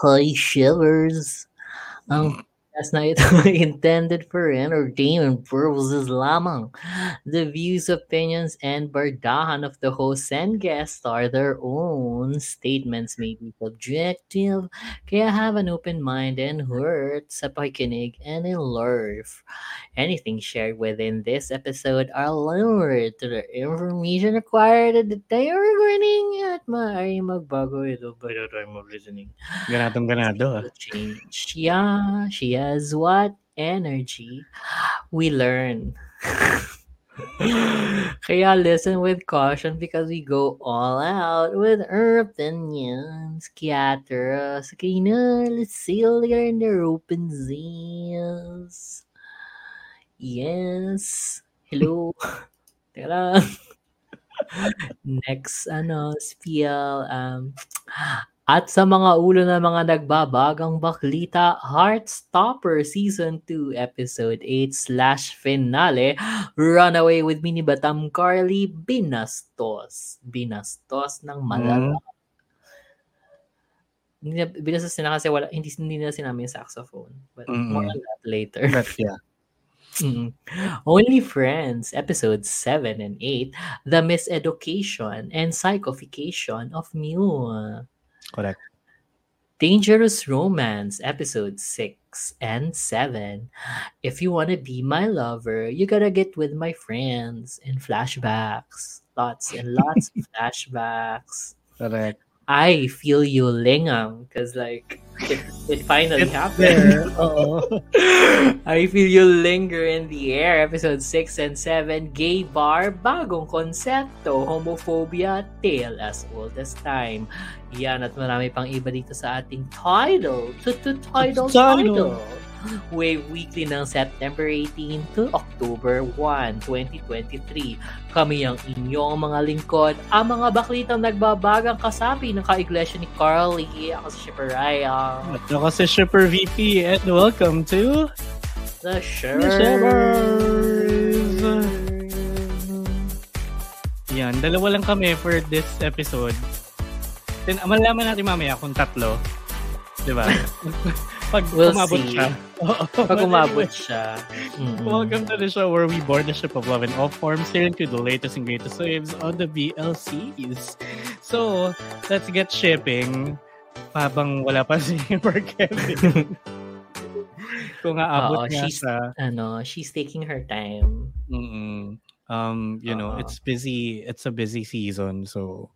Hi, shivers. Ang na ito intended for entertainment purposes lamang. The views, opinions, and bardahan of the hosts and guests are their own. Statements may be subjective, kaya have an open mind and heart sa pakikinig and in learn. Anything shared within this episode are limited to the information acquired at the time of recording at maaari magbago ito by the time of listening. Ganadong ganado ah. Change. Yeah, she has what? Energy. We learn. Kaya listen with caution because we go all out with our opinions. Kaya tara, sige na, let's sail together in the open seas. Yes. Hello. Lang. Next, ano, spiel. Um, at sa mga ulo ng mga nagbabagang baklita, Heartstopper Season 2, Episode 8 slash finale, Runaway with me ni Batam Carly, binastos. Binastos ng malala. Mm. Hindi na, binastos nila kasi wala, hindi, hindi na sinabi yung saxophone. But more Mm-mm. on that later. But yeah. Mm. Only Friends, episodes 7 and 8, The Miseducation and Psychification of Mew. Correct. Dangerous Romance, episode 6 and 7. If you want to be my lover, you gotta get with my friends. And flashbacks. Lots and lots of flashbacks. Correct. I feel you lingam because like it, it finally It's happened. I feel you linger in the air. Episode 6 and 7, Gay Bar, bagong konsepto, homophobia, tale as old as time. Yan at marami pang iba dito sa ating title. Title, Title. Wave Weekly ng September 18 to October 1, 2023. Kami ang inyong mga lingkod, ang mga baklitang nagbabagang kasapi ng kaiglesia ni Carly. Ako si Shipper Raya. At ako si Shipper VP and welcome to The The Shivers. Yan, dalawa lang kami for this episode. Then, malaman natin mamaya kung tatlo. Di ba? Pag We'll umabot see. siya. Pag umabot siya. Mm-mm. Welcome to the show where we board the ship of love in all forms, sailing to the latest and greatest waves on the BLCs. So, let's get shipping. Habang wala pa si Mark Kevin. Kung aabot Oo, nga she's- sa Ano, she's taking her time. Mm-mm. Um, you know, Oo. it's busy. It's a busy season, so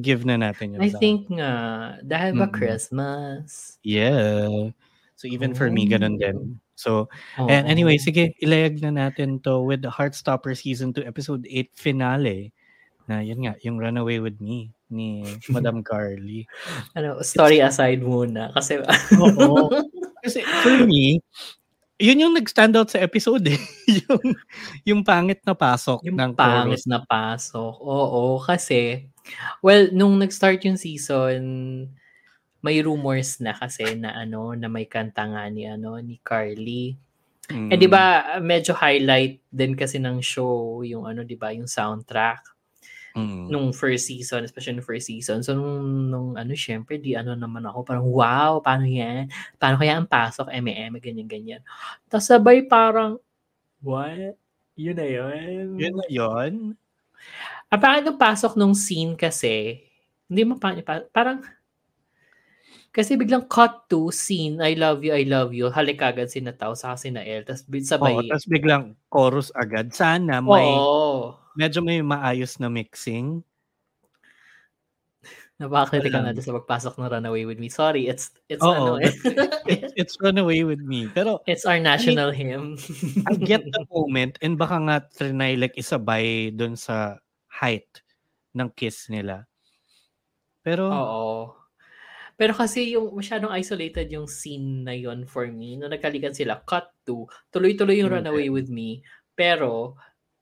give na natin yun. I think nga, dahil ba Mm-mm. Christmas? Yeah. So even for me, ganun din. So, Oo. and anyway, sige, ilayag na natin to with the Heartstopper Season 2, Episode 8 finale. Na yun nga, yung Runaway With Me ni Madam Carly. Ano, story aside muna. Kasi, Oo. Kasi for me, yun yung nag-stand out sa episode eh. yung, yung pangit na pasok yung ng pangit chorus. na pasok. Oo, kasi, well, nung nag-start yung season, may rumors na kasi na ano, na may kanta nga ni, ano, ni Carly. Mm. Eh, di ba, medyo highlight din kasi ng show, yung ano, di ba, yung soundtrack. Mm. nung first season, especially nung first season. So, nung, nung ano, syempre, di ano naman ako, parang, wow, paano yan? Paano kaya ang pasok, M&M, ganyan, ganyan. Tapos sabay parang, what? Yun na yun? Yun na yun. Ah, parang nung pasok nung scene kasi, hindi mo pa- parang, kasi biglang cut to scene, I love you, I love you, halik agad si Nataw sa si El, tapos sabay, Oo, tapos biglang chorus agad. Sana may oo, medyo may maayos na mixing. napakakritikal Wala. natin sa pagpasok ng Runaway With Me. Sorry, it's, it's Oo, ano, eh. It's, it's Runaway With Me. Pero It's our national hymn. I get the moment and baka nga trinay like isabay dun sa height ng kiss nila. Pero Oo. Pero kasi yung masyadong isolated yung scene na yon for me. Nung nagkalikan sila, cut to, tuloy-tuloy yung Hindi. Runaway With Me. Pero,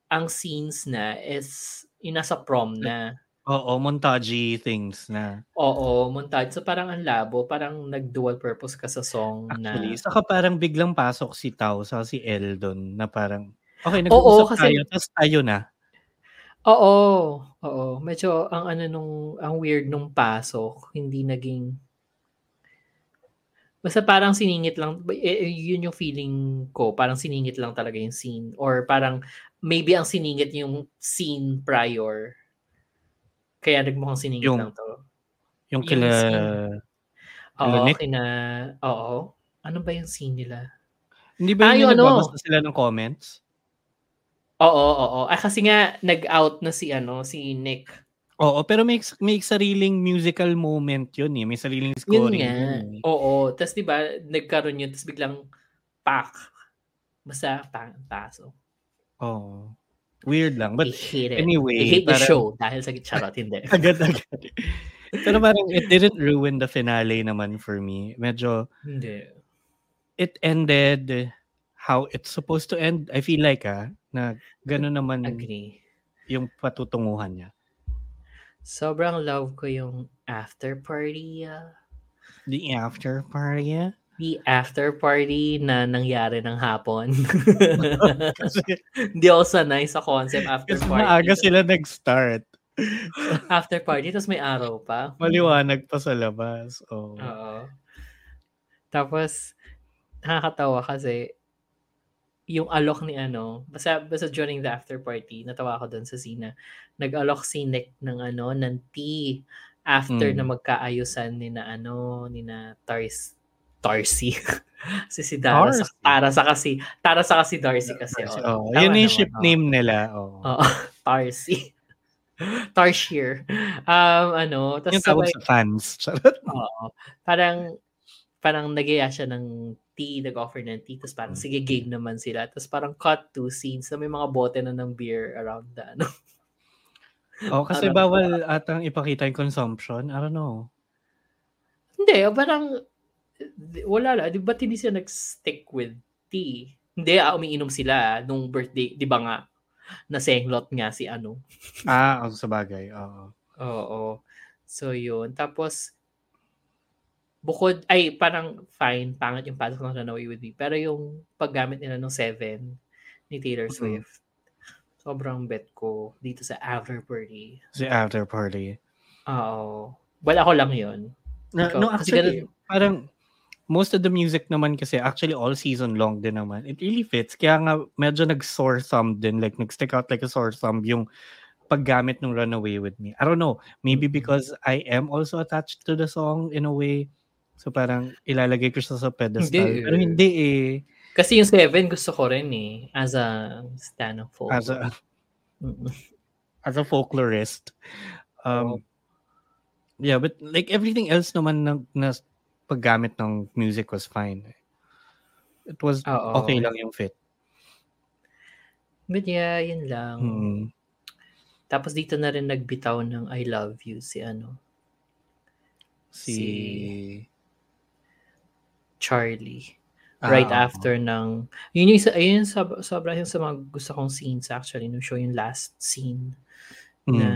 ang scenes na is, yung nasa prom na. oo, montage things na. Oo, montage. So parang ang labo, parang nag-dual purpose ka sa song Actually, na. saka parang biglang pasok si Tao sa si Eldon na parang okay, Oo, nag-uusap kasi- tayo, tapos tayo na. Oo, oo. Medyo ang ano nung, ang weird nung pasok, hindi naging, Basta parang siningit lang, eh, yun yung feeling ko, parang siningit lang talaga yung scene. Or parang maybe ang siningit yung scene prior. Kaya nagmukhang siningit Yung- lang to. Yung Yung kila... scene. Kila Oo, Nick? kina, oo. Ano ba yung scene nila? Hindi ba Ah, yun yung yung ano? sila ng comments? Oo, oo. Ah, kasi nga, nag-out na si, ano, si Nick. Oo, pero may, may sariling musical moment yun eh. May sariling Yun scoring nga. yun eh. Oo. Tapos, di ba, nagkaroon yun, tapos biglang, pak. Basta, pang, paso. Oo. Weird lang. But I hate it. anyway, I hate the parang- show dahil sa charot, hindi. agad-agad. pero parang it didn't ruin the finale naman for me. Medyo, hindi. it ended how it's supposed to end. I feel like ah, na gano'n naman Agree. yung patutunguhan niya. Sobrang love ko yung after party. ah. The after party, ah. the after party na nangyari ng hapon. Kasi, Hindi ako sanay sa concept after kasi party. maaga sila nag-start. After party, tapos may araw pa. Maliwanag pa sa labas. Oh. Oo. Tapos, nakakatawa kasi yung alok ni ano, basta, basta during the after party, natawa ako doon sa scene na nag-alok si Nick ng ano, ng tea after Mm. na magkaayusan ni na ano, ni na Tars, Tarsi. kasi si Dara sa. Tara sa kasi, Tara sa kasi Darcy kasi. Oh, oh. yun yung naman, ship oh. name nila. Oh. Oo, Tarsi. Tarsier. Um, ano, tapos yung tawag sabay, sa fans. Oo. Parang, parang nagaya siya ng nag-offer ng tea, tapos parang, sige, game naman sila. Tapos parang cut to scenes na may mga bote na ng beer around the, ano. Oh, kasi Ano? bawal atang ipakita yung consumption. I don't know. Hindi, parang, di- wala lang. Di ba hindi siya nag-stick with tea? Hindi, ah, umiinom sila nung birthday, di ba nga, nasenglot nga si ano. Ah, oh, sa bagay. Oo. Oo. So, yun. Tapos, bukod, ay, parang fine, pangit yung pasok ng Runaway With Me. Pero yung paggamit nila ng Seven ni Taylor. Swift, sobrang bet ko dito sa After Party. Si after party. Oo. Well, ako lang yun. Na, Ikaw, no, kasi actually, parang most of the music naman kasi actually all season long din naman. It really fits. Kaya nga medyo nag-sore thumb din. Like, nag-stick out like a sore thumb yung paggamit ng Runaway With Me. I don't know. Maybe because I am also attached to the song in a way. So parang ilalagay ko siya sa pedestal. Hindi. Pero hindi eh. Kasi yung Seven gusto ko rin eh. As a stand of folk. As a, as a folklorist. Um, Yeah, but like everything else naman na, na paggamit ng music was fine. It was Oo. okay lang yung fit. But yeah, yun lang. Mm. Tapos dito na rin nagbitaw ng I love you si ano, Si, Si- Charlie. Ah, right oo. after ng yun yung ayun yung sob- sobra yung sa mga gusto kong scenes actually no show yung last scene Mm. na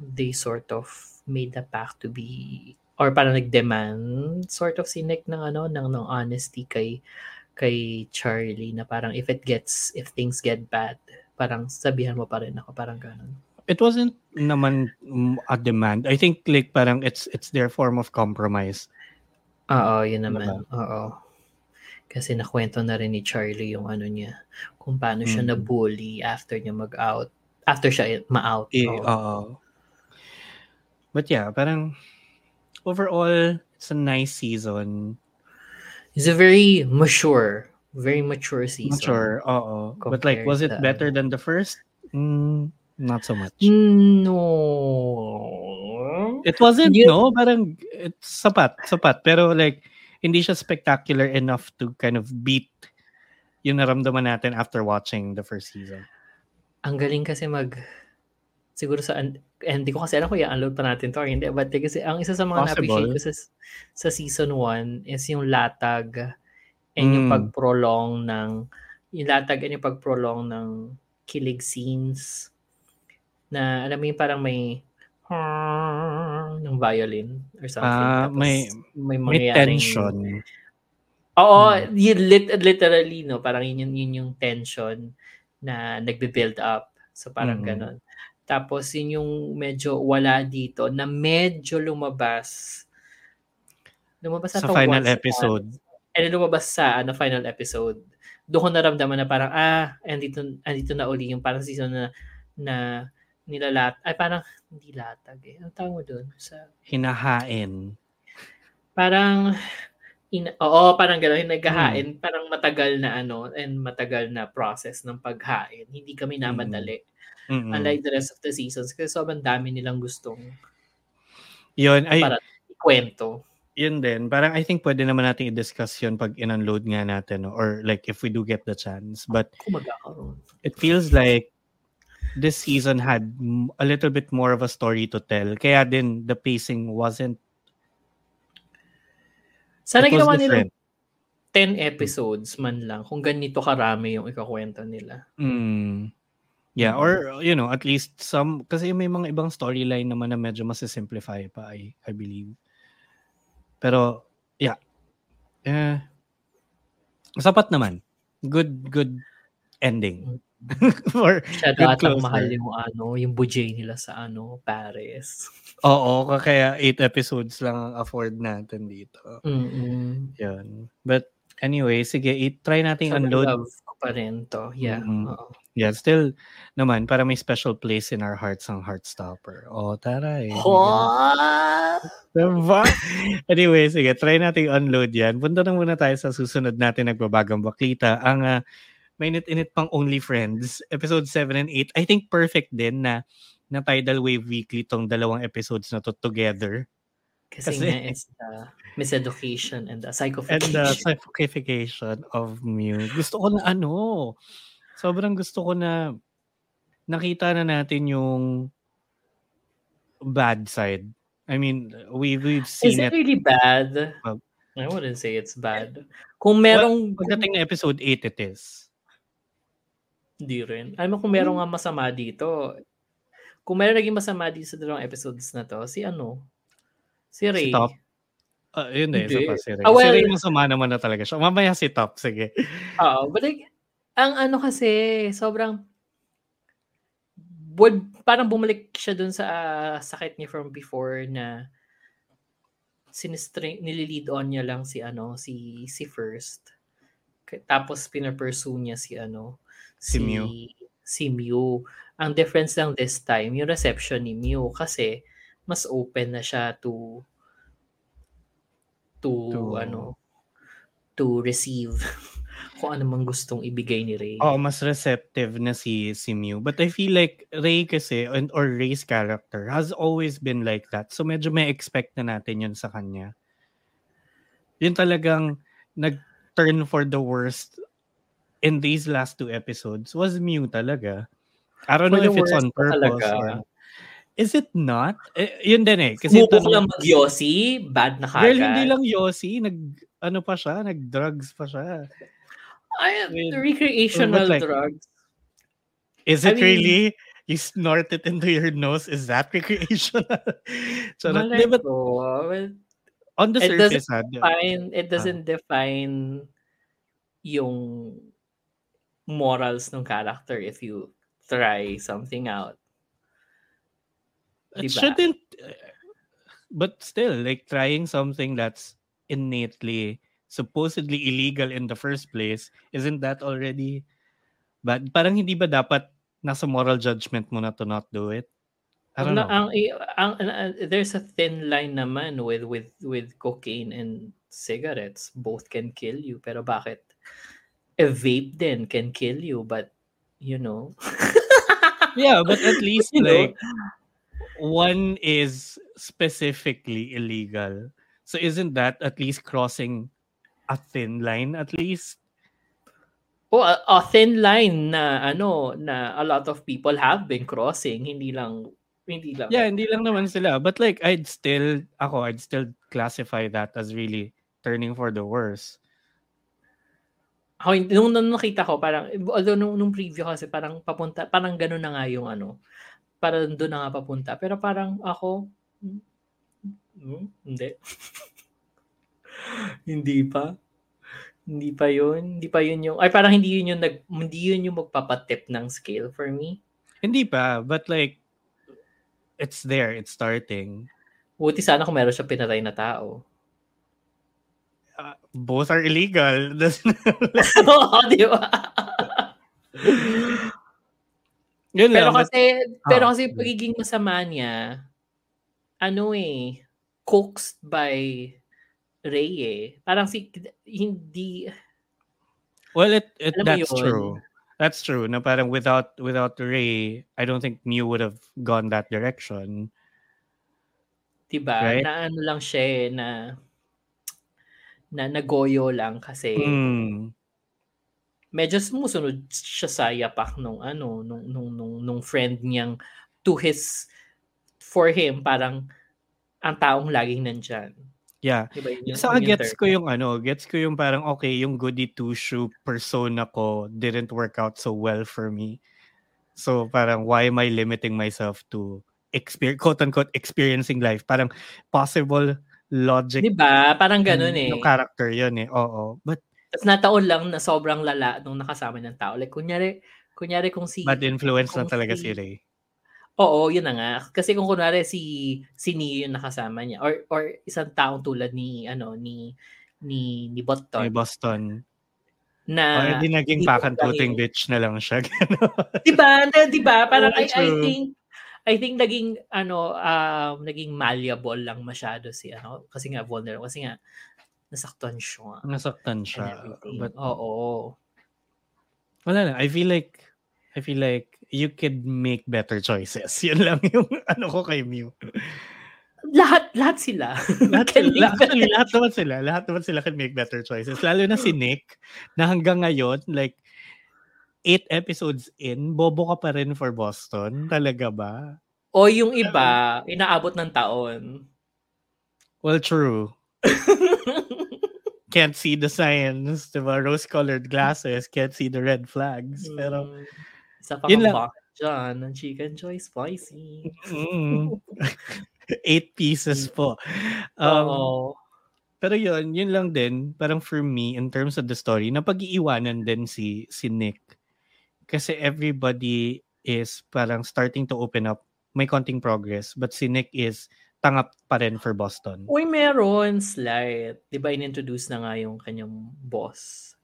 they sort of made the pact to be or parang nag-demand sort of si Nick ng ano ng, ng honesty kay kay Charlie na parang if it gets if things get bad parang sabihan mo pa rin ako parang ganun It wasn't naman mm, a demand. I think like parang it's it's their form of compromise. Oo, yun Diba? naman. Oo. Kasi nakwento na rin ni Charlie yung ano niya, kung paano siya Mm. na-bully after niya mag-out. After siya ma-out. Eh, Oo. oo. But yeah, parang overall it's a nice season. It's a very mature, very mature season. Mature, oo. But like was it better than the first? Mm, not so much. No. It wasn't, You- no? Parang, it's sapat, sapat. Pero like, hindi siya spectacular enough to kind of beat yung naramdaman natin after watching the first season. Ang galing kasi mag siguro sa eh, hindi ko kasi alam kung i-unload pa natin to or hindi but kasi ang isa sa mga na-appreciate ko sa, sa season 1 is yung latag and yung Mm. pag-prolong ng yung latag and yung pag-prolong ng kilig scenes na alam mo yung parang may ng violin or something. Tapos may- may, May tension. Oo, Hmm. yun, lit- literally, no? Parang yun, yun, yun yung tension na nagbe-build up. So parang Mhm. ganon. Tapos yun yung medyo wala dito na medyo lumabas Lumabas Sa final episode. And then lumabas sa ano, final episode. Doon ko naramdaman na parang, ah, andito, andito na uli yung parang season na, na nilalat, ay parang, hindi latag eh. Ano tawag mo doon? Sa, Hinahain. parang, in, oo, parang gano'n, naghahain, parang matagal na ano, and matagal na process ng paghain. Hindi kami namadali. Mm-mm. Unlike the rest of the seasons, kasi sobrang dami nilang gustong Yun, ay, para ikwento. yun din. Parang I think pwede naman natin i-discuss yun pag in-unload nga natin. no? Or like if we do get the chance. But Kung magkakaroon. it feels like this season had a little bit more of a story to tell. Kaya din the pacing wasn't Sana was ginawa nila different. 10 episodes man lang kung ganito karami yung ikakwento nila. Mm. Yeah, or you know, at least some kasi may mga ibang storyline naman na medyo mas simplify pa I I believe. Pero yeah. Eh sapat naman. Good good ending. For atang closer. mahal yung ano, yung budget nila sa ano, Paris. oo, kaya eight episodes lang ang afford natin dito. Mm-mm. Yun. But anyway, sige, i- try nating Sobrang unload. love ko pa rin to. Yeah. Mm-mm. oo. Yeah, still naman para may special place in our hearts ang Heartstopper. Oh, taray. Diba? Anyway, sige, try nating unload yan. Punta na muna tayo sa susunod natin nagbabagang baklita. Ang uh, mainit-init pang Only Friends, episode 7 and 8. I think perfect din na na Tidal Wave Weekly tong dalawang episodes na to together. Kasi, Kasi- nga, it's the miseducation and the And psychofication. the psychification of Mew. Gusto ko na ano, sobrang gusto ko na nakita na natin yung bad side. I mean, we, we've Is seen it it. really bad? Well- I wouldn't say it's bad. Kung merong... Pagdating na episode 8, it is. Hindi rin. Alam mo kung meron nga masama dito, kung meron naging masama dito sa dalawang episodes na to, si ano? Si Ray. Top? Ah, yun eh, isa pa si Ray. Ah, well- si Ray masama naman na talaga siya. Mamaya si Top, sige. Oo. But like, ang ano kasi, sobrang would, parang bumalik siya dun sa ah, sakit niya from before na sinistring, nililid on niya lang si ano, si si First. Tapos pinapursue niya si ano, Si Mew. Si Mew. Ang difference lang this time, yung reception ni Mew kasi mas open na siya to to, To- ano to receive kung ano mang gustong ibigay ni Ray. Oo, mas receptive na si si Mew. But I feel like Ray kasi, and, or Ray's character, has always been like that. So medyo may expect na natin yun sa kanya. Yun talagang nag-turn for the worst in these last two episodes was Mew talaga. I don't For know if it's on purpose talaga. or... Is it not? Eh, yun din eh. Kasi tanong- lang mag-Yossi, bad na kagad. Girl, hindi lang Yossi. Nag, ano pa siya? Nag-drugs pa siya. Ay, With- recreational like- drugs. Is I it mean- really? You snort it into your nose? Is that recreational? Charot. Di, Malay but. Well, on the it surface, ah, di- define, it doesn't define yung morals ng character if you try something out. it diba? shouldn't. But still, like trying something that's innately, supposedly illegal in the first place, isn't that already bad? Parang hindi ba dapat nasa moral judgment mo na to not do it? I don't Ang- know. Ang, ang, ang- there's a thin line naman with with with cocaine and cigarettes. Both can kill you. Pero bakit? A vape then can kill you, but you know. yeah, but at least You know? like one is specifically illegal. So isn't that at least crossing a thin line at least? Oh, a, a thin line na ano na a lot of people have been crossing, hindi lang hindi lang. Yeah, hindi lang naman sila. But like I'd still ako I'd still classify that as really turning for the worse. Ako, nung, nung nakita ko parang although nung, nung preview kasi parang papunta parang gano'n na nga yung ano. Parang doon na nga papunta. Pero parang ako hmm, hmm, hindi. hindi pa. Hindi pa yun. Hindi pa yun yung ay parang hindi yun yung nag hindi yun yung magpapatip ng scale for me. Hindi pa, but like it's there, it's starting. Buti sana kung meron siya pinatay na tao. Both are illegal. Oo, di ba? Yun Pero lang. but- kasi, pero Ah, kasi sige. pagiging masama niya, ano eh, coaxed by Ray eh. Parang si, hindi, well, it, it that's yun? true. That's true. Na parang without without Ray, I don't think Mew would have gone that direction. diba, Right? na ano lang siya eh, na, na nagoyo lang kasi Mm. medyo sumusunod siya sa yapak nung ano, nung, nung, nung, nung friend niyang to his, for him, parang ang taong laging nandyan. Yeah. Diba yun, yung gets ko yung ano, gets ko yung parang okay, yung goody two shoe persona ko didn't work out so well for me. So parang why am I limiting myself to experience quote unquote experiencing life? Parang possible logic Diba? Parang ganun ng- eh. ng character yun eh. Oo. But Tapos nataon lang na sobrang lala nung nakasama ng tao. Like, kunyari, kunyari kung si... bad influence na talaga si Ray. Oo, yun na nga. Kasi kung kunwari si si Neo yung nakasama niya or or isang taong tulad ni ano ni ni ni Botton Ni Boston. na o hindi naging pakantuting bitch na lang siya. 'di ba? 'di ba? Parang Oo, I, I think I think naging ano um naging malleable lang masyado si ano kasi nga vulnerable kasi nga nasaktan siya. Nasaktan siya. But Oo. wala lang. I feel like I feel like you could make better choices. Yun lang yung ano ko kay Mew. Lahat lahat sila. Lahat, sila, actually, lahat naman sila. Lahat naman sila can make better choices. Lalo na si Nick, na hanggang ngayon, like, eight episodes in, bobo ka pa rin for Boston. Talaga ba? o yung iba inaabot ng taon. Well, true. Can't see the signs, diba? Rose-colored glasses, can't see the red flags. Pero, Mm. isa pa yun lang. dyan ng chicken joy spicy. mm, eight pieces po. Um, Oo. Pero yun, yun lang din, parang for me, in terms of the story, napag-iiwanan din si, si Nick. Kasi everybody is parang starting to open up. May konting progress. But si Nick is tangap pa rin for Boston. Uy, meron slight. Di ba in-introduce na nga yung kanyang boss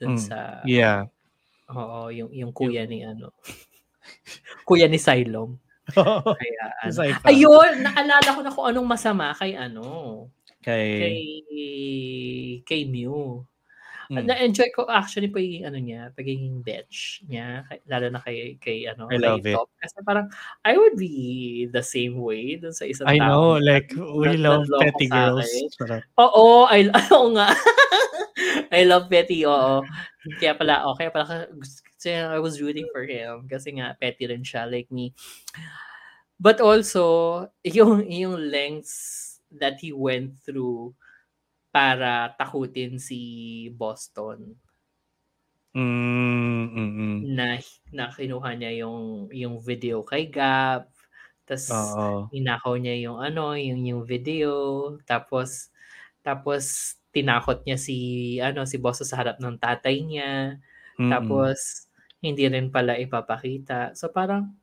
dun Mm, sa, Yeah. oo, yung, yung kuya ni ano. kuya ni Silom. Kaya, ano. Ayun, naalala ko na kung anong masama kay ano, Kay, kay, kay Mew. Mm, Na-enjoy ko actually pagiging ano niya, pagiging bitch niya, kay- lalo na kay, kay ano, I kay love it. Top. Kasi parang, I would be the same way dun sa isang I know, tao. like, we Nag- love nanloko petty girls. Oo, I, oo nga. I love Petty, oo. Kaya pala, okay, pala, kasi I was rooting for him kasi nga petty rin siya like me. But also, yung, yung lengths that he went through para takutin si Boston Mm, mm, mm. na na kinuha niya yung yung video kay Gap tapos ninakaw niya yung ano yung yung video tapos tapos tinakot niya si ano si Boss sa harap ng tatay niya Mm-mm. tapos hindi rin pala ipapakita so parang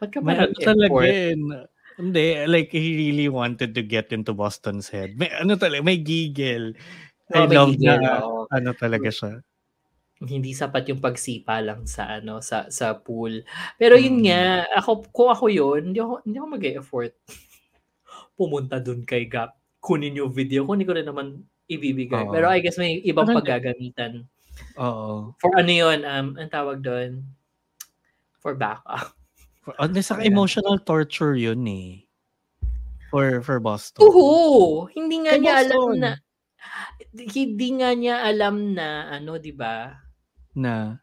ba't ka May ano talaga nag-effort? Hindi, like he really wanted to get into Boston's head. May ano talaga, may giggle. I Oo, may love gigil, na oo. ano talaga siya. hindi sapat yung pagsipa lang sa ano sa sa pool pero yun Mm. nga ako kung ako yun hindi ako hindi ako mag-effort pumunta dun kay Gap kunin yung video kunin ko rin naman ibibigay Oo. pero I guess may ibang Parang- paggagamitan Oo. For ano yun, um, ang tawag doon? For backup. Ano sa Ayan. emotional torture yun eh. For for Boston. Uhu! Hindi nga Kay niya alam Boston. na, hindi nga niya alam na, ano, di ba? Na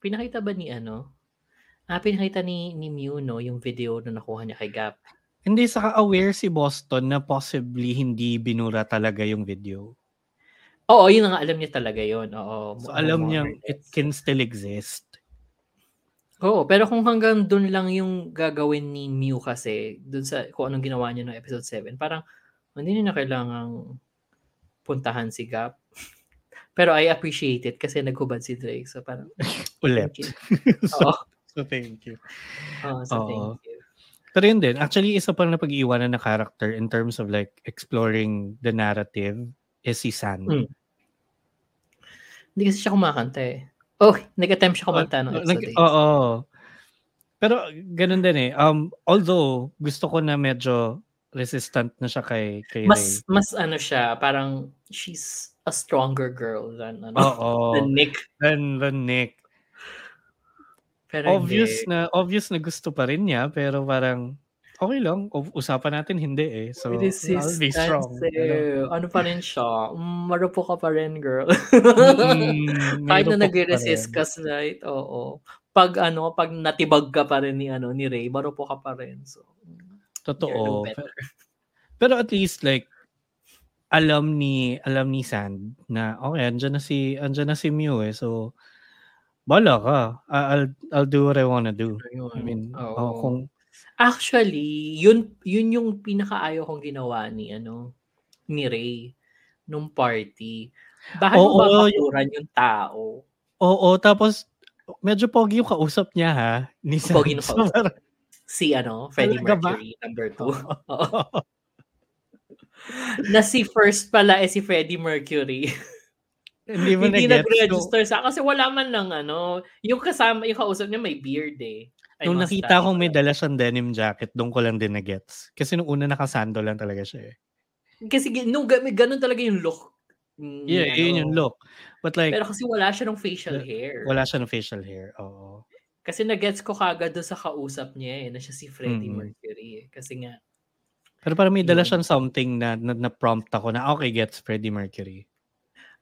Pinakita ba ni ano? Ah, pinakita ni, ni Mew, no? Yung video na nakuha niya kay Gap. hindi saka aware si Boston na possibly hindi binura talaga yung video. Oo, yun nga, alam niya talaga yun. Oo. So alam niya it can still exist. Oo, pero kung hanggang dun lang yung gagawin ni Mew kasi, dun sa kung anong ginawa niya no episode 7, parang hindi niya na kailangang puntahan si Gap. pero I appreciate it kasi naghubad si Drake. So parang, Ulit. thank you. so, so thank you. Oo, so Oo. thank you. Pero yun din, actually isa pang napag-iwanan na character in terms of like exploring the narrative is si San. Hmm. Hindi kasi siya kumakanta eh. Oh, nag-attempt siya kumanta ng Oo, episode nag- eight. Oo. Pero ganun din eh. Um, although, gusto ko na medyo resistant na siya kay, kay Mas, Ray. mas ano siya, parang she's a stronger girl than ano, Oo. than Nick. Than, than Nick. Pero Obvious hindi. na, obvious na gusto pa rin niya, pero parang, okay lang. Usapan natin hindi eh. So, I'll be Resistance strong. Eh. Ano pa rin siya? Mm, Marupo ka pa rin, girl. Mm, Kahit na nag-resist ka tonight, oo. Pag ano, pag natibag ka pa rin ni ano ni Ray, marupo ka pa rin. So, Totoo. no better. Pero at least like alam ni alam ni Sand na okay, andyan na si andyan na si Mew eh. So bala ka. I'll I'll do what I wanna do. I mean, Oo. oh, kung Actually, yun yun yung pinakaayaw kong ginawa ni ano ni Ray nung party. Bakit mo Oo, babakuran yung tao? oo, tapos medyo pogi yung kausap niya ha. Ni. Pogi na So, kausap. Si ano, Freddie Talaga ba? Mercury, number two. Oo. na si first pala eh si Freddie Mercury. Hindi mo Hindi na-gets. nag-register sa kasi wala man lang ano, yung kasama, yung kausap niya may beard eh. Ay, Nung nakita kong may dala siyang denim jacket, doon ko lang din na-gets. Kasi nung una nakasando lang talaga siya eh. Kasi may ganun talaga yung look. mm, Yeah, ano. yun yung look. But like, Pero kasi wala siya ng facial hair. wala siya ng facial hair. Oo. Kasi nagets ko kagad doon sa kausap niya eh, na siya si Freddie Mhm. Mercury eh. Kasi nga, Pero parang may dala siyang something na, na, na prompt ako na okay, gets Freddie Mercury.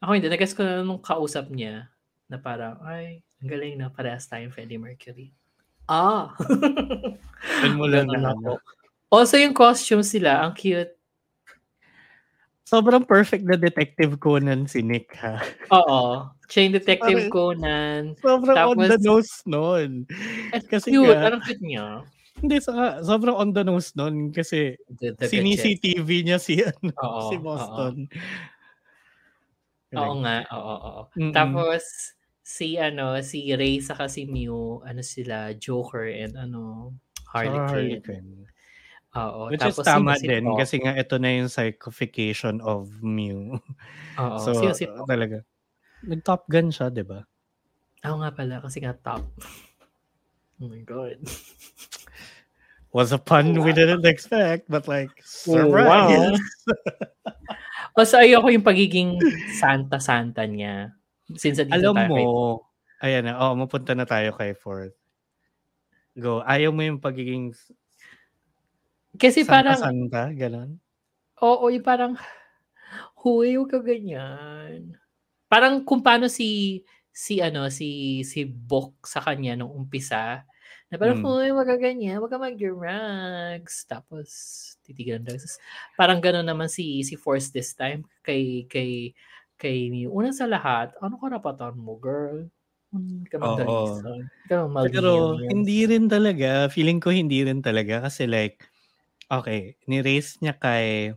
ako hindi, nagets ko na nung kausap niya na parang, ay, ang galing na parehas tayong Freddie Mercury. Ah! Doon mo lang Ganun na ako. Also, yung costume sila, ang cute. Sobrang perfect na Detective Conan si Nick ha. Oo. Chain Detective Conan. Sobrang on the Tapos- nose nun. At Kasi cute. nga- Anong cute niya? Hindi, saka, sobrang on the nose nun kasi The, the sinisi-TV niya si, ano, Oo, si Boston. Oo nga, oo, oo. Mm-mm. Tapos, si ano, si Ray saka si Mew, ano sila, Joker and ano, Harley Saka Quinn. Harley Quinn. Oo. Which Tapos, is tama si din kasi nga ito na yung psychification of Mew. Oo. so, sino si talaga. Nag-top gun siya, di ba? Oo nga pala, kasi nga Top. Oh my God. Was a pun we didn't expect, but like, Oh, surprise! O, so ayoko yung pagiging santa-santa niya. Since dito Alam tayo mo, kay- ayan na, oh, mapunta na tayo kay Ford. Go. Ayaw mo yung pagiging Kasi parang, santa-santa, ganon? oo, yung parang, huy, huwag ka ganyan. Parang kung paano si, si ano, si, si Bok sa kanya nung umpisa, na parang, Mm. huy, huwag ka ganyan, huwag ka mag-drugs. Tapos, titigilan drugs. Parang gano'n naman si, si Force this time, kay, kay, kay Mew. Una sa lahat, ano karapatan mo, girl? Hindi ka Oo. magdalisan. Hindi ka Pero hindi rin talaga. Feeling ko hindi rin talaga. Kasi like, okay, ni-raise niya kay,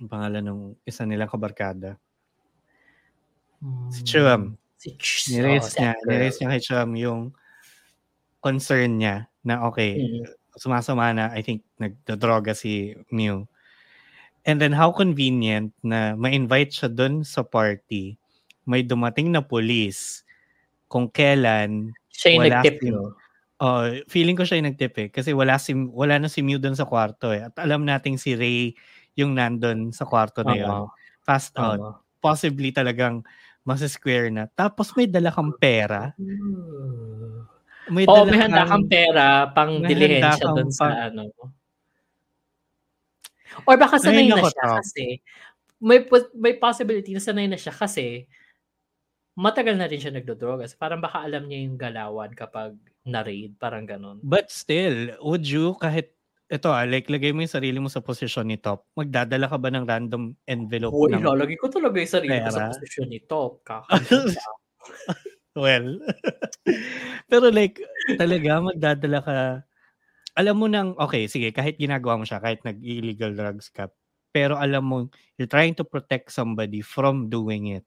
ang pangalan ng isa nilang kabarkada. Si Chuam. Si Ch- Ni-raise oh, niya, ni-raise niya kay Chuam yung concern niya na okay, Mm. sumasama na, I think, nagdodroga si Mew. And then how convenient na ma-invite siya dun sa party, may dumating na police kung kailan Siya yung wala nag-tip, si-? Oh, feeling ko siya yung nagtip eh. Kasi wala, si, wala na si Mew doon sa kwarto eh. At alam nating si Ray yung nandun sa kwarto na yun. Oo. Fast out. Oo. Possibly talagang mas square na. Tapos may dala kang pera. May Oo, dala may handa kang pera pang may dilihensya doon sa ano. Or baka sanay Ay, na siya Tom. kasi may may possibility na sanay na siya kasi matagal na rin siya nagdodroga. So, parang baka alam niya yung galawan kapag na-raid. Parang ganon. But still, would you kahit ito ah, like lagay mo yung sarili mo sa posisyon ni Top, magdadala ka ba ng random envelope Oo, ng ilalagay ko talaga yung sarili ko sa posisyon ni Top. Well, pero like, talaga magdadala ka, alam mo nang, okay, sige, kahit ginagawa mo siya, kahit nag-illegal drugs ka, pero alam mo, you're trying to protect somebody from doing it.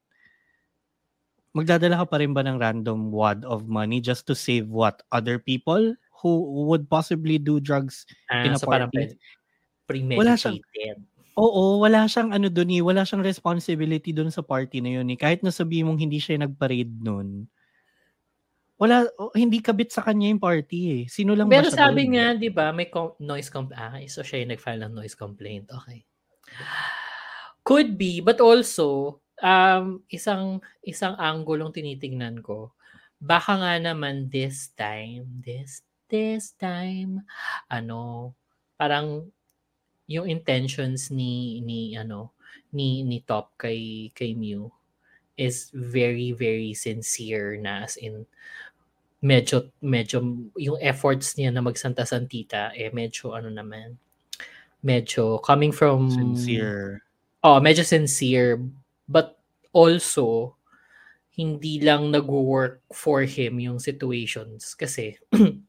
Magdadala ka pa rin ba ng random wad of money just to save what? Other people who would possibly do drugs Ah, in a so parang party? pre- Wala siyang-. Oo, wala siyang ano dun eh, wala siyang responsibility dun sa party na yun eh. Kahit na sabihin mong hindi siya nag-parade nun, wala, oh, hindi kabit sa kanya yung party eh. Sino lang Pero ba sabi dun? nga, di ba, may com- noise complaint. Ah, so siya yung nag-file ng noise complaint. Okay. Could be, but also, um, isang isang anggulong tinitingnan ko, baka nga naman this time, this this time, ano, parang yung intentions ni ni ano ni ni Top kay kay Mew is very very sincere na as in medyo medyo yung efforts niya na magsanta santita eh medyo ano naman medyo coming from Sincere. Oh, medyo sincere but also hindi lang nag-work for him yung situations kasi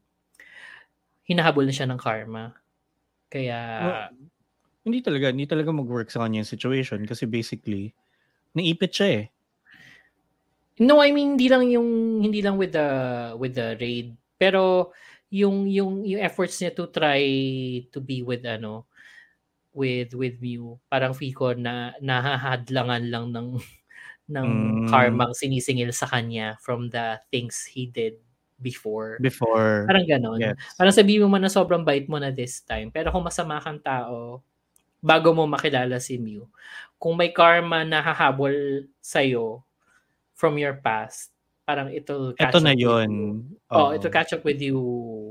hinahabol na siya ng karma. Kaya Well, hindi talaga, hindi talaga mag-work sa kanya yung situation kasi basically, naipit siya eh. No, I mean hindi lang yung hindi lang with the with the raid, pero yung yung yung efforts niya to try to be with ano with with Mew, parang ko na nahahadlangan lang ng ng Mm. karmang sinisingil sa kanya from the things he did before. Before, Parang ganon. gets. Parang sabihin mo man na sobrang bait mo na this time, pero kung masama kang tao, bago mo makilala si Mew, kung may karma na hahabol sa'yo from your past, parang ito Ito na yun. Oh, Oo, ito catch up with you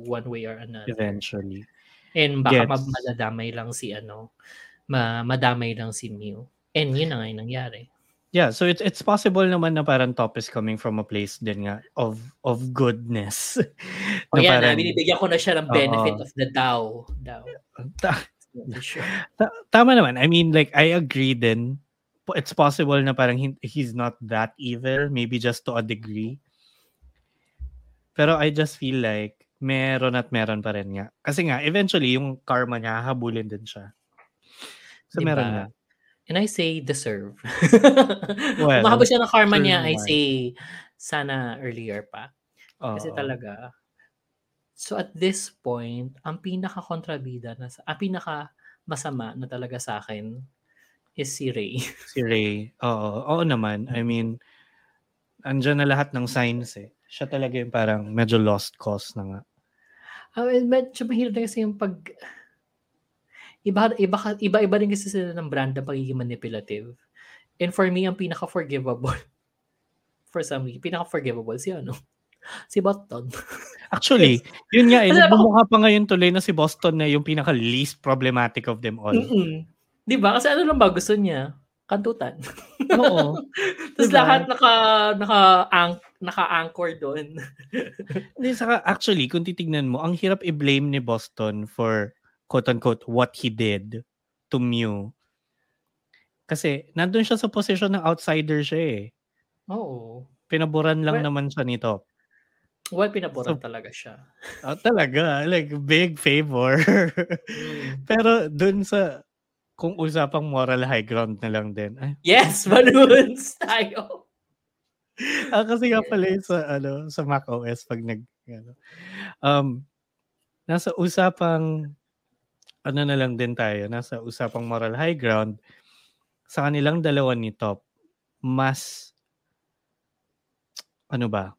one way or another. Eventually. And baka ma- madadamay lang si ano, ma madamay lang si Mew. And yun na nga yung nangyari. Yeah, so it's it's possible naman na parang top is coming from a place din nga of of goodness. O Na yan, na, parang- binibigyan ko na siya ng benefit Oo. of the Tao. Tao. Ta- Sure. ta- tama naman. I mean, like, I agree din. It's possible na parang he's not that evil, maybe just to a degree. Pero I just feel like meron at meron pa rin nga. Kasi nga, eventually, yung karma niya, habulin din siya. So, Diba? meron nga. And I say deserve. Well, Kung mahabol siya ng karma niya, I say sana earlier pa. Kasi Oo. talaga. So at this point, ang pinaka-kontrabida na sa, ang pinaka masama na talaga sa akin is si Ray. Si Ray. Oo. Oo naman. I mean, andyan na lahat ng signs eh. Siya talaga yung parang medyo lost cause na nga. Ah, well, medyo mahirap na kasi yung pag iba iba iba iba rin kasi sila ng brand na pagiging manipulative. And for me, ang pinaka-forgivable for some reason, pinaka-forgivable si ano? Si Button. Actually, yun nga eh. Nagbumukha pa ngayon tuloy na si Boston na yung pinaka least problematic of them all. Mm-mm. 'Di ba? Kasi ano lang ba gusto niya? Kantutan. Oo. Tapos Diba? lahat naka naka ang naka-anchor doon. Hindi, saka actually, kung titignan mo, ang hirap i-blame ni Boston for quote-unquote what he did to Mew. Kasi nandun siya sa position ng outsider siya eh. Oo. Pinaburan lang Well- naman siya nito. Well, pinaboran So- talaga siya. Oh, talaga, like big favor. Mm. Pero dun sa kung usapang moral high ground na lang din. Ay, Yes, balloons tayo. ah, kasi nga pala sa ano sa Mac OS pag nag ano, um nasa usapang ano na lang din tayo, nasa usapang moral high ground sa kanilang dalawa ni Top mas ano ba?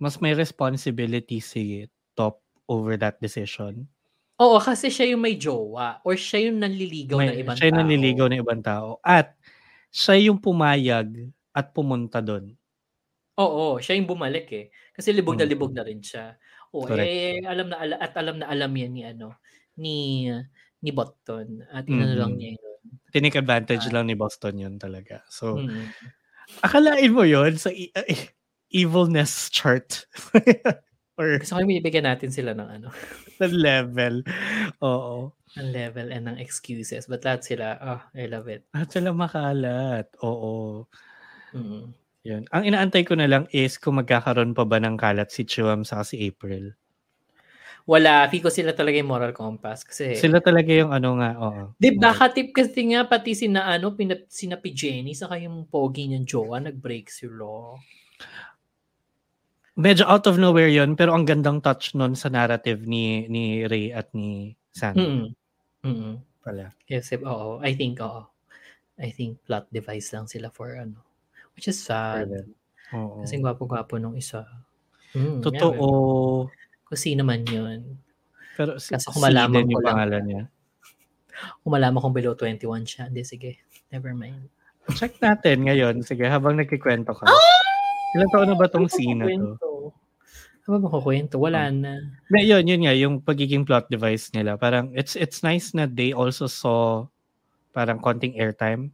Mas may responsibility si Top over that decision. Oo, kasi siya yung may jowa or siya yung nanliligaw May, ng ibang siya yung tao. nanliligaw ng ibang tao. At siya yung pumayag at pumunta doon. Oo, siya yung bumalik eh. Kasi libog na Mm. libog na rin siya. Oo, Correct. eh alam na ala- at alam na alam yan ni ano ni ni Botton at inano lang niya yun. Tinik advantage Ah. lang ni Boston yun talaga. So, Mm. akalain mo yun sa e- uh, evilness chart. Or Gusto ko yung bibigyan natin sila ng ano, the level. Oo. ng level and ng excuses. But lahat sila, oh, I love it. At sila makalat. Oo. Mm. Yun. Ang inaantay ko na lang is kung magkakaroon pa ba ng kalat si Chiwam sa si April. Wala, feel ko sila talaga yung moral compass kasi Sila talaga yung ano nga, oo. Di ba, katip kasi nga, pati sina, ano, pinap, sina. Jenny, saka yung pogi niyang jowa, nag-break sila. Medyo out of nowhere yun, pero ang gandang touch nun sa narrative ni ni Ray at ni Sam. Mm. Mm. pala. Except, oo. I think, oo. I think plot device lang sila for ano. Which is sad. Oo. Kasi gwapo-gwapo nung isa. Mm, Totoo. Yeah, kung sino man yun. Pero si, Kaso kung malaman ko yung lang. pangalan niya. Kung malaman kong below 21 siya. Hindi, sige. Never mind. Check natin ngayon. Sige, habang nagkikwento ka. Ah! Ilan taon na ba tong scene na to? Ano ba kukwento? Wala na. Na, yun, yun nga, yung pagiging plot device nila. Parang, it's it's nice na they also saw parang konting airtime.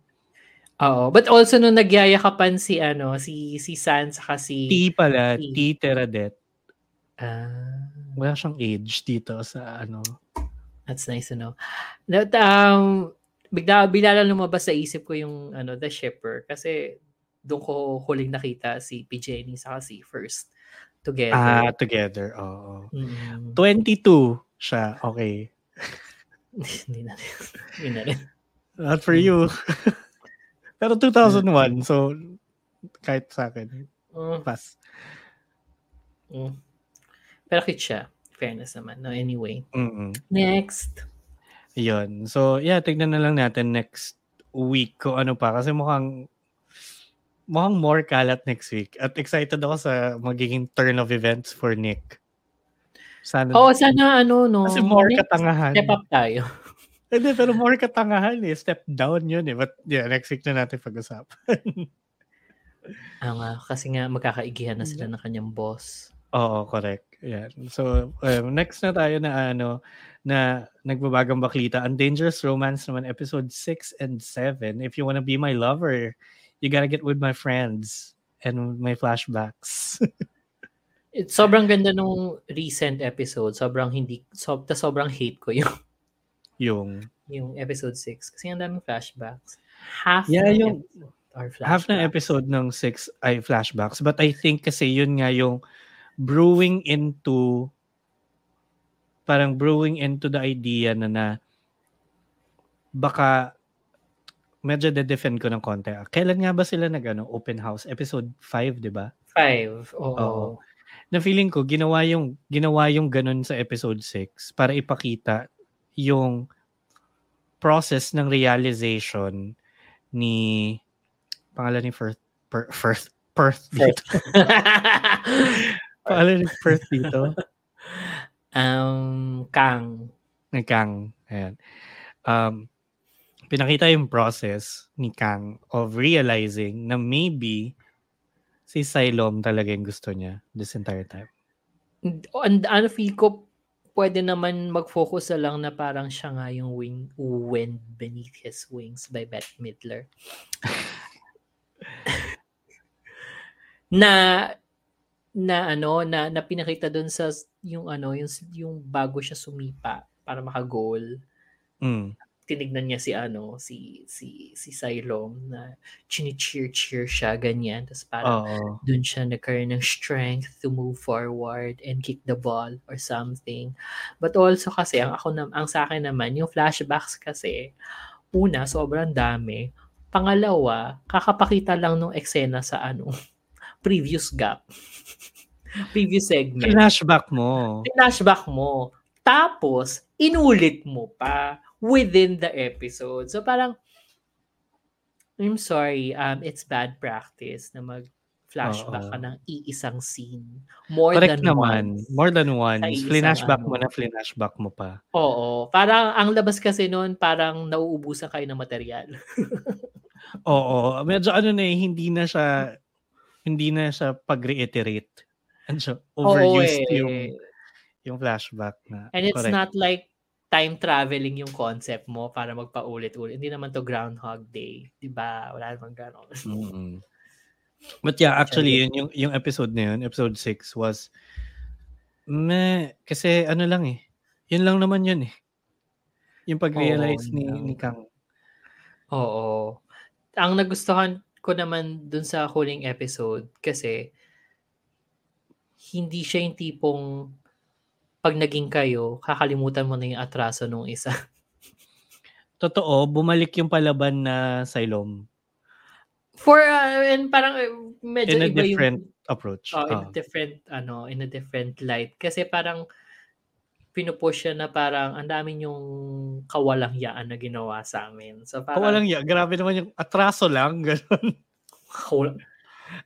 Oo. But also nung nagyayakapan si ano, si si San saka si T pala, T. T Teradet. Ah, Wala siyang age dito sa ano. that's nice to know. That, um, bigla, lang lumabas sa isip ko yung ano, The Shipper kasi doon ko huling nakita si P. Jenny saka si First together. Ah, together. Oo. Mm. 22 siya. Okay. Hindi na rin. Hindi na rin. Not for you. Pero 2001, so kahit sa akin, Mm, pass. mm. Pero cute siya. Fairness naman. No, anyway. Mm-mm. Next. Yun. So, yeah, tignan na lang natin next week kung ano pa. Kasi mukhang mukhang more kalat next week. At excited ako sa magiging turn of events for Nick. Sana. Oo, sana ano, no. kasi more next katangahan. Step up tayo. Hindi, pero more katangahan eh. Step down yun eh. But yeah, next week na natin pag-usapan. Ah, nga, kasi nga magkakaigihan na sila ng kanyang boss. Oo, correct. Yan. So, um, next na tayo na ano, na nagbabagang baklita. Ang Dangerous Romance naman, episode 6 and 7. If you wanna be my lover, you gotta get with my friends and my flashbacks. It, sobrang ganda nung recent episode. Sobrang hindi, so, ta sobrang hate ko yung, yung yung episode 6. Kasi ang daming flashbacks. Half Yeah, ng yung- episode are half ng episode ng 6 ay flashbacks. But I think kasi yun nga yung brewing into parang brewing into the idea na na baka medyo de-defend ko ng konti. Kailan nga ba sila nag ano, open house? Episode 5, di ba? Five. Oo. Oo. Na feeling ko ginawa yung ginawa yung ganun sa episode 6 para ipakita yung process ng realization ni pangalan ni Firth per, Firth Perth dito. pangalan ni Perth dito. um, Kang. Kang. Ayan. Um, pinakita yung process ni Kang of realizing na maybe si Silom talaga yung gusto niya this entire time. And, ano feel ko, pwede naman mag-focus na lang na parang siya nga yung wing, wind beneath his wings by Bette Midler. na na ano na, na pinakita doon sa yung ano yung yung bago siya sumipa para maka-goal Mm. Tinignan niya si ano si si si Cylom na chini-cheer cheer siya ganyan tapos parang Oo. dun siya nagkaroon ng strength to move forward and kick the ball or something. But also kasi, ang ako na, ang sa akin naman, yung flashbacks kasi, una, sobrang dami. Pangalawa, kakapakita lang nung eksena sa ano, previous gap. previous segment. Flashback mo. Flashback mo. Tapos, inulit mo pa within the episode. So parang, I'm sorry, um, it's bad practice na mag flashback Oo. ka ng iisang scene. More Correct than naman. once. More than once. Flinashback ano. mo na, flinashback mo pa. Oo. Parang ang labas kasi noon, parang nauubusan kayo ng material. Oo. Medyo ano na eh, hindi na siya, hindi na siya pag-reiterate. Ano siya, overused Oo eh. yung, yung flashback na. And it's Correct. not like time traveling yung concept mo para magpaulit-ulit. Hindi naman to Groundhog Day. Di ba? Wala namang gano'n. Mm-mm. But yeah, actually, yun, yung, yung episode na yun, episode 6 was, meh, kasi ano lang eh, yun lang naman yun eh. Yung pag-realize Oo, ni, lang. ni Kang. Oo. Ang nagustuhan ko naman dun sa huling episode kasi hindi siya yung tipong pag naging kayo, kakalimutan mo na yung atraso nung isa. Totoo, bumalik yung palaban na Silom For, uh, and parang uh, medyo in a iba different yung, approach. oh, in Ah. a different, ano, in a different light. Kasi parang, pinupush siya na parang ang dami yung kawalangyaan na ginawa sa amin. So parang, Kawalang ya. Grabe naman yung atraso lang. Ganun. Kawal-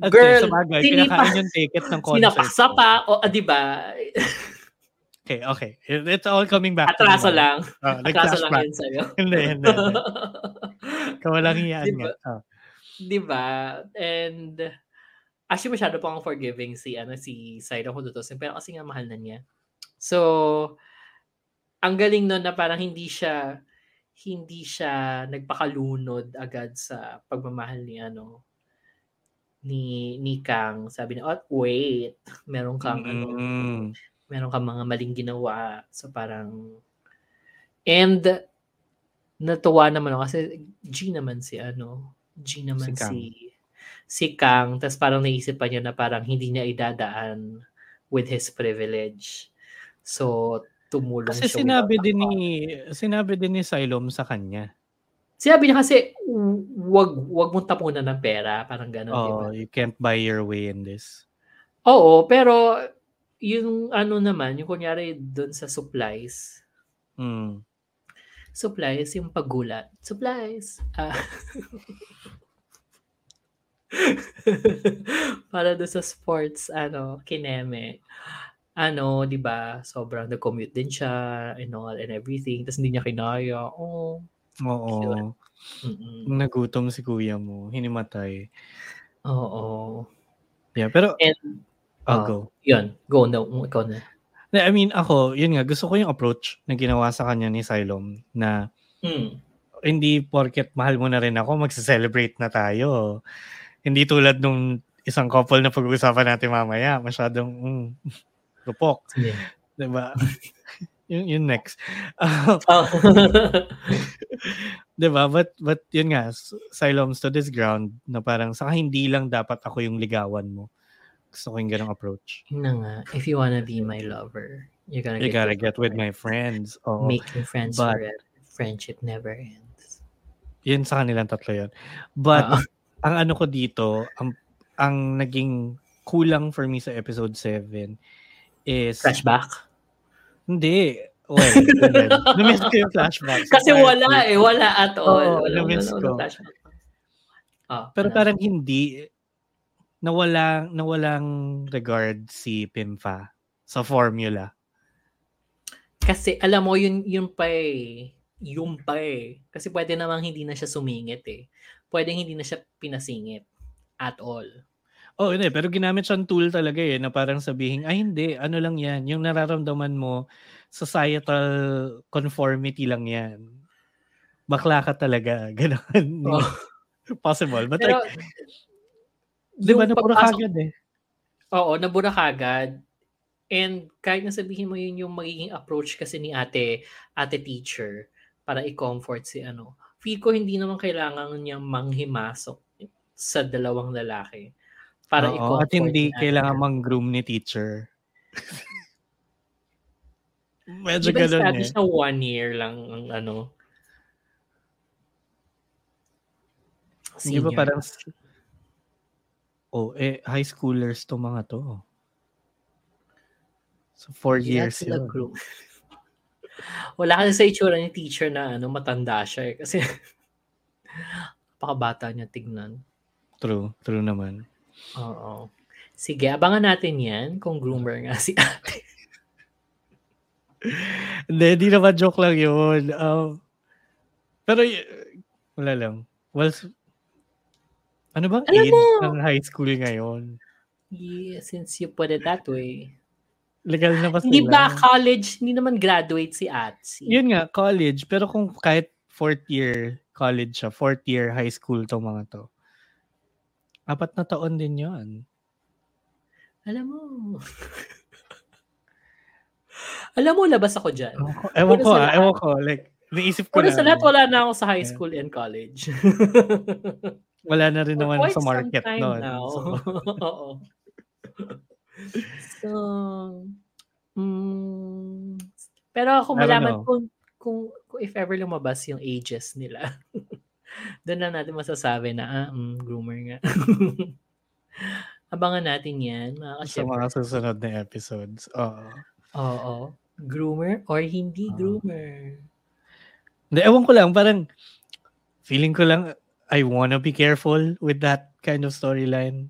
At Girl, sa bagay, pinakain yung ticket ng concert. Sinapaksa pa, o ah, di ba? Okay, okay. It- It's all coming back. to Atraso lang. Oh, Atraso lang yun sa'yo. Hindi, hindi. hindi. Kawalang hiyaan Di ba? nga. Oh. di ba? And actually masyado pa akong forgiving si ano si Saira kung tutusin pero kasi nga mahal na niya. So ang galing nun na parang hindi siya hindi siya nagpakalunod agad sa pagmamahal ni ano ni ni Kang sabi niya oh wait meron kang ano Mm. Meron kang mga maling ginawa so parang and natuwa naman ako kasi G naman si ano G naman Si Kang. si si Kang tapos parang naisip pa niya na parang hindi niya idadaan with his privilege so tumulong Kasi siya sinabi without din ni sinabi din ni Silom sa kanya. Sinabi niya kasi, "W- wag, wag mong tapunan ng pera. Parang gano'n? Oh, you can't buy your way in this. Oo, pero yung ano naman, yung kunyari doon sa supplies, Mm. supplies, yung paggulat. Supplies. Ah. Para doon sa sports, ano, kineme. Ano, di ba, sobrang nag-commute din siya and all and everything. Tapos hindi niya kinaya. Oh, Oo. mm Nagutom si kuya mo, hinimatay. Oo. Yeah, pero And, Oh, go. yun. Go na. Ikaw na. I mean, ako, yun nga, gusto ko yung approach na ginawa sa kanya ni Silom na Mm. hindi porket mahal mo na rin ako, magse-celebrate na tayo. Hindi tulad nung isang couple na pag-uusapan natin mamaya, masyadong mm, rupok, Sige. 'di ba? yun, yun next. Uh, Oh. 'Di ba? But but yun nga, S- Silom stood his ground na parang saka hindi lang dapat ako yung ligawan mo. Gusto ko yung ganong approach. Na nga, if you wanna be my lover, you gotta You get, gotta get with my friends. Oo. Making friends But- forever. Friendship never ends. Yun sa kanilang tatlo yun. But Oo. ang ano ko dito, ang, ang naging kulang for me sa episode 7 is Flashback? hindi. Well, na-miss ko yung flashback. Kasi wala eh, wala at all. Oo, wala, na-miss wala, ko. wala flashback. Oh, Pero parang hindi nawala nawalang regard si Pimfa sa formula. Kasi alam mo, yun, yun pa eh. Yun pa eh. Kasi pwede namang hindi na siya sumingit eh. Pwede hindi na siya pinasingit. At all. Oh, hindi. Pero ginamit siyang tool talaga eh, na parang sabihin, ay hindi, ano lang yan. Yung nararamdaman mo, societal conformity lang yan. Bakla ka talaga. Ganon. Oh. Possible. But Pero, like, di ba pagpasok- kagad eh. Oo, nabura kagad. And kahit na sabihin mo yun yung magiging approach kasi ni ate, ate teacher para i-comfort si ano. Feel ko hindi naman kailangan niya manghimasok sa dalawang lalaki para Oo, i-comfort at hindi kailangan mang-groom ni teacher. Medyo Di ba ganun eh. na one year lang ang ano? Hindi ba senior. parang Oh, eh, high schoolers to mga to. So, four Hindi years yun. group. Wala kasi sa itsura ni teacher na ano, matanda siya eh. Kasi pakabata niya tignan. True, true naman. Oo. Sige, abangan natin yan kung groomer nga si ate. Hindi, di naman joke lang yun. Um, pero, y- wala lang. Well, ano bang Alam age mo- ng high school ngayon? Yeah, since you put it that way. Legal na ba sila? Hindi ba college, hindi naman graduate si Atsi? Yun nga, college. Pero kung kahit fourth year college siya, fourth year high school tong mga to, apat na taon din yun. Alam mo. Alam mo, labas ako dyan. Ewan ko, ah, ewan ko. Like, naisip ko Una na. sa lahat, wala na ako sa high Yeah. school and college. Wala na rin For naman sa market noon. So. So, mm, pero kung malaman kung, kung, kung if ever lumabas yung ages nila, doon na natin masasabi na, ah, mm, groomer nga. Abangan natin yan, mga sa mga susunod na episodes. Oo. Oo. groomer or hindi Oo. groomer. Hindi, ewan ko lang, parang feeling ko lang I wanna be careful with that kind of storyline.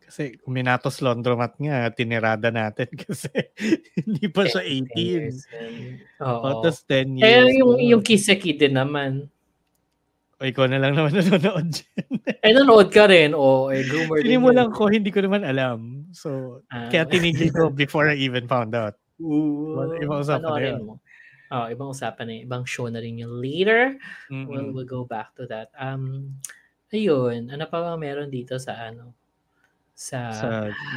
Kasi Minatos Laundromat nga, tinirada natin kasi hindi pa siya 18. years. O, Oo. tapos 10 years. Kaya yung, na. yung Kiseki din naman. O, ikaw na lang naman nanonood dyan. Eh, nanood ka rin. O, eh, groomer lang ko, hindi ko naman alam. So, Ah. kaya tinigil ko before I even found out. Ooh, ibang usapan na panoorin yun. mo. Oh, ibang usapan na yun. Ibang show na rin yun later. We'll, Mm-mm. we'll go back to that. Um, ayun. Ano pa ba meron dito sa ano? Sa, Sa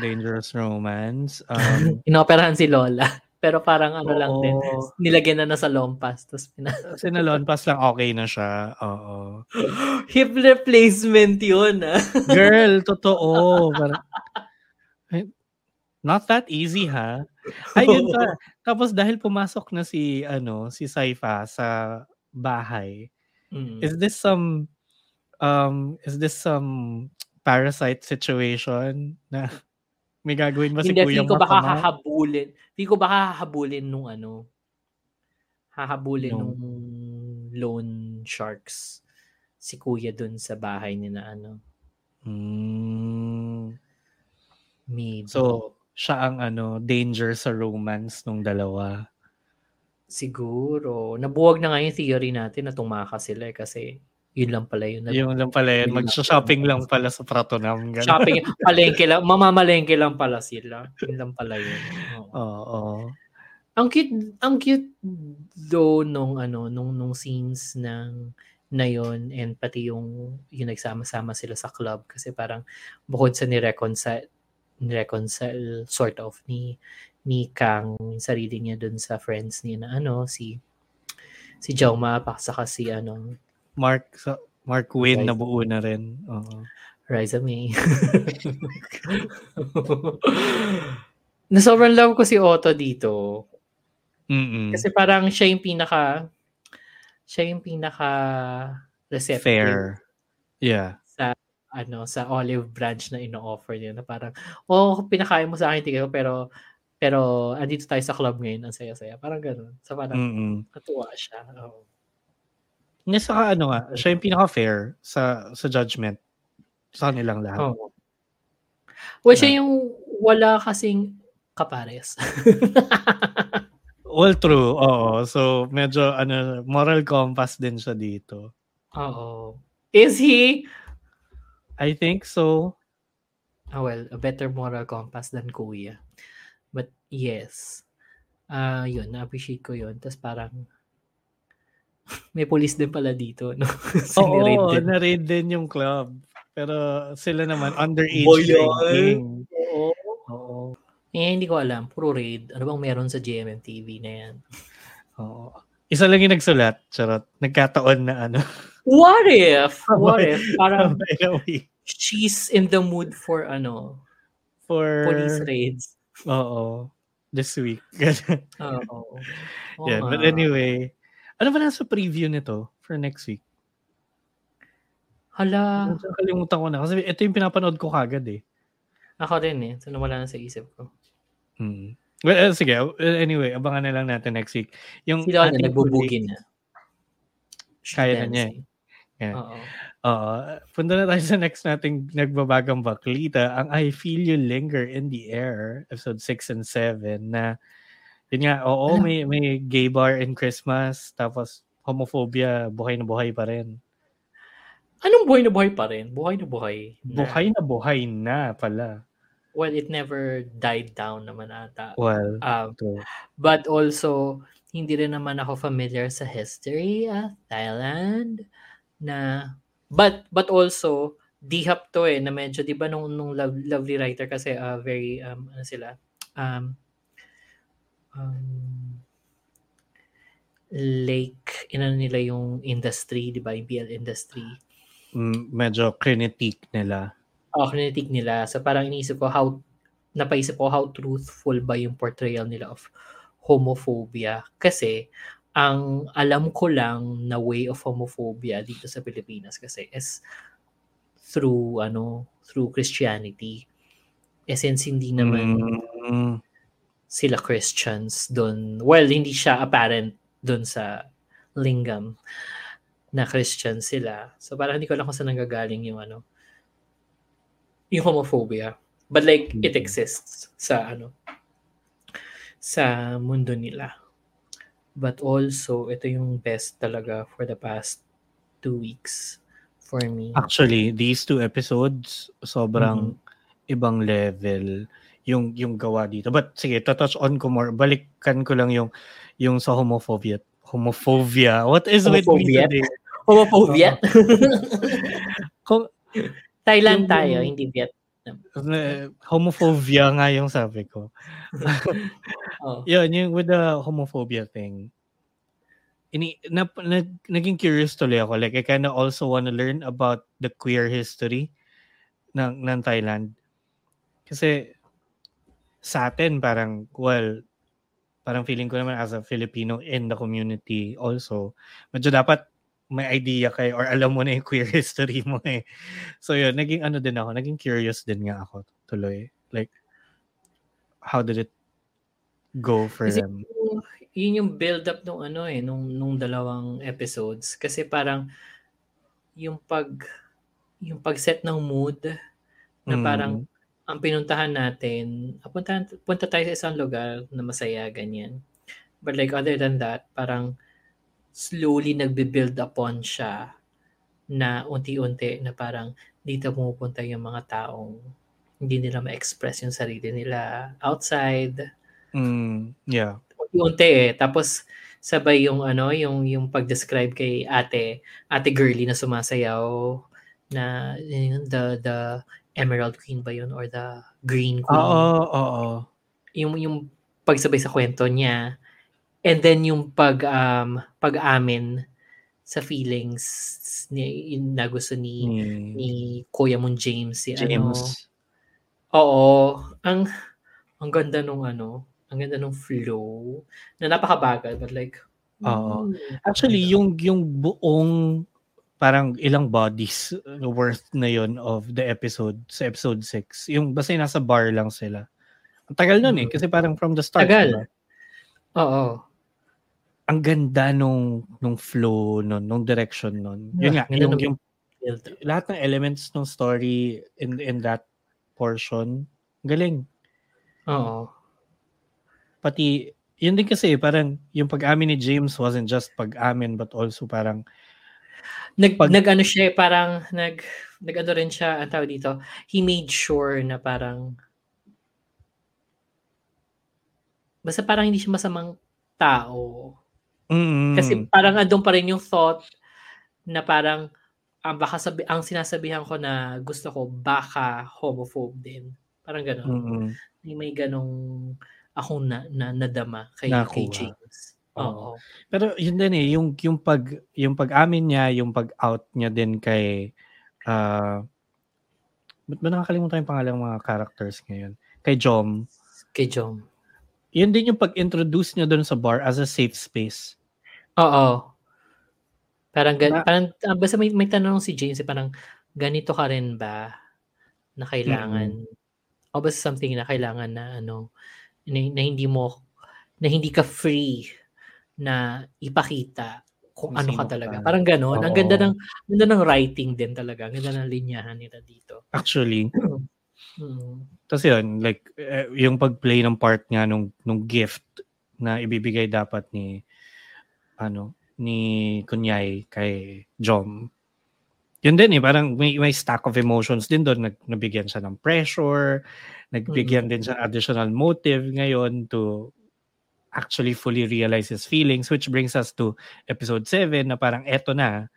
Dangerous Romance. Um, inoperahan si Lola. Pero parang ano lang din. oo. Nilagyan na na sa Lompas. Tapos pina- Sinalon pass lang okay na siya. Oo. hip replacement yun ah. Girl, totoo. Parang, not that easy, ha? Ayun pa. Tapos dahil pumasok na si, ano, si Saifa sa bahay, Mm. is this some, um, is this some parasite situation na may gagawin ba si Hindi, Kuyang feel ko baka hahabulin. Feel ko baka hahabulin nung ano. Hahabulin Nung- nung loan sharks si kuya dun sa bahay ni na ano. Hmm. Maybe. So, siya ang ano, danger sa romance nung dalawa. Siguro. Nabuwag na nga yung theory natin na tumakas sila eh, kasi yun lang pala yun. Yung lang pala yun, mag-shopping lang pala sa Pratunam. ganun. Shopping, palengke lang, mamamalengke lang pala sila. Yun lang pala yun. Oo. Oo. Ang cute, ang cute though nung ano, nung nung scenes ng na yun and pati yung yung nagsama-sama sila sa club kasi parang bukod sa ni-reconcile ni-reconcile sort of ni ni Kang yung sarili niya dun sa friends niya na ano si si Jauma pa saka si ano Mark sa Mark Wayne na buo na rin. Oo. Riza May. na sobrang love ko si Otto dito. Mm-mm. Kasi parang siya yung pinaka siya yung pinaka receptive Fair. Yeah. Ano sa olive branch na ino-offer niya na parang oh pinakain mo sa akin ko pero pero andito tayo sa club ngayon ang saya-saya parang ganoon so parang Mm-mm. natuwa siya oo Nga saka ano nga, siya yung pinaka-fair sa sa judgment sa kanilang lahat. Oo. well siya yung wala kasing kapares All true. Oo. So, medyo ano, moral compass din siya dito. oo is he I think so. Ah, well, a better moral compass than kuya. But yes. Ah, yun, na-appreciate ko yun. Tapos parang may police din pala dito, no? So, Oo, din. na-raid din yung club. Pero sila naman underage Boyan. drinking. Oo. Oo. Eh, hindi ko alam. Puro raid. Ano bang meron sa GMMTV na yan? Oo. Isa lang yung nagsulat, charot. Nagkataon na ano. What if? What if? Parang she's in the mood for ano, for police raids. Oo. This week. Oo. Oo yeah, but anyway, ano ba nasa preview nito for next week? Hala. Kalimutan ko na kasi ito yung pinapanood ko kagad eh. Ako rin eh. So, nawala na sa isip ko. Hmm. Well, eh, sige. uh, Anyway, abangan na lang natin next week. Yung Si Lola, ating nagbubugi huli- na. Kaya na niya eh. Yeah. Oo. Oo. punta na tayo sa next nating nagbabagang baklita, ang I Feel You Linger in the Air, episode 6 and 7, na yun nga, oo, Alam- may, may gay bar in Christmas, tapos homophobia, buhay na buhay pa rin. Anong buhay na buhay pa rin? Buhay na buhay. na. Buhay na buhay na pala. Well, it never died down naman ata. Well, Um, ito. but also, hindi rin naman ako familiar sa history of Thailand na but but also dihap to eh na medyo 'di ba nung nung love, lovely writer kasi uh, very um ano sila um um like inano nila yung industry 'di ba yung BL industry Mm, medyo critique nila. oh, kinitig nila. So parang iniisip ko how, napaisip ko how truthful ba yung portrayal nila of homophobia. Kasi, ang alam ko lang na way of homophobia dito sa Pilipinas kasi is through, ano, through Christianity. Eh, since hindi naman, Mm, sila Christians doon. Well, hindi siya apparent doon sa lingam na Christian sila. So parang hindi ko alam kung saan nanggagaling yung ano, yung homophobia. But like, it Mm. exists sa ano, sa mundo nila. But also, ito yung best talaga for the past two weeks for me. Actually, these two episodes, sobrang Mm-hmm. ibang level yung yung gawa dito. But sige, touch on ko more. Balikan ko lang yung yung sa homophobia. Homophobia. What is with me Homophobia? today? Homophobia? Kung, Thailand Yung- tayo, hindi Viet. Eh, homophobia nga yung sabi ko. Oh. Yun, yung with the homophobia thing. Ini, na, na, naging curious tuloy ako. Like, I kind of also want to learn about the queer history ng, ng Thailand. Kasi sa atin, parang, well, parang feeling ko naman as a Filipino in the community also, medyo dapat may idea kayo or alam mo na yung queer history mo eh. So yun, naging ano din ako, naging curious din nga ako tuloy. Like, how did it go for Kasi them? yun yung build up nung ano eh nung nung dalawang episodes kasi parang yung pag yung pag-set ng mood na Mm. parang ang pinuntahan natin ah, punta, punta tayo sa isang lugar na masaya ganyan but like other than that parang slowly nagbe-build upon siya na unti-unti na parang dito pumupunta yung mga taong hindi nila ma-express yung sarili nila outside Mm, yeah. unti eh. Tapos sabay yung ano, yung yung pag-describe kay Ate, Ate Girly na sumasayaw na yun, the the Emerald Queen ba yun or the Green Queen. Oo, oo. Yung yung pagsabay sa kwento niya. And then yung pag um pag-amin sa feelings ni yun na gusto ni Ni ni Kuya mong James si ano. James. Oo, ang ang ganda nung ano, ang ganda nung flow na napakabagal but like Oo. mm, Actually, ganda. yung yung buong parang ilang bodies worth na yon of the episode sa episode 6. Yung basta yung nasa bar lang sila. Ang tagal nun eh Mm. kasi parang from the start. Tagal. diba? Oo. Ang ganda nung nung flow nun, nung direction nun. Yun nga, Yeah, ganda yung, nung- yung lahat ng elements ng story in in that portion, galing. Oo. Pati yun din kasi parang yung pag-amin ni James wasn't just pag-amin but also parang Nag Pag- nag ano siya eh, parang nag nag ano rin siya ang tawag dito. He made sure na parang basta parang hindi siya masamang tao. Mm, Kasi parang andun pa rin yung thought na parang ang baka sabi ang sinasabihan ko na gusto ko baka homophobe din. Parang gano'n. mm, May may ganong akong na, na nadama kay, kay Nakuha. James. Oo. Oo. Pero yun din eh, yung, yung pag, yung pag-amin niya, yung pag-out niya din kay, ah, ba't ba nakakalimutan yung pangalan ng mga characters ngayon? Kay Jom. Kay Jom. Yun din yung pag-introduce niya doon sa bar as a safe space. Oo. Parang, gan- Na- parang ah, basta may, may tanong si James, eh, parang ganito ka rin ba na kailangan o basta something na kailangan na ano na, na hindi mo na hindi ka free na ipakita kung ano ka talaga. ka. Parang gano'n. Ang ganda ng ang ganda ng writing din talaga. Ang ganda ng linyahan nila dito. Actually. Mm. Tapos yun, like, eh, yung pag-play ng part nga nung, nung gift na ibibigay dapat ni, ano, ni Kunyay kay Jom. Yun din eh, parang may, may stack of emotions din doon. Nag, nabigyan siya ng pressure, nagbigyan din siya additional motive ngayon to actually fully realize his feelings, which brings us to episode 7 na parang eto na,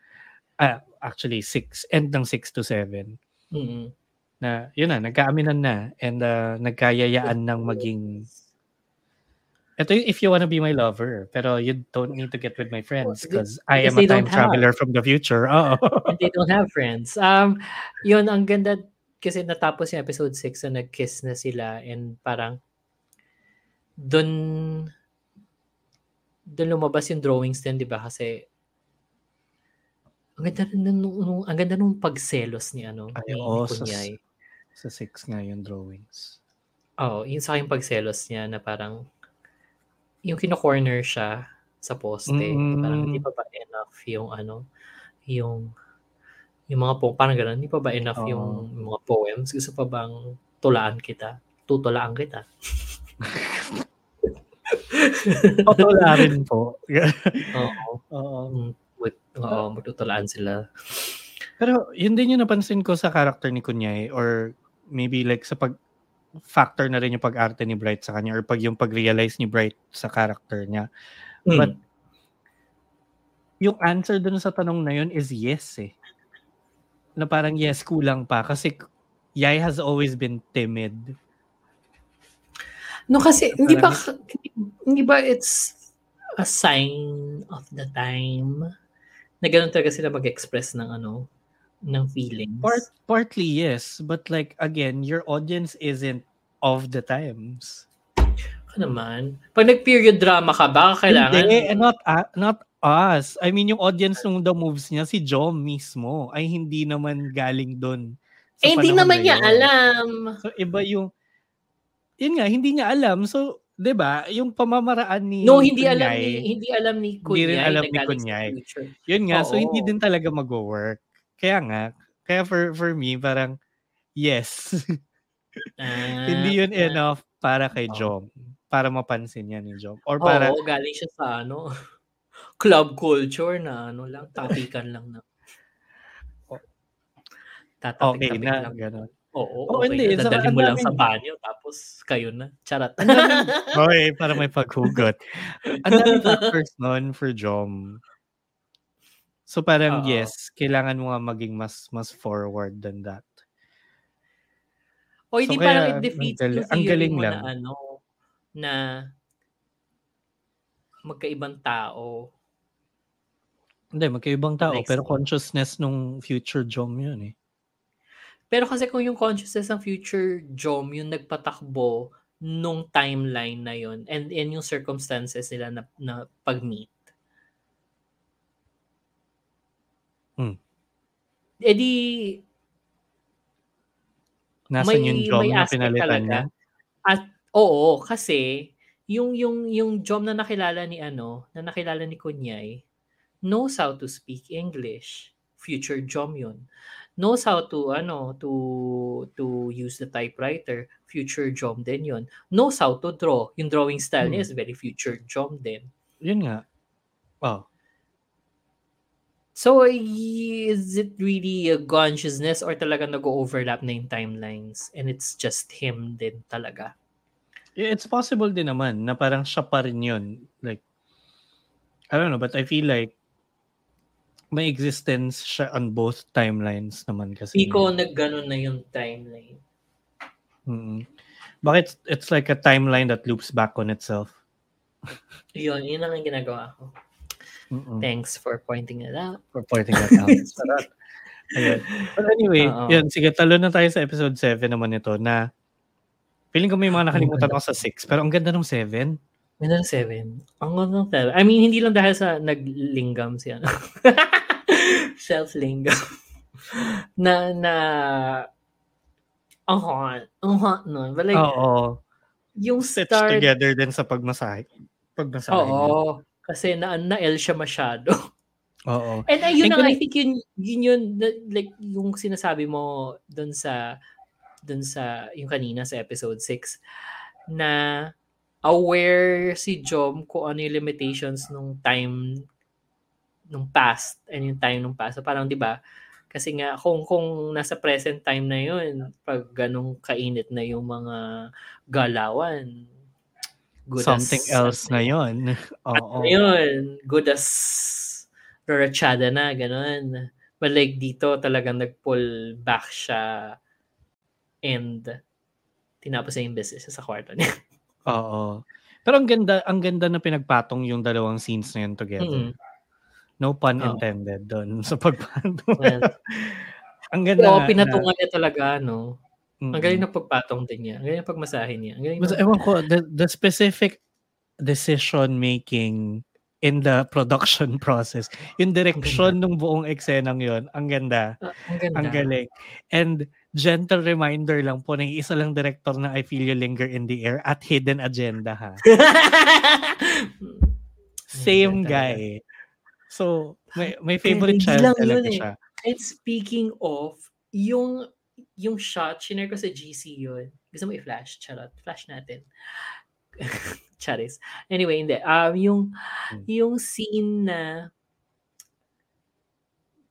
ah, actually 6, end ng 6 to 7 Mm. na yun na, nagkaaminan na and uh, nagkayayaan ng maging ito yung if you wanna be my lover pero you don't need to get with my friends because I am a time traveler from the future. And they don't have friends. Um, yun, ang ganda kasi natapos yung episode 6 na nag-kiss na sila and parang doon doon lumabas yung drawings din, di ba? Kasi ang ganda rin nung, nung, ang ganda nung pagselos ni ano, Ay, ni, oo, ni sa- Kunyay. Sa 6 nga yung drawings. Oo, yung sa akin pagselos niya na parang yung kino-corner siya sa poste, parang hindi Mm. pa ba enough yung ano, yung yung mga po parang gano'n, hindi pa ba enough Oo. yung mga poems, gusto pa bang tulaan kita, tutulaan kita? Tutularin po. Oo. Oo. Wit oo, magtutulaan sila. Pero yun din yung napansin ko sa character ni Kunyai or maybe like sa pag factor na rin yung pag-arte ni Bright sa kanya or pag yung pag-realize ni Bright sa character niya. But Hmm. yung answer dun sa tanong na yun is yes eh. Na parang yes, kulang pa kasi Yai has always been timid. No, kasi Na hindi ba parang hindi ba it's a sign of the time na gano'n talaga sila mag-express ng ano, ng feelings? Part partly yes, but like again, your audience isn't of the times. Baka naman. 'Pag nag-period drama ka baka kailangan Hindi, not a not us. I mean yung audience nung The Moves niya, si Jom mismo ay hindi naman galing dun sa Eh, hindi naman na niya yun. alam. So iba yung yun nga, hindi niya alam. So, 'di ba, yung pamamaraan ni No, hindi alam Kunyai, ni hindi alam ni hindi rin alam ni future. Yun nga, so hindi Oo. din talaga magwo-work. Kaya nga, kaya for for me parang yes. Ah, Hindi yun ah. enough para kay. Jom, para mapansin yan ni Jom or para Oo, galing siya sa ano, club culture na ano lang, tapikan lang na O tatapik-tapik okey na, lang. gano'n. Oo, Oo, okey hindi ang mo lang sa banyo tapos kayo na, daming hoy, para may paghugot. Ang daming factors nun for Jom. So parang Oo. yes, kailangan mo nga maging mas mas forward than that. O So hindi parang kaya it ang defeats gali yung ang galing mo na lang. ano, na magkaibang tao. Hindi, magkaibang tao Like pero consciousness nung future Jom yun eh. Pero kasi kung yung consciousness ng future Jom yung nagpatakbo nung timeline na yun and and yung circumstances nila na na pag-meet. Hmm. Eh di Nasaan may yung Jom may na pinalitan talaga. niya? At oo, kasi yung yung yung Jom na nakilala ni ano, na nakilala ni Kunyai, knows how to speak English. Future Jom yun. Knows how to ano, to to use the typewriter. Future Jom din yun. Knows how to draw. Yung drawing style niya Hmm. is very future Jom din. Yun nga. Oh. So, is it really a consciousness or talagang nag-o-overlap na yung timelines and it's just him din talaga? It's possible din naman na parang siya pa rin yun. Like, I don't know, but I feel like may existence siya on both timelines naman kasi. Iko nagganon na yung timeline. Mm. Bakit it's like a timeline that loops back on itself. Yun, yun lang ang ginagawa ko. Mm-mm. Thanks for pointing it out. For pointing that out. Sarap. Ayun. But anyway, Oo. yun, sige, talo na tayo sa episode 7 naman ito na feeling ko may mga nakalimutan Ang ako sa 6, pero ang ganda ng 7. Ganda ng seven. Ang ganda ng seven. I mean, hindi lang dahil sa naglingam siya. Self-lingam. na, na, ang hot. Ang hot nun. But like, Oo. yung Stitched start, together din sa pagmasahe. Pagmasahe. niya. Kasi na, na-L siya masyado. Oo. And ayun na, I think yun, yun yun, na- like, yung sinasabi mo dun sa, dun sa, yung kanina sa episode 6, na aware si Jom kung ano yung limitations nung time nung past and yung time nung past. So parang 'di ba? Kasi nga kung kung nasa present time na yun, pag ganong kainit na yung mga galawan, good Something as, else ano na yon. Oo. ano yun, good as rarachada na, ganun. But like dito talagang nag-pull back siya and tinapos niya yung business sa kwarto niya. Oo. Pero ang ganda, ang ganda na pinagpatong yung dalawang scenes na yun together. Mm. No pun Oo. intended doon sa pagpatong. Well, ang ganda Oo, na- pinatungan niya talaga, no? Mm-mm. Ang galing ng pagpatong din niya. Ang galing ng pagmasahe niya. Ang galing Mas ng- ewan ko, the, the specific decision making in the production process. Yung direction ng buong eksenang yon ang ganda. Ah, ang ganda. Ang galing. And gentle reminder lang po na isa lang director na I Feel You Linger in the Air at Hidden Agenda ha. Same Ganda talaga. guy. So, may, may favorite Hindi child talaga eh. siya. And speaking of, yung yung shot, shinare ko sa GC yun. Gusto mo i-flash? Charot. Flash natin. Charis. Anyway, hindi. Um, yung, Hmm. yung scene na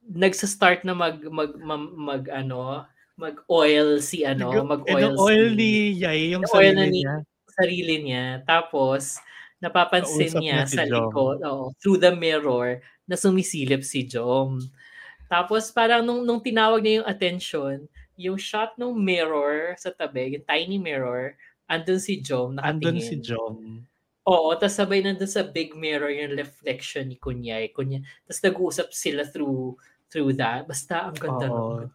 nagsa-start na mag, mag, mag, mag ano, mag-oil si ano, mag-oil oil si- ni Yay, yung oil na sarili ni- niya. sarili niya. Tapos, napapansin Kausap niya si sa Jom. likod, oo, through the mirror, na sumisilip si Jom. Tapos, parang nung, nung tinawag niya yung attention, yung shot ng mirror sa tabi, yung tiny mirror, andun si Jom nakatingin. Andun si Jom. Oo, tapos sabay nandun sa big mirror yung reflection ni Kunyay. Kunyay. Tapos nag-uusap sila through through that. Basta ang ganda Oo. nun.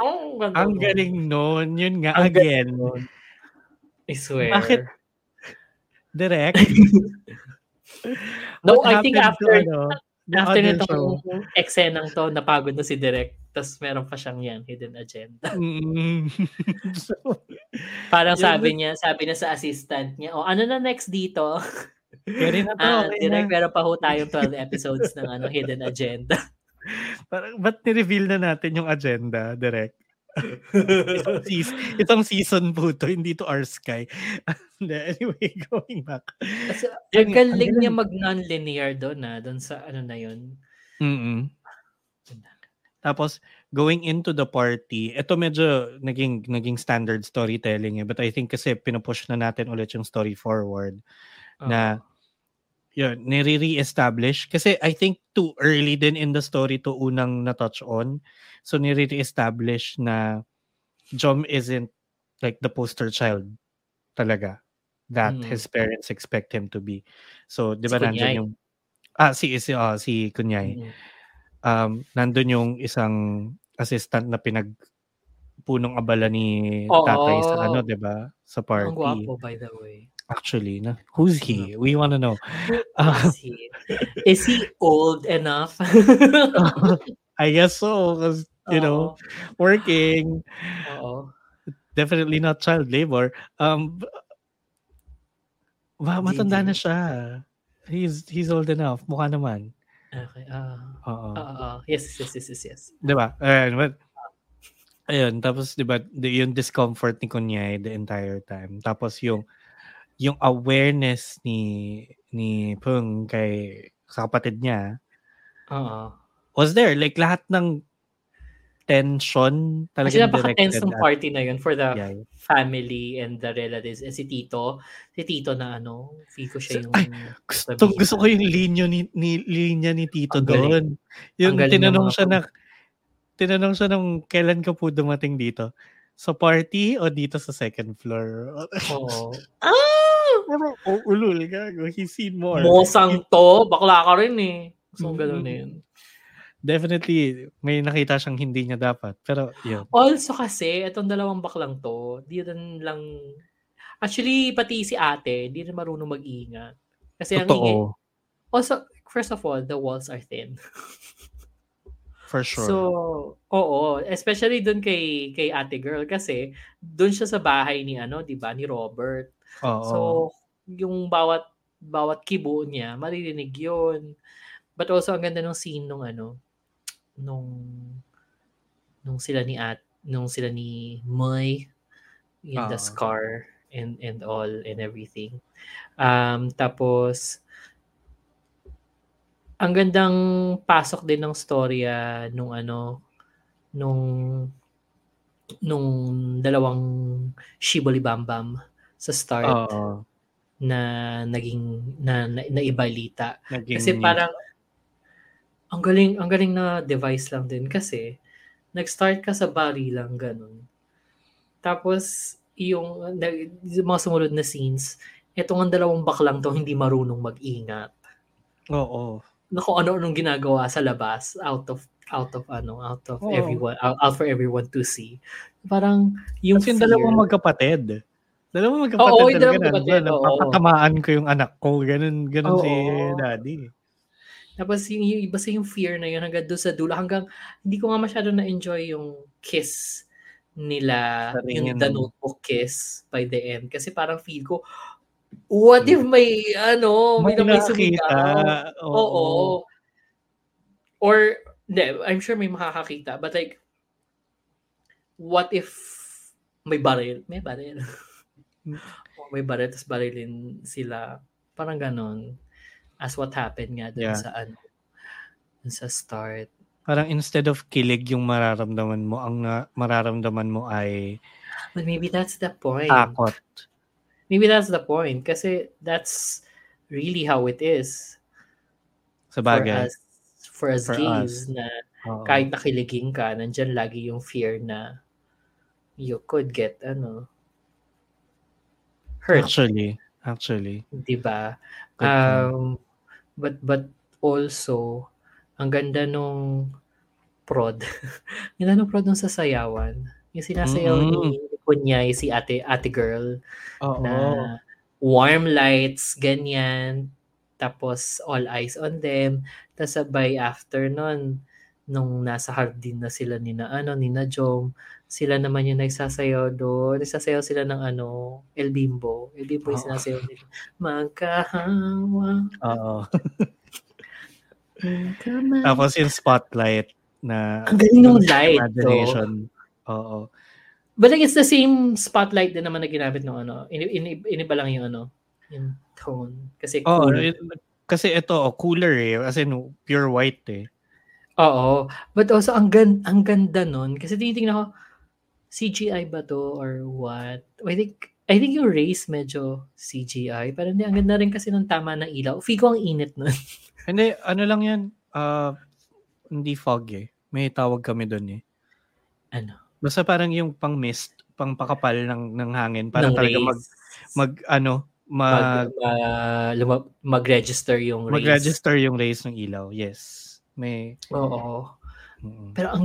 Oh, ang ganda Ang nun. galing nun. Yun nga, Ang again. nun. I swear. Bakit? Direct. No, What I think happened to, after ano, after other nitong eksenang to, napagod na si Direk. Tapos meron pa siyang yan, hidden agenda. Mm. so, Parang sabi niya, sabi na sa assistant niya, oh, ano na next dito? Pwede na to. Ah, okay Direk, na. meron pa ho tayong 12 episodes ng ano, hidden agenda. Parang, ba't ni-reveal na natin yung agenda, direct? Itong, season, itong season po to, hindi to our sky. Anyway, going back. Kasi, ang galing niya mag non-linear doon na, doon sa ano na yun. mm Tapos, going into the party, ito medyo naging, naging standard storytelling eh. But I think kasi pinupush na natin ulit yung story forward. Oo. na yun, nire-re-establish. Kasi I think too early din in the story to unang na-touch on. So nire-re-establish na Jom isn't like the poster child talaga that Mm. his parents expect him to be. So, di ba Si nandun Kunyay. yung Ah, si si, ah, si Kunyay. Mm. Um, nandun yung isang assistant na pinag punong abala ni Oo. tatay sa ano, 'di ba? Sa Ang party. gwapo, by the way. Actually, na. Who's he? We want to know. Ah. is he? Is he old enough? I guess so, because you know, working, Oo. definitely not child labor. Um, ba, matanda na siya. He's he's old enough. Mukha naman. Okay. Ah. Oo. Ah. yes, yes, yes, yes, yes. 'Di ba? Ayun, but, ayun, tapos 'di ba, yung discomfort ni Kunyay the entire time. Tapos yung yung awareness ni ni Pung kay sa kapatid niya Oo. was there like lahat ng tension Kasi talagang napaka-tense ng party na yun for the Yay. family and the relatives. Eh, si Tito, si Tito na ano, ko siya yung... Ay, Gusto, Sabihin gusto ko yung linya ni, ni linya ni Tito Ang doon. Yung tinanong siya na tinanong siya nung kailan ka po dumating dito? Sa party o dito sa second floor? Oo. Ah! Oh, ulul, gago. He's seen more. Mosang to, bakla ka rin eh. So, gano'n na Mm. yun. Definitely, may nakita siyang hindi niya dapat. Pero, yun. Also kasi, itong dalawang baklang to, di rin lang... Actually, pati si ate, di rin marunong mag-iingat. Kasi ang ingay... Totoo. Also, first of all, the walls are thin. For sure. So, oo, especially doon kay kay Ate Girl kasi doon siya sa bahay ni ano, 'di ba, ni Robert. Oo. So, yung bawat bawat kibo niya, maririnig 'yon. But also ang ganda ng scene nung ano, nung nung sila ni At, nung sila ni Moy in the Oo. scar and and all and everything. Um tapos ang gandang pasok din ng storya nung ano nung nung dalawang Shiboli Bambam sa start Oo. na naging na, na naibalita. Naging Kasi parang ang galing ang galing na device lang din kasi nag-start ka sa bari lang ganun. Tapos yung, nag- yung mga sumunod na scenes, etong ang dalawang baklang to hindi marunong mag-ingat. Oo. Na kung ano-anong ginagawa sa labas out of out of ano out of Oo. everyone out, out for everyone to see. Parang yung Kasi yung dalawang magkapatid. Dalawang magkapatid Oo, talaga dalawang magkapatid, oo. papatamaan ko yung anak ko. Ganun, ganun si Oo. daddy. Tapos yung, yung iba sa yung fear na yun hanggang doon sa dulo. Hanggang hindi ko nga masyado na-enjoy yung kiss nila, yung yun, The no? Notebook kiss by the end. Kasi parang feel ko, what if may, ano, may, May sumigaw? Oo. Oo. Or, hindi, I'm sure may makakakita. But like, what if may baril? May baril. O may baril, tapos barilin sila. Parang ganon. As what happened nga dun Yeah. sa ano, dun sa start. Parang instead of kilig yung mararamdaman mo, ang na- mararamdaman mo ay But maybe that's the point. takot. Maybe that's the point. Kasi that's really how it is. Sa For bagay. us, for us For gays us. na Oo. kahit nakiligin ka, nandyan lagi yung fear na you could get, ano, hurt. Actually, actually. di ba? Um, but but also, ang ganda nung prod. ganda nung prod nung sasayawan. Yung sinasayaw Mm-mm. ni Kunyay, si ate, ate girl, Oo. na warm lights, ganyan. Tapos all eyes on them. Tapos sabay after nun, nung nasa hardin na sila ni na ano, ni na Jom, sila naman yung nagsasayaw doon. Nagsasayaw sila ng ano, El Bimbo. El Bimbo yung Oo. sinasayaw nila. Magkahawa. Oo. Tapos yung spotlight na Ang galing nung light. Imagination. Oo. But like, it's the same spotlight din naman na ginamit ng ano. Ini, ini, iniba lang yung ano, yung tone. Kasi Oo, cool. it- kasi ito, oh, cooler eh. As in, pure white eh. Oo. But also, ang, gan ang ganda nun. Kasi tinitingnan ko, CGI ba to or what? I think, I think yung race medyo CGI. Pero hindi, ang ganda rin kasi nung tama ng ilaw. Ko ang init nun. Hindi, ano lang yan. ah hindi fog eh. May tawag kami doon eh. ano? Basta parang yung pang mist, pang pakapal ng, ng hangin. Para ng talaga race. mag, mag, ano, mag, mag, uh, luma- mag-register yung race. mag-register yung race ng ilaw. Yes. May, Oo. mm, Pero ang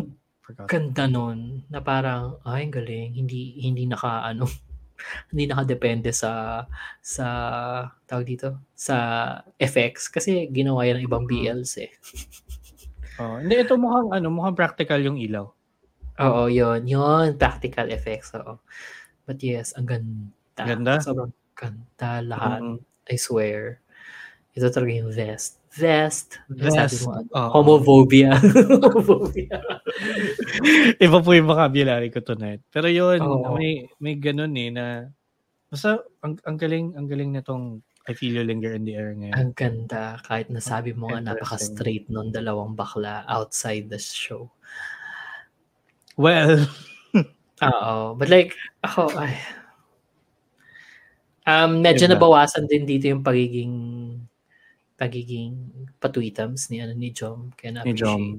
forgot. ganda nun na parang, ay, galing. Hindi, hindi naka, ano, hindi nakadepende sa, sa, tawag dito, sa effects. Kasi ginawa yan ng ibang BLs eh. Oh, hindi, ito mukhang, ano, mukhang practical yung ilaw. Oo, yun. Yun, practical effects. Oo. But yes, ang ganda. Ganda? Sobrang ganda lahat. Mm. I swear. Ito talaga yung vest. Vest. Sabi Vest. mo, ano, Oo. homophobia. homophobia. Iba po yung vocabulary ko tonight. Pero yun, Oo. may may ganun eh na basta ang, ang galing ang galing nitong I feel you linger in the air ngayon. Ang ganda. Kahit nasabi mo nga napaka-straight nung dalawang bakla outside the show. Well, Oo. But like, ako, ay. Um, medyo Diba? nabawasan din dito yung pagiging pagiging patwitams ni ano ni Jom. Kaya ni Jom.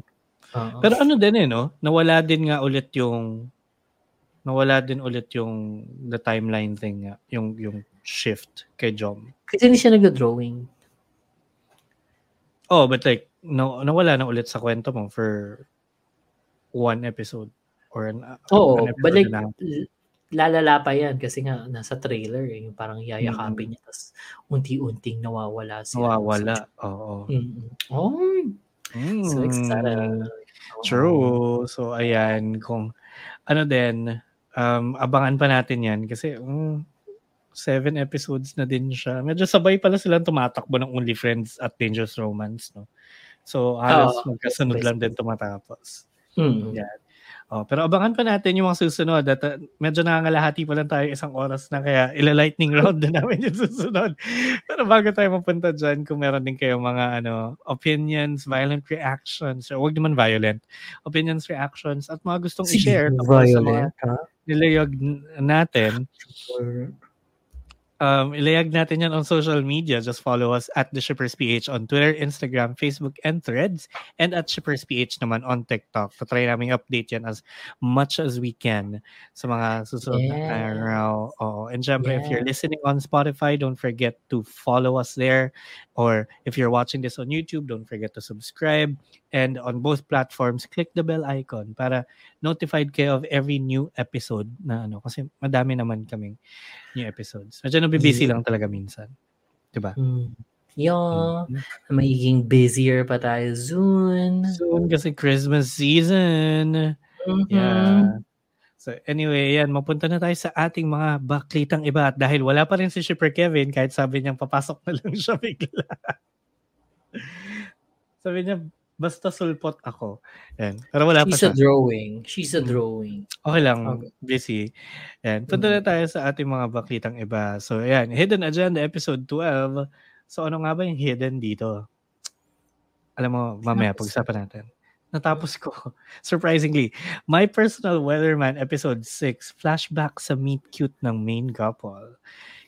Oo. Pero ano din eh, no? Nawala din nga ulit yung nawala din ulit yung the timeline thing nga, yung yung shift kay Jom. Kasi hindi siya nag-drawing. Oh, but like no, nawala na ulit sa kwento mo for one episode or an, Oo. an episode But like, and a half. l- lalala pa yan kasi nga nasa trailer eh. Yung parang yayakapin niya. Tapos unti-unting nawawala siya. nawawala. Oo. Mm-mm. Oh, so excited. Mm. Oo. True. So, ayan, kung ano din, um, abangan pa natin yan kasi mm, seven episodes na din siya. Medyo sabay pala silang tumatakbo ng Only Friends at Dangerous Romance, no? So, halos Oo. magkasunod lang din tumatapos. Mm. Yeah. Oh, pero abangan pa natin yung mga susunod. At uh, medyo nangangalahati pa lang tayo isang oras na kaya ila-lightning round na namin yung susunod. Pero bago tayo mapunta dyan, kung meron din kayo mga ano opinions, violent reactions, or wag naman violent, opinions, reactions, at mga gustong Sige, i-share tungkol sa mga violent, ha? nilayag n- natin, Or- um, ilayag natin yan on social media. Just follow us at The Shippers PH on Twitter, Instagram, Facebook, and Threads. And at Shippers PH naman on TikTok. So try namin update yan as much as we can sa mga susunod na Yes. araw. Oo. And syempre, if you're Yes. listening on Spotify, don't forget to follow us there. Or if you're watching this on YouTube, don't forget to subscribe. And on both platforms, click the bell icon para notified kayo of every new episode na ano. Kasi madami naman kaming new episodes. Medyo nabibisi Yeah. lang talaga minsan. Diba? Mm. Yeah, Mhm. magiging busier pa tayo soon. Soon kasi Christmas season. Mhm. Yeah. So anyway, yan, mapunta na tayo sa ating mga baklitang iba at dahil wala pa rin si Shipper Kevin kahit sabi niya papasok na lang siya bigla. sabi niya basta sulpot ako. Yan. Pero wala pa She's siya. a drawing. She's a Mm. drawing. Okay lang, Okay. busy. Yan. Punta na tayo sa ating mga baklitang iba. So, ayan, Hidden Agenda Episode 12. So, ano nga ba yung hidden dito? Alam mo, mamaya, pag-usapan natin. Natapos ko. Surprisingly, My Personal Weatherman Episode 6, flashback sa meet cute ng main couple.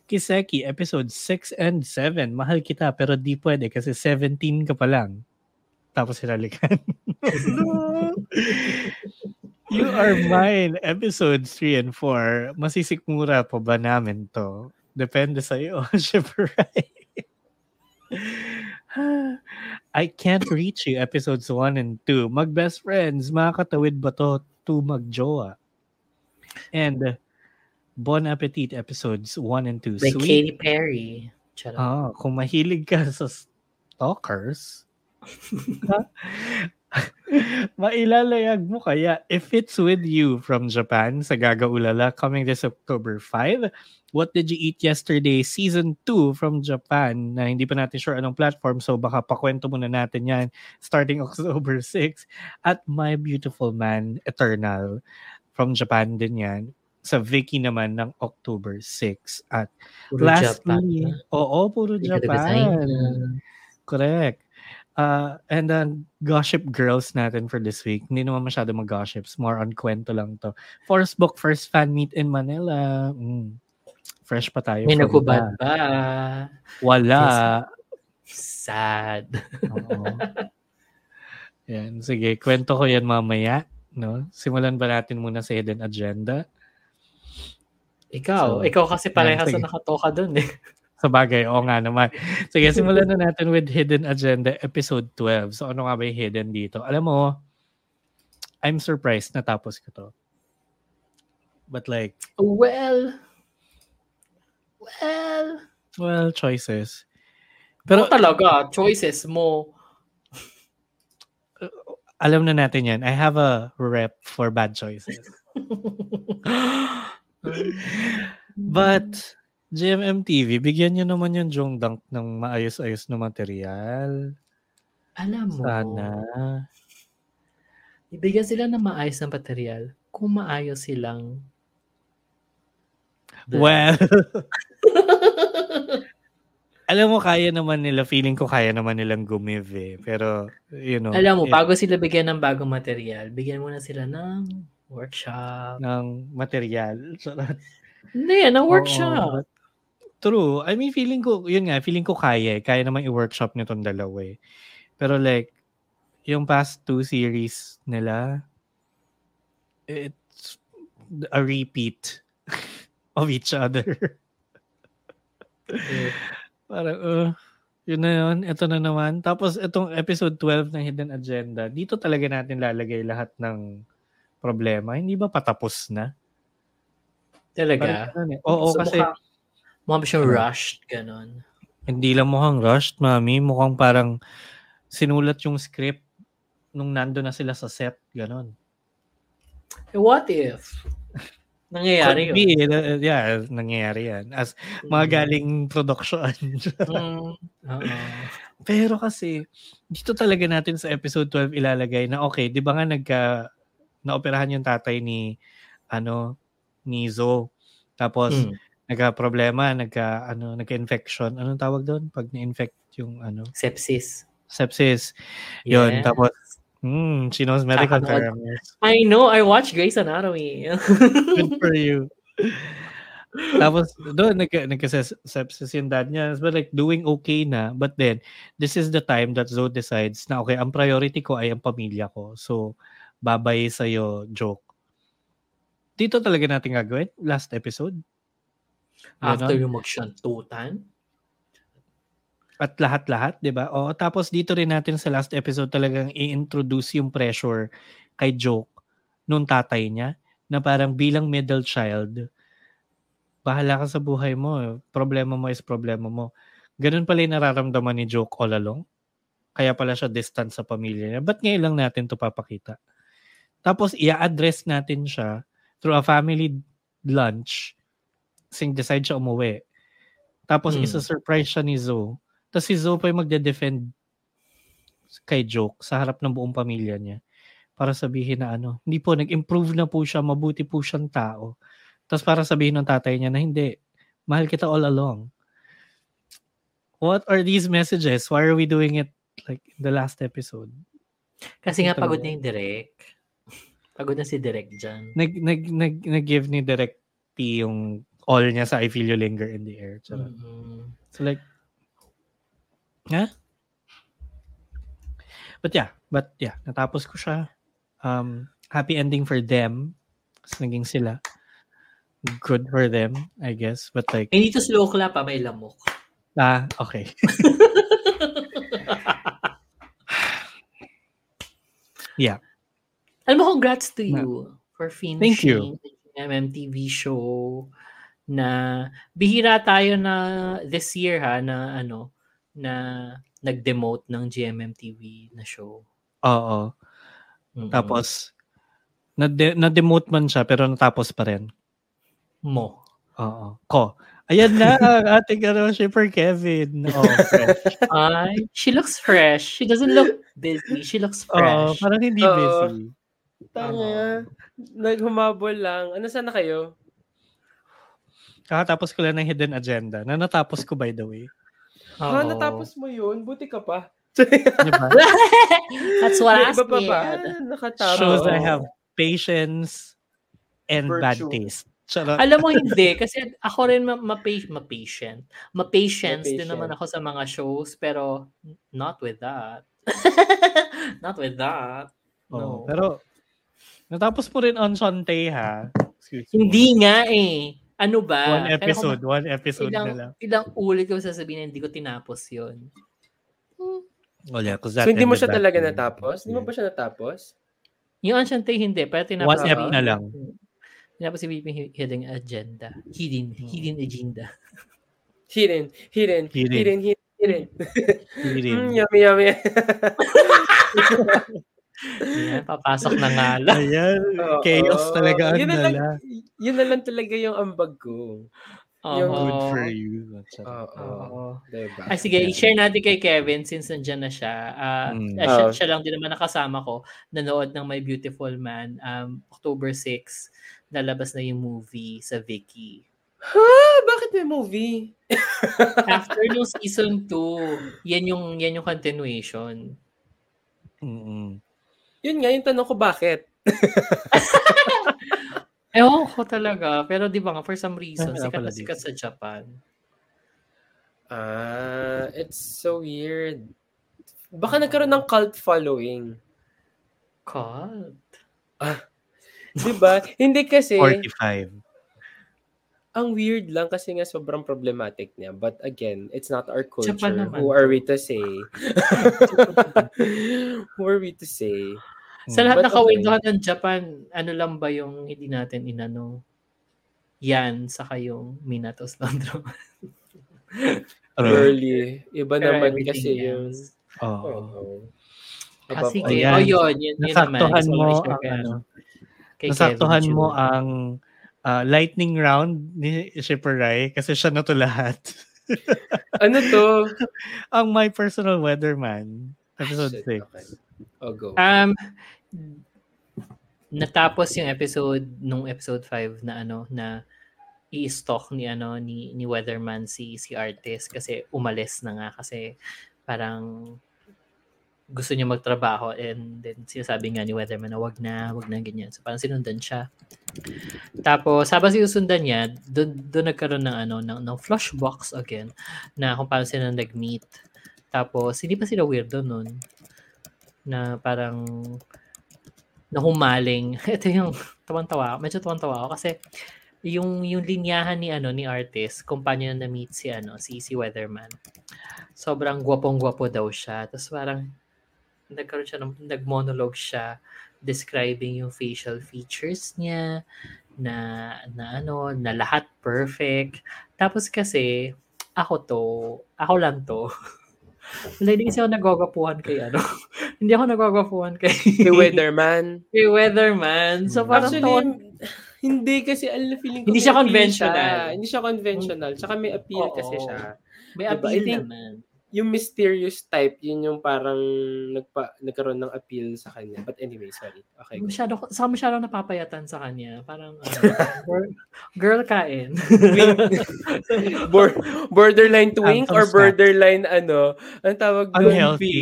Kiseki Episode 6 and 7, mahal kita pero di pwede kasi 17 ka pa lang. Tapos hinalikan. no! You Are Mine, episodes 3 and 4. Masisikmura pa ba namin to? Depende sa iyo, syempre. I Can't Reach You, episodes 1 and 2. Mag-best friends, makakatawid ba to to magjowa? And Bon Appetit, episodes 1 and 2. Like Sweet. Katy Perry. Charot. Ah, kung mahilig ka sa stalkers, mailalayag mo kaya If It's With You from Japan sa Gaga Ulala coming this October 5. What Did You Eat Yesterday Season 2 from Japan na hindi pa natin sure anong platform so baka pakwento muna natin yan starting October 6 at My Beautiful Man Eternal from Japan din yan sa Viki naman ng October 6 at Puro Lastly, Japan. oo, puro. Japan. Correct. Uh, and then, gossip girls natin for this week. Hindi naman masyado mag-gossips. More on kwento lang to. First book, first fan meet in Manila. Mm. Fresh pa tayo. May that. ba? Wala. Sad. Oo. yan. Sige, kwento ko yan mamaya. No? Simulan ba natin muna sa hidden agenda? Ikaw, So, ikaw kasi parehas na nakatoka dun eh. Sa bagay, oo nga naman. Sige, simulan na natin with Hidden Agenda episode 12. So ano nga ba yung hidden dito? Alam mo, I'm surprised natapos ko to. But like, Well, well, well, choices. pero Pero talaga, choices mo. alam na natin yan. I have a rep for bad choices. But, GMM TV, bigyan nyo naman yung Jong Dunk ng maayos-ayos na material. Alam mo, Sana. ibigyan sila ng maayos na material kung maayos silang Well, alam mo, kaya naman nila, feeling ko kaya naman nilang gumive eh. Pero, you know, Alam mo, eh, bago sila bigyan ng bagong material, bigyan muna sila ng workshop. ng material. Hindi, ng Oo, workshop. but True. I mean, feeling ko, yun nga, feeling ko kaya eh. Kaya naman i-workshop nitong dalawa eh. Pero like, yung past two series nila, it's a repeat of each other. Eh, Parang, uh, yun na yun. Ito na naman. Tapos, itong episode 12 ng Hidden Agenda, dito talaga natin lalagay lahat ng problema. Hindi ba patapos na? Talaga. Parang ganun eh. Oo, So, kasi Mukha, mukha ba siyang Ano? rushed, ganon. hindi lang mukhang rushed, mami. Mukhang parang sinulat yung script nung nando na sila sa set. Ganon. Eh, what if? Nangyayari Could yun. be, uh, yeah, nangyayari yan. As mga galing production. Mm. Pero kasi, dito talaga natin sa episode 12 ilalagay na okay, di ba nga nagka, naoperahan yung tatay ni, ano, ni Zo. Tapos, Mm. Nagka-problema, nagka, ano, nagka-infection. Anong tawag doon? Pag na-infect yung, ano, Sepsis. sepsis. Yun, Yes. tapos, hmm, she knows medical Kakanood. terms. I know, I watch Grey's Anatomy. Good for you. Tapos, doon, nagka, nagka-sepsis yung dad niya. But like, doing okay na. But then, this is the time that Zoe decides na, okay, ang priority ko ay ang pamilya ko. So, babay sa'yo, joke. Dito talaga natin gagawin? Last episode? After yung magsantutan. At lahat-lahat, di ba? O, tapos dito rin natin sa last episode talagang i-introduce yung pressure kay Joke nung tatay niya na parang bilang middle child, bahala ka sa buhay mo. Problema mo is problema mo. ganun pala yung nararamdaman ni Joke all along. Kaya pala siya distant sa pamilya niya. Ba't ngayon lang natin to papakita? Tapos, i-address natin siya through a family lunch. Kasi decide siya umuwi. Tapos, Hmm. isa-surprise siya ni Zoe. Tapos si Zoe pa yung magde-defend kay Joke sa harap ng buong pamilya niya. Para sabihin na ano, hindi po, nag-improve na po siya, mabuti po siyang tao. Tapos para sabihin ng tatay niya na hindi, mahal kita all along. What are these messages? Why are we doing it like in the last episode? Kasi nga Ito pagod na. yung Direk. Pagod na si Direk dyan. Nag, nag, nag, nag-give ni Direct P yung all niya sa I Feel You Linger in the Air. Charot. Mm-mm. So like, huh? But yeah, but yeah, natapos ko siya. Um, happy ending for them. Kasi naging sila. Good for them, I guess. But like, Hindi to slow clap pa, may lamok. ah, okay. yeah. Alam mo, congrats to you for finishing Thank you. the MMTV show na bihira tayo na this year ha na ano na nag-demote ng GMMTV na show. Oo. Mm-mm. Tapos, na-de- na-demote man siya pero natapos pa rin. mo. Oo. Ko. Ayan na, ang ating ano, shipper Kevin. Oh, fresh. Ay, she looks fresh. She doesn't look busy. She looks Oo, fresh. parang hindi Oo. busy. Tanga. Naghumabol lang. Ano sana kayo? Kakatapos ko lang ng hidden agenda na natapos ko by the way. Ha, Oo. natapos mo yun? Buti ka pa. That's what I said. Ah, nakatapos. Shows I have patience and bad Virtue. taste. Charot. Alam mo hindi kasi ako rin ma- ma-pa- ma-patient. Ma-patience din naman ako sa mga shows pero not with that. not with that. No. Pero, natapos mo rin on Shantae ha. Excuse me. Hindi nga eh. Ano ba? One Kaya episode, kung one episode ilang, na lang. ilang ulit ko sasabihin na hindi ko tinapos yun. Oh yeah, 'cause So, hindi mo siya talaga in- natapos? Hindi mo ba siya natapos? Yung Ancient Tay, hindi. Pero tinapos One VP. na lang. Tinapos si VP Hidden Agenda. Hidden, Hmm. hidden agenda. Hidden, hidden, Hidden. hidden, hidden, hidden. Mm, yummy, yummy. Ayan, papasok na nga lang. Ayan, Oo. chaos talaga ang yun na lang, dala. yun na lang talaga yung ambag ko. Yung Oo. Good for you. Oo. Oo. Diba? Ay, sige, i-share natin kay Kevin since nandyan na siya. Ah, Mm. ah, siya, Oo. siya lang din naman nakasama ko. Nanood ng My Beautiful Man. Um, October 6, lalabas na yung movie sa Viki. Ha? Bakit may movie? After nung season 2, yan yung, yan yung continuation. Mm-mm. Yun nga, yung tanong ko bakit? Ewan ko talaga. Pero di ba nga, for some reason, Kaya sikat na sikat sa Japan. Ah, it's so weird. Baka nagkaroon ng cult following. God. Di ba? Hindi kasi, 45. Ang weird lang kasi nga sobrang problematic niya. But again, it's not our culture. Naman Who to. are we to say? Who are we to say? Sa lahat But ng kawendohan ng Japan, ano lang ba yung hindi natin inano? Yan, saka yung Minatos Landro. Ano? Girly. Iba Pero naman kasi else. Oo. Oo. Ah, Above sige. Ayan. O yun, yun, yun naman. Nasaktuhan ko mo ang ano, kay Nasaktuhan Kevin mo ang ah, lightning round ni Shipper Rai kasi siya na to lahat. Ano to? ang My Personal Weatherman, episode Shit, 6. okay. Oh, go. Um, natapos yung episode nung episode 5 na ano na i-stalk ni ano ni ni Weatherman si si artist kasi umalis na nga kasi parang gusto niya magtrabaho and then sinasabi nga ni Weatherman na wag na, wag na ganyan. So parang sinundan siya. Tapos habang sinusundan niya, doon doon nagkaroon ng ano ng, ng flashbox again na kung paano sila nag-meet. Tapos hindi pa sila weirdo noon na parang nahumaling. Ito yung tawang-tawa. Medyo tawang-tawa ako kasi yung yung linyahan ni ano ni artist kung paano niya na-meet si ano si si Weatherman. Sobrang gwapong-gwapo daw siya. Tapos parang nagkaroon siya ng nag-monologue siya describing yung facial features niya na na ano na lahat perfect. Tapos kasi ako to, ako lang to. Wala, hindi kasi ako nagwagwapuhan kay ano. hindi ako nagwagwapuhan kay, Kay Weatherman. kay Weatherman. So parang Actually, taon- hindi kasi alam feeling ko Hindi siya conventional. siya. Hindi siya conventional. Tsaka may appeal Oo. kasi siya. may Diba? appeal I think- naman. Yung mysterious type, yun yung parang nagpa, nagkaroon ng appeal sa kanya. But anyway, sorry. Okay. Masyado, saka masyado napapayatan sa kanya. Parang, ano, girl, girl kain. Bor- borderline twink or Phantom snack. borderline ano? Ang tawag doon? Unhealthy.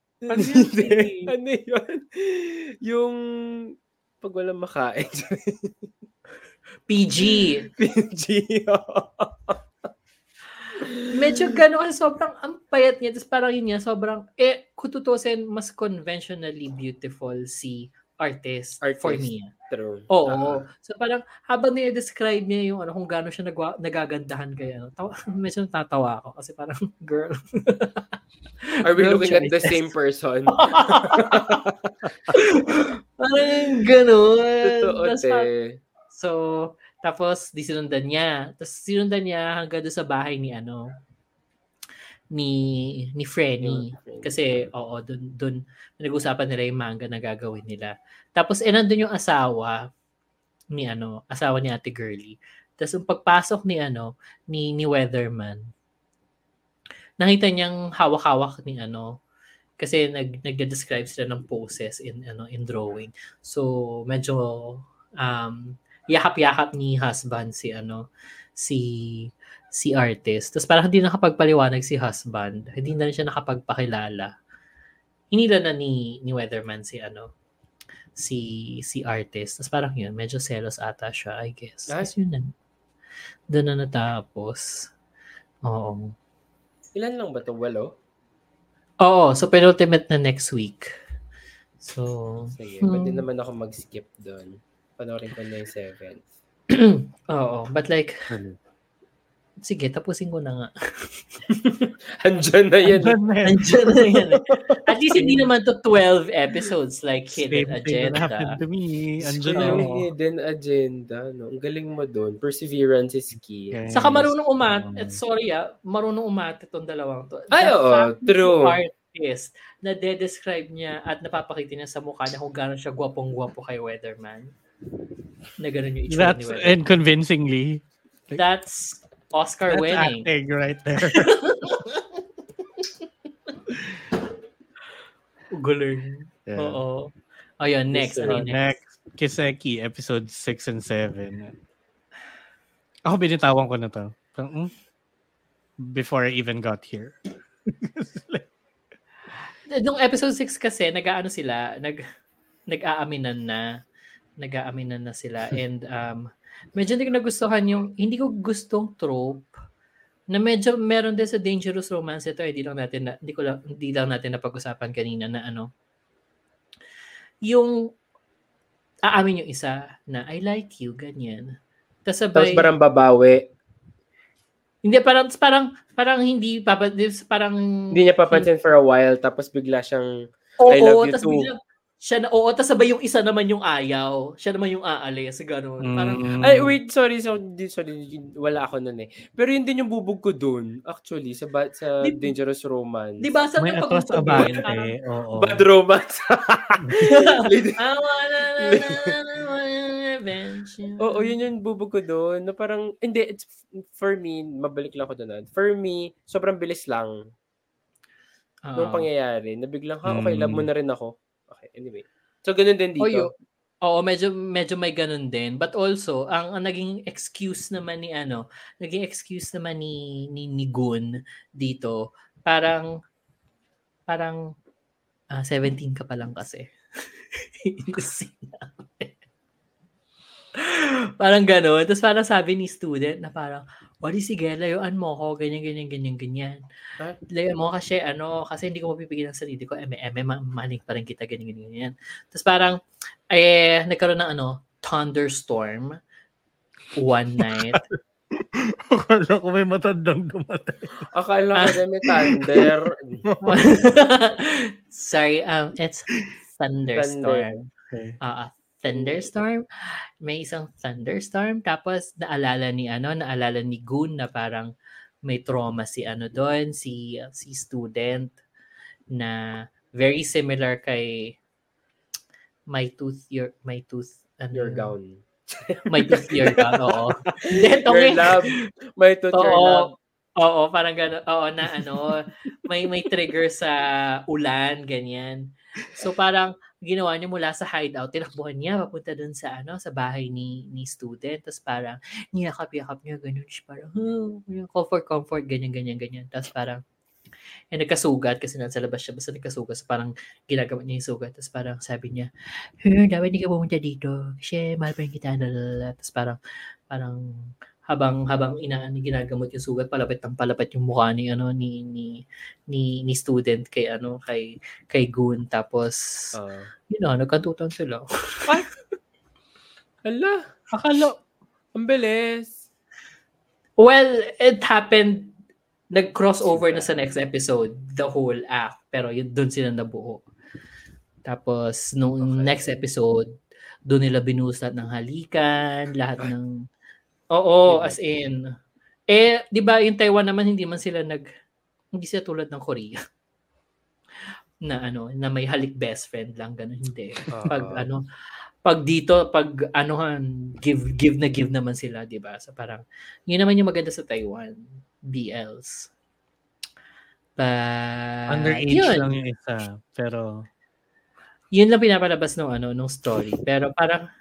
Hindi. ano yun? Yung pag walang makain. PG. PG. Medyo gano'n kasi sobrang ang payat niya. Tapos parang yun niya, sobrang, eh, kung tutusin, mas conventionally beautiful si artist, for Artist. me. True. Oo. so parang habang niya-describe niya yung ano kung gaano siya nagwa, nagagandahan kaya ano, tawa, medyo natatawa ako kasi parang girl. Are we Girl looking at the same person? parang gano'n. Totoo, Tapos. So, tapos di sinundan niya. Tapos sinundan niya hanggang doon sa bahay ni ano ni ni Frenny. Kasi oo, doon doon nag-usapan nila yung manga na gagawin nila. Tapos eh nandun yung asawa ni ano, asawa ni Ate Girly. Tapos yung pagpasok ni ano, ni ni Weatherman. Nakita niyang hawak-hawak ni ano kasi nag nagde-describe sila ng poses in ano in drawing. So medyo um yakap-yakap ni husband si ano si si artist. Tapos parang hindi nakapagpaliwanag si husband. Hindi na rin siya nakapagpakilala. Hinila na ni ni Weatherman si ano si si artist. Tapos parang yun, medyo selos ata siya, I guess. Tapos yun na. Doon na natapos. Oo. Ilan lang ba to? Walo? Oo, so penultimate na next week. So, Sige, Hmm. pwede naman ako mag-skip doon. Panoorin ko na yung seventh. oo. But like, Ano? sige, tapusin ko na nga. Andyan na yan. Andyan na yan. Andiyan na yan. eh. At least hindi naman to 12 episodes like Hidden Same thing that happened Agenda. to me. Andyan Yun na. yung hidden agenda. No? Ang galing mo doon. Perseverance is key. Yes. Saka marunong umat, at sorry ah, marunong umat itong dalawang to. Ay, oo, true. yung artist na de-describe niya at napapakita niya sa mukha niya kung gaano siya gwapong-gwapo kay Weatherman. Na ganun yung itsura ni That's, Weatherman. and convincingly, That's Oscar that's winning. acting right there. Galing. Yeah. Oo. Ayun, next. Yes, Ano So, yung next? Kiseki, episode 6 and 7. Ako binitawan ko na to. Parang, hmm? Before I even got here. Nung episode 6 kasi, nag-aano sila, nag, nag-aaminan na. Nag-aaminan na sila. And um, medyo hindi ko nagustuhan yung, hindi ko gustong trope na medyo meron din sa Dangerous Romance ito, eh, hindi lang natin na, hindi ko lang, hindi lang natin napag-usapan kanina na ano, yung aamin yung isa na I like you, ganyan. Tapos Tapos sabay, parang babawi. hindi, parang, parang, parang hindi, papa, parang, Hindi niya papansin for a while. Tapos bigla siyang Oo, I love you tas too. biglang, siya na, oo, tas sabay yung isa naman yung ayaw. Siya naman yung aalis, gano'n. Parang, Mm. Ay, wait, sorry, sorry, sorry, wala ako nun eh. Pero yun din yung bubog ko dun, actually, sa, ba- sa Di- Dangerous Romance. di ba sa May kapag atos abante. Oo. Bad Romance. I wanna revenge. Oo, yun yung bubog ko doon. Na parang, hindi, it's, for me, mabalik lang ako doon. For me, sobrang bilis lang Oo. nung pangyayari. Na biglang, ha, okay, Mm. love mo na rin ako. Anyway. So, ganun din dito. Oh, yun. Oo, medyo medyo may ganun din. But also, ang, ang naging excuse naman ni ano, naging excuse naman ni ni, ni Gun dito, parang parang ah, 17 ka pa lang kasi. parang gano'n. Tapos parang sabi ni student na parang, Wali sige, layuan mo ko, ganyan, ganyan, ganyan, ganyan. Ah? Layuan mo kasi, ano, kasi hindi ko mapipigil ang sarili ko, eme, eme, ma- maling pa rin kita, ganyan, ganyan, ganyan. Tapos parang, eh, nagkaroon ng ano, thunderstorm one night. Akala ko may matandang dumatay. Akala ko na may thunder. Sorry, um, it's thunderstorm. Okay. Ah, ah, thunderstorm. May isang thunderstorm. Tapos naalala ni ano, naalala ni Goon na parang may trauma si ano doon, si si student na very similar kay My Tooth Your My Tooth ano, Your gown. My Tooth Your Gown, oo. Hindi, ito Your love. May tooth your Oo. love. Oo, parang gano'n. Oo, na ano, may may trigger sa ulan, ganyan. So parang ginawa niya mula sa hideout, tinakbuhan niya papunta dun sa ano, sa bahay ni ni student. Tapos parang niyakap-yakap niya, ganun siya parang, huh, comfort, comfort, ganyan, ganyan, ganyan. Tapos parang, eh, nagkasugat kasi nasa labas siya, basta nagkasugat. So parang ginagamit niya yung sugat. Tapos parang sabi niya, huh, dapat hindi ka pumunta dito. Kasi mahal pa rin kita. lalala." Tapos parang, parang habang habang ina ginagamot yung sugat palapit ng palapit yung mukha ni ano ni ni ni, ni student kay ano kay kay Goon. Tapos Ah. yun na nagkantutan sila. Hala, Akala, ang bilis. well it happened nag-crossover na sa next episode the whole act. Pero yun doon sila nabuo. Tapos nung Okay. next episode doon nila binusat ng halikan lahat ng Oo, Diba? as in. Eh, 'di ba yung Taiwan naman hindi man sila nag hindi sila tulad ng Korea. Na ano, na may halik best friend lang ganun hindi. Pag Oo. ano, pag dito pag anuhan give give na give naman sila, 'di ba? So parang yun naman yung maganda sa Taiwan, BLs. Pa underage yun, lang yung isa. Pero, yun lang pinapalabas ng ano nung story. Pero parang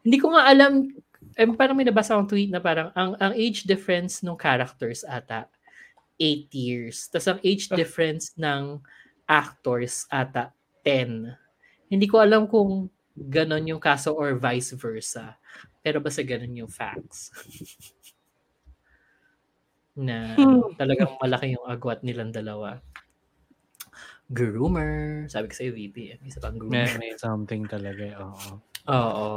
hindi ko nga alam eh, parang may nabasa akong tweet na parang ang ang age difference ng characters ata 8 years. Tapos ang age Ah. difference ng actors ata 10. Hindi ko alam kung ganon yung kaso or vice versa. Pero basta ganon yung facts. na ano, talagang malaki yung agwat nilang dalawa. Groomer. Sabi ko sa'yo, VP. May isa pang may, groomer. may something talaga. eh, Oo. Oo.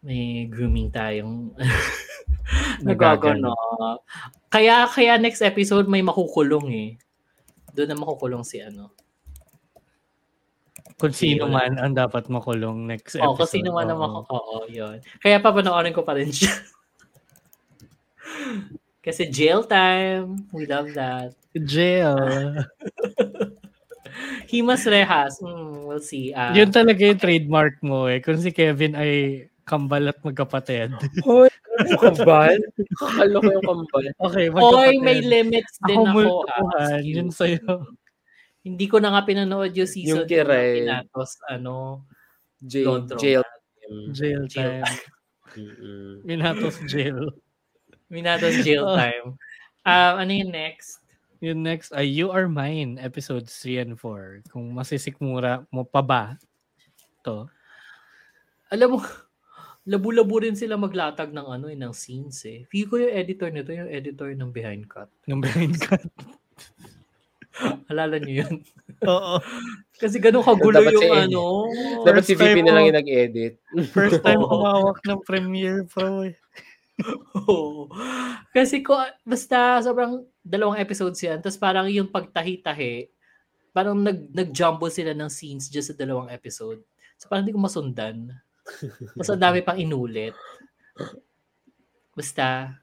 May grooming tayong Nagagano. Kaya kaya next episode may makukulong eh. Doon na makukulong si ano. Kung sino Wala. man ang dapat makulong next episode. kasi naman oo. naman Oo, yun. Kaya papanoorin ko pa rin siya. kasi jail time. We love that. Jail. Himas Rehas. Hmm, we'll see. Ah, Yun talaga yung trademark mo eh. Kung si Kevin ay kambal at magkapatid. Hoy, kambal? Kakalo ko yung kambal. okay, magkapatid. Oy, may limits din Ako ako. ah. multuhan. Excuse Yun sa'yo. Hindi ko na nga pinanood yung season Yung Kiray. Pinatos, ano, Jail. Jail. Jail Jail time. Mm-mm. Minatos jail. Minatos jail Oh. time. Um, ano yung next? Yung next ay You Are Mine, episodes 3 and 4. Kung masisikmura mo pa ba to? Alam mo, labu-labu rin sila maglatag ng ano eh, ng scenes eh. Feel ko yung editor nito, yung editor ng Behind Cut. Nung behind cut. Alala niyo yun? Oo. Kasi ganun kagulo Dapat yung si- ano. Dapat si First time VP na lang yung nag-edit. First time Oo. kumawak ng Premiere Pro eh. Oo. Kasi ko, basta sobrang dalawang episodes yan. Tapos parang yung pagtahi-tahi, parang nag, nag-jumbo sila ng scenes just sa dalawang episode. So parang hindi ko masundan. Mas ang dami pang inulit. Basta.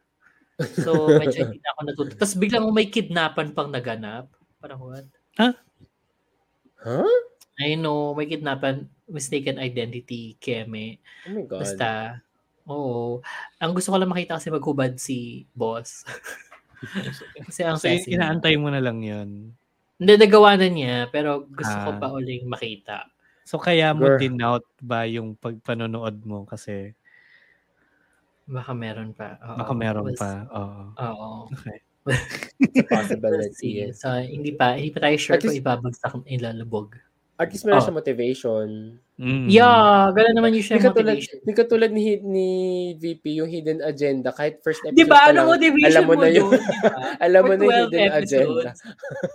So, medyo hindi na ako natuto. Tapos biglang may kidnapan pang naganap. Parang what? Huh? I know, may kidnapan, mistaken identity, keme. Oh my God. Basta, oo. Ang gusto ko lang makita kasi maghubad si boss. kasi ang So, inaantay mo na lang yun. Hindi, nagawa na niya, pero gusto ko Ah. pa uling makita. So, kaya mo Girl. dinout ba yung pagpanonood mo? Kasi Baka meron pa. Oo. baka meron Was- pa. Oo. Oo. Okay. Possibility. So, hindi pa, hindi pa tayo sure At kung least- ibabagsak ilalubog. At least meron Oh. siya motivation. Mm. Yeah, gano'n naman yung siya Hindi katulad, motivation. hindi katulad ni, ni VP, yung hidden agenda. Kahit first episode Di ba? pa Ano lang, motivation alam mo mo, na yung- yun? di ba? alam mo na yung 12 hidden agenda. episodes.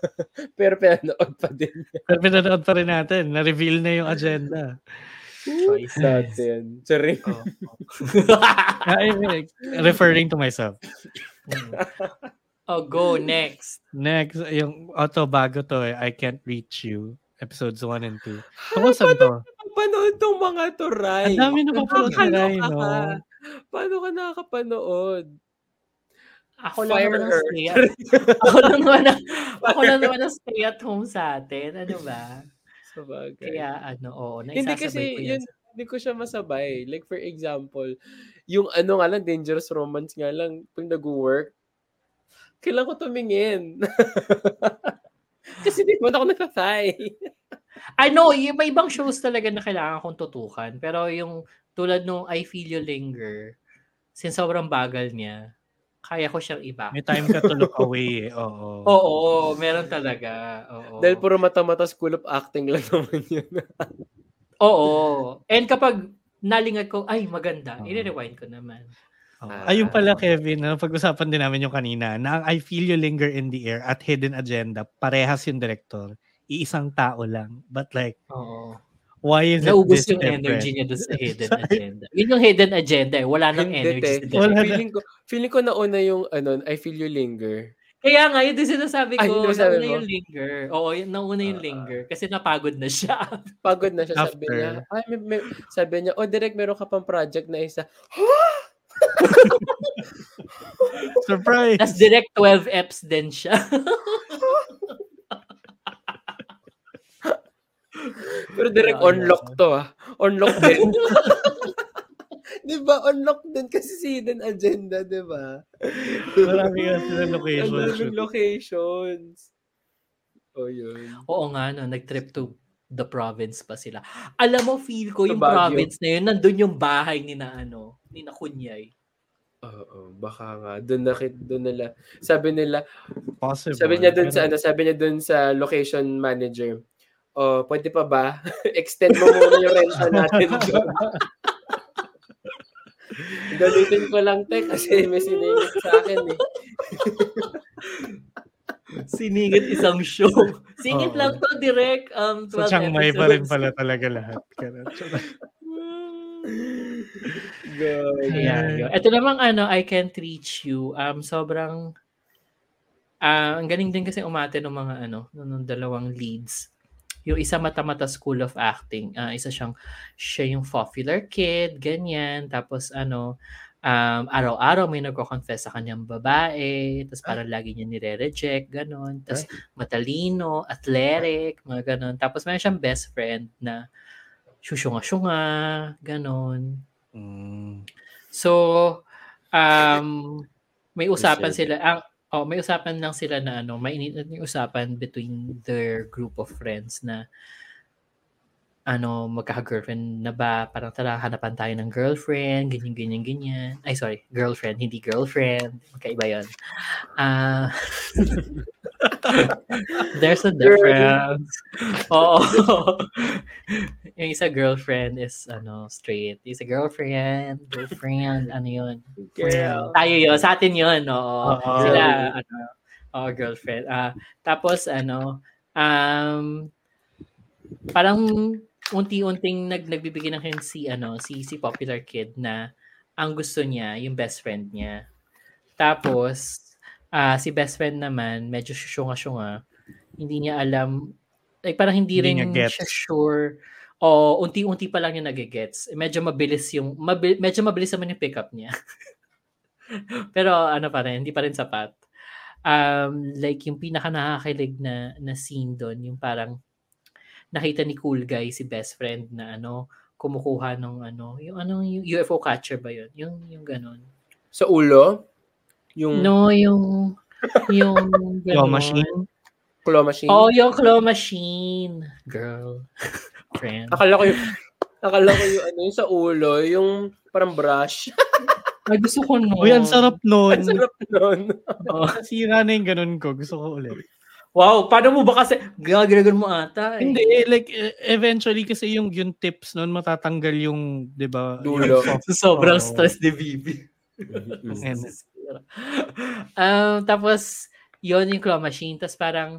Pero pinanood pa din. Pero pinanood pa rin natin. Na-reveal na yung agenda. Choices. Natin. Sorry. Oo. I mean, referring to myself. oh, go next. Next, yung auto bago to eh, I Can't Reach You. Episodes 1 and 2. Kamusta to? Panood tong mga to, Rai. Ang dami na papanood Rai, no? ka. Paano ka nakakapanood? Ako lang Fire naman ang stay at, ako lang naman ang, ako lang naman ang stay at home sa atin. Ano ba? Sa bagay. Kaya ano, oo. Hindi kasi, ko yun, hindi ko siya masabay. Like, for example, yung ano nga lang, dangerous romance nga lang, pag nag-work, kailan ko tumingin. kasi di mo na ako nagkatay. I know, yung may ibang shows talaga na kailangan kong tutukan. Pero yung tulad nung I Feel You Linger, since sobrang bagal niya, kaya ko siyang iba. May time ka to look away eh. Oo. Oo, meron talaga. Oo. Dahil puro mata-mata school of acting lang naman yun. Oo. And kapag nalingat ko, ay maganda, Oo. i-rewind ko naman. Oo. Ah. Ayun pala, Kevin, na pag-usapan din namin yung kanina, na ang I Feel You Linger in the Air at Hidden Agenda, parehas yung director. Iisang tao lang. But like, Oo. why is it Naubos this yung different? energy niya doon sa hidden agenda. Yun yung hidden agenda eh. Wala nang Hindi, energy. Derek. Wala na. feeling ko, feeling ko nauna yung, ano, I feel you linger. Kaya nga, yun din sinasabi Ay, ko. yun sinasabi nauna mo? yung linger. Oo, yun, nauna yung Ah. linger. Kasi napagod na siya. Pagod na siya, sabi After. niya. Ay, may, may, sabi niya, oh, direct, meron ka pang project na isa. Surprise! Tapos direct 12 eps din siya. Pero direct Yeah, unlock to ah. Unlock din. di ba? Unlock din kasi si hidden agenda, di ba? Marami nga sila Ang location daming shoot. locations. Oh, yun. Oo nga, no, nag-trip to the province pa sila. Alam mo, feel ko yung Baguio. province na yun, nandun yung bahay ni na ano, ni na Kunyay. Oo, baka nga. Doon na, doon nila. Sabi nila, Possible. sabi niya doon sa, ano, sabi niya doon sa location manager, oh, pwede pa ba? Extend mo muna yung renta natin doon. Gamitin ko lang, te, kasi may siningit sa akin eh. Siningit isang show. Singit Oo. lang to, direct. Um, 12 Sa Chiang Mai pa rin pala talaga lahat. Ayan. Ito namang ano, I Can't Reach You. Um, sobrang, ah ang galing din kasi umate ng mga ano, ng dalawang leads. Yung isa mata-mata School of Acting. ah isa siyang, siya yung popular kid, ganyan. Tapos ano, um, araw-araw may nagko-confess sa kanyang babae. Tapos parang lagi niya nire-reject, ganon. Tapos matalino, athletic, mga ganon. Tapos meron siyang best friend na syusyunga-syunga, ganon. Mm. So, um, may usapan sila, ang, oh, may usapan lang sila na ano, may yung usapan between their group of friends na ano, magkaka-girlfriend na ba? Parang tara, hanapan tayo ng girlfriend, ganyan, ganyan, ganyan. Ay, sorry, girlfriend, hindi girlfriend. Magkaiba yun. Ah, there's a difference. Oo. yung isa girlfriend is, ano, straight. Yung isa girlfriend, girlfriend, ano yun. Girl. Tayo yun. Sa atin yun. Oo. Oo. Sila, ano, oh, girlfriend. Ah, tapos, ano, um, parang unti-unting nag nagbibigay ng hint si ano si si popular kid na ang gusto niya yung best friend niya. Tapos ah si best friend naman medyo syunga-syunga. Hindi niya alam like parang hindi, Hindi rin siya sure o unti-unti pa lang niya nagigets. Medyo mabilis yung mabi- medyo mabilis naman yung pickup niya. Pero ano pa rin, hindi pa rin sapat. Um, like yung pinaka nakakakilig na, na scene doon, yung parang nakita ni cool guy si best friend na ano kumukuha ng ano yung ano yung UFO catcher ba yun yung yung ganon Sa ulo? Yung no yung yung Claw ganon. machine? claw machine? oh yung claw machine girl friend Akala ko yung, akala ko yung ano, yung sa ulo, yung parang brush. ay gusto ko no Uy, ang sarap nun. Ang sarap nun. Oh. Sira na yung ganun ko. Gusto ko ulit. Wow paano mo ba kasi gagalagan mo ata eh. Hindi, like, e- eventually kasi yung, yung tips nun, matatanggal yung, di ba? Dulo. yung soft- So, sobrang Oo. stress ni Bibi And, um, tapos, yon yung claw machine. Tapos parang,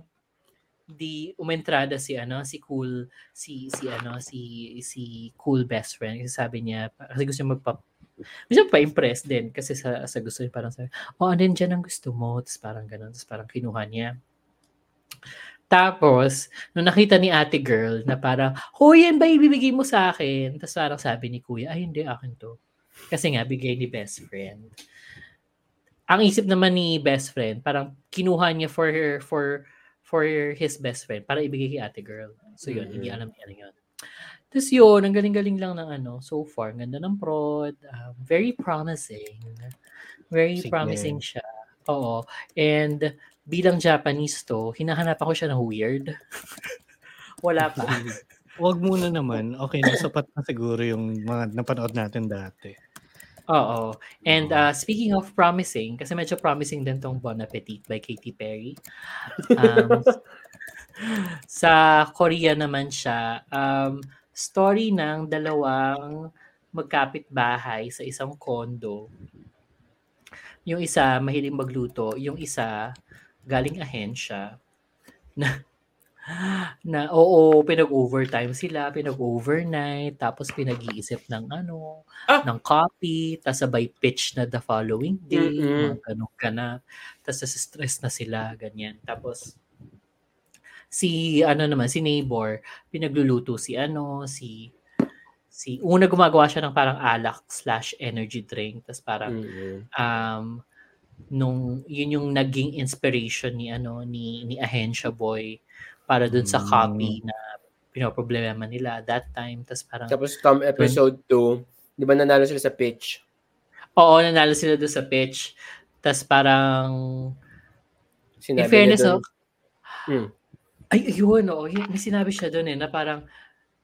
di umentrada si ano si cool si si ano si si cool best friend kasi sabi niya kasi gusto niya magpa gusto pa impress din kasi sa sa gusto niya parang sabi oh andin dyan ang gusto mo tapos parang ganun tapos parang kinuha niya tapos nung nakita ni ate girl na parang hoy yan ba ibibigay mo sa akin tapos parang sabi ni kuya ay hindi akin to kasi nga bigay ni best friend ang isip naman ni best friend, parang kinuha niya for her, for for his best friend para ibigay kay ate girl. So yun, Mm. hindi alam niya yun. Tapos yun, ang galing-galing lang ng ano, so far, ganda ng prod, um, very promising. Very Sige. promising siya. Oo. And bilang Japanese to, hinahanap ako siya ng weird. Wala pa. Wag muna naman. Okay na, sapat na siguro yung mga napanood natin dati. Oo. And uh, speaking of promising, kasi medyo promising din tong Bon Appetit by Katy Perry. Um, sa Korea naman siya, um, story ng dalawang magkapit-bahay sa isang condo. Yung isa, mahiling magluto. Yung isa, galing ahensya. Na, na oo, pinag-overtime sila, pinag-overnight, tapos pinag-iisip ng ano, Ah! ng copy, tapos sabay pitch na the following day, Mm-mm. mga ganun ka na. Tapos stress na sila, ganyan. Tapos, si ano naman si neighbor pinagluluto si ano si si una gumagawa siya ng parang alak slash energy drink tapos parang Mm-mm. um nung yun yung naging inspiration ni ano ni ni Ahensya Boy para dun sa Mm. copy na pinoproblema nila that time tapos parang Tapos come episode 2, di ba nanalo sila sa pitch? oo nanalo sila dun sa pitch tapos parang Sinabi in fairness niya oh, dun, Hmm. ay oo yun, may sinabi siya doon eh na parang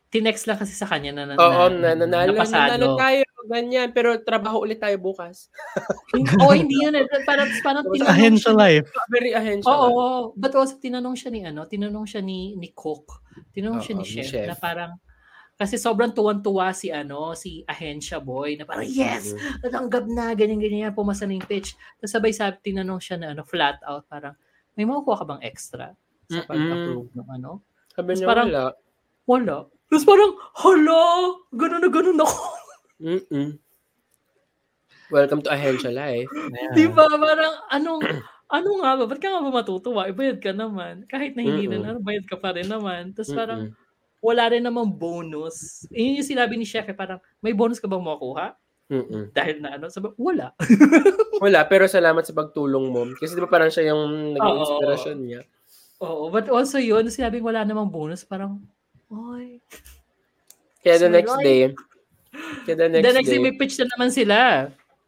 tinext lang kasi sa kanya na, na, Oo, na, na, nanalo, napasado. nanalo tayo, ganyan. Pero trabaho ulit tayo bukas. Oo, hindi yun. eh. Parang, parang tinanong Ahensya siya. life. Very ahensya. Oo, oo. But also, tinanong siya ni, ano, tinanong siya ni, ni Cook. Tinanong siya Oo, ni ni Chef, Chef. na parang, kasi sobrang tuwan-tuwa si, ano, si Ahensya Boy, na parang, yes! Mhm. Natanggap na, ganyan-ganyan, pumasa na yung pitch. Tapos sabay sabi, tinanong siya na, ano, flat out, parang, may makukuha ka bang extra sa pag-approve ng ano? Sabi niya, parang- wala. Wala. Tapos parang, hala, ganun na ganun ako. Mm-mm. Welcome to Ahensya Life. Di ba? Parang, anong, ano nga ba? Ba't ka nga ba matutuwa? Ibayad ka naman. Kahit na hindi Mm-mm. na, bayad ka pa rin naman. Tapos parang, Mm-mm. wala rin namang bonus. Yun yung sinabi ni Chef, eh, parang, may bonus ka bang makuha? Mm-mm. Dahil na ano, sabi, wala. Wala, pero salamat sa pagtulong mo. Kasi di ba parang siya yung naging Oo. inspirasyon niya. Oo, but also yun, sinabing wala namang bonus, parang, oy. Kaya the next day, kaya the next, The next day, day, may pitch na naman sila.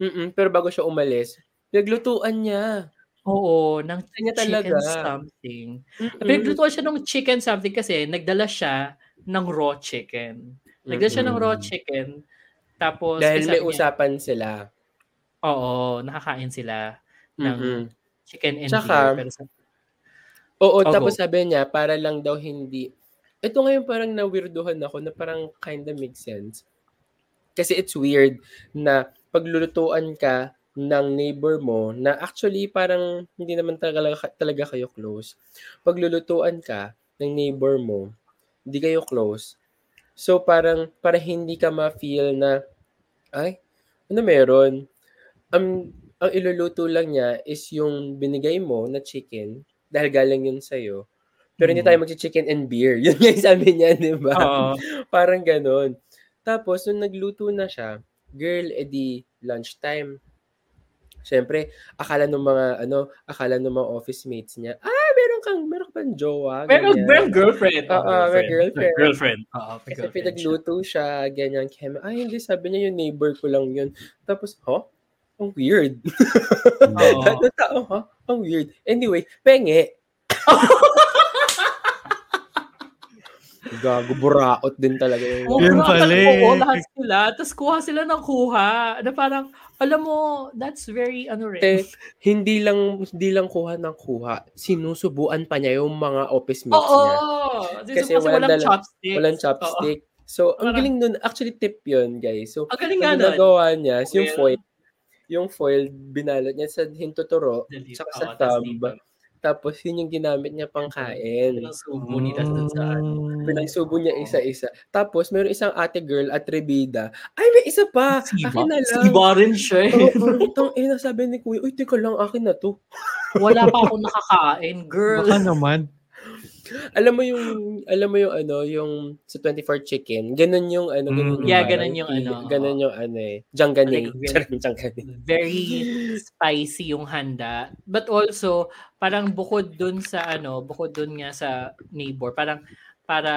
mm pero bago siya umalis, naglutuan niya. Oo, ng niya chicken talaga. something. Mm-mm. Pinaglutuan siya ng chicken something kasi nagdala siya ng raw chicken. Nagdala siya ng raw Mm-mm. chicken. Tapos, Dahil may niya, usapan sila. Oo, nakakain sila ng Mm-mm. chicken and Tsaka, beer. Pero sa, Oo, Oh, tapos go. sabi niya, para lang daw hindi... Ito ngayon parang na-weirdohan ako na parang kinda makes sense. Kasi it's weird na paglulutuan ka ng neighbor mo na actually parang hindi naman talaga, talaga kayo close. Paglulutuan ka ng neighbor mo, hindi kayo close. So parang para hindi ka ma-feel na ay, ano meron? Ang ang iluluto lang niya is yung binigay mo na chicken dahil galing yun sa'yo. Pero hindi Mm. tayo mag-chicken and beer. Yun nga yung sabi niya, di ba? Oo. Parang ganun. Tapos, nung nagluto na siya, girl, edi lunchtime. Siyempre, akala ng mga, ano, akala ng mga office mates niya, ah, meron kang, meron ka pang jowa. Meron, meron girlfriend. Oo, may girlfriend. Girlfriend. Oo, may Kasi pinagluto siya, ganyan. Kaya, ay, hindi, sabi niya yung neighbor ko lang yun. Tapos, huh? Ang weird. Oo. Ano tao, ha? Ang weird. Anyway, penge. Gago, buraot din talaga yung... Oo, Yun pala eh. Oo, lahat sila. Tapos kuha sila ng kuha. Na parang, alam mo, that's very, ano rin. Te, hindi lang hindi lang kuha ng kuha, sinusubuan pa niya yung mga office mates Oo. niya. Kasi, Kasi kasi walang walang dala- chopsticks. Walang Oo. chopstick. So, ang Parang- galing nun, actually tip yun, guys. So, Ang galing nga nun. ginagawa niya, yung Foil. yung foil, binalot niya sa hintuturo, tsaka oo, sa thumb. Tapos, yun yung ginamit niya pang kain. Ang subo nila dun sa ano. Pinagsubo niya isa-isa. Tapos, meron isang ate girl at rebida. Ay, may isa pa! Siba. Akin na lang. Siba rin siya. eh. Oo, tang ina, sabi ni Kuya, uy, teka lang, akin na to. Wala pa ako nakakain, girl. Baka naman. Alam mo yung alam mo yung ano, yung sa 24 chicken, ganun yung ano, ganun Mm. yung Yeah, ganun yung ano, ganun yung ano eh, janggane. Like, very- spicy yung handa. But also, parang bukod dun sa ano, bukod dun nga sa neighbor, parang para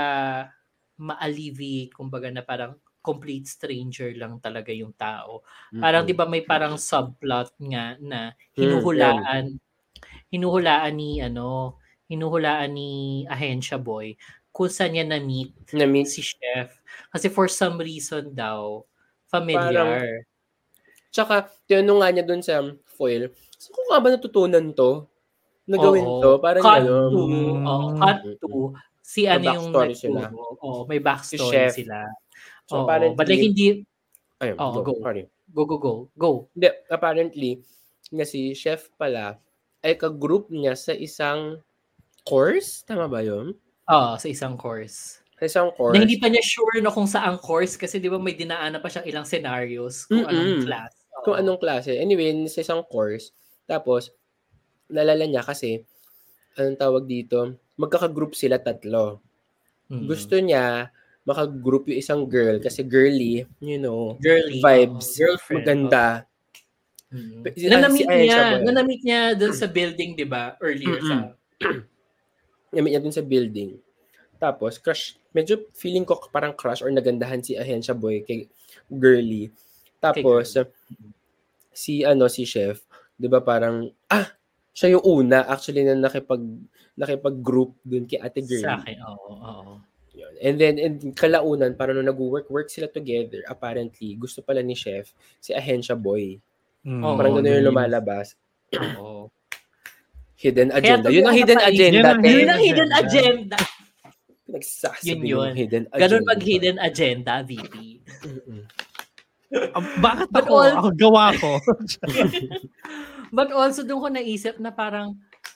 ma-alleviate, kumbaga na parang complete stranger lang talaga yung tao. Parang Mm-mm. 'di ba may parang subplot nga na Mm, hinuhulaan hinuhulaan ni ano, hinuhulaan ni Ahensya Boy kung saan niya na-meet Na-meet si Chef. Kasi for some reason daw, familiar. Tsaka, tinanong nga niya dun sa foil, so kung nga ba natutunan to? Na gawin Oo. to? Parang cut gano'n. to, Mm. oo, cut to, si May ano yung nagturo. Oo, may backstory chef. sila. So, apparently, but like hindi, ayun, Oo, go, go. sorry. go, go, go, go. Hindi, apparently, nga si chef pala, ay ka-group niya sa isang course? Tama ba yun? Oo, sa isang course. Sa isang course. Na hindi pa niya sure no kung saang course kasi di ba may dinaanan pa siyang ilang scenarios kung anong Mm-mm. class. Oo. kung anong klase. Anyway, sa isang course. Tapos, nalala niya kasi, anong tawag dito, magkaka-group sila tatlo. Mm. Gusto niya, makag-group yung isang girl kasi girly, you know, girly vibes, girlfriend. maganda. oo. Mm. Si- Na na-meet si Aisha niya, ba? na na-meet niya doon sa building, di ba? Earlier sa Niya dun sa building. Tapos, crush, medyo feeling ko parang crush or nagandahan si Ahensya Boy kay girly. Tapos, si ano, si chef, di ba parang, ah, siya yung una actually na nakipag, nakipag-group dun kay ate girly. sa akin. Oo, oo. Yun. And then, and kalaunan, parang nung nag-work, work sila together, apparently, gusto pala ni chef, si Ahensya Boy. Mm. Parang gano'n yung lumalabas. Oo. Hidden agenda. Yun ang hidden agenda. Yun ang hidden agenda. Nagsasabi Yun ng yun. hidden agenda. Ganun mag-hidden agenda, VP. Mm-mm. Ah, bakit But ako? all- Ako, gawa ko. But also doon ko naisip na parang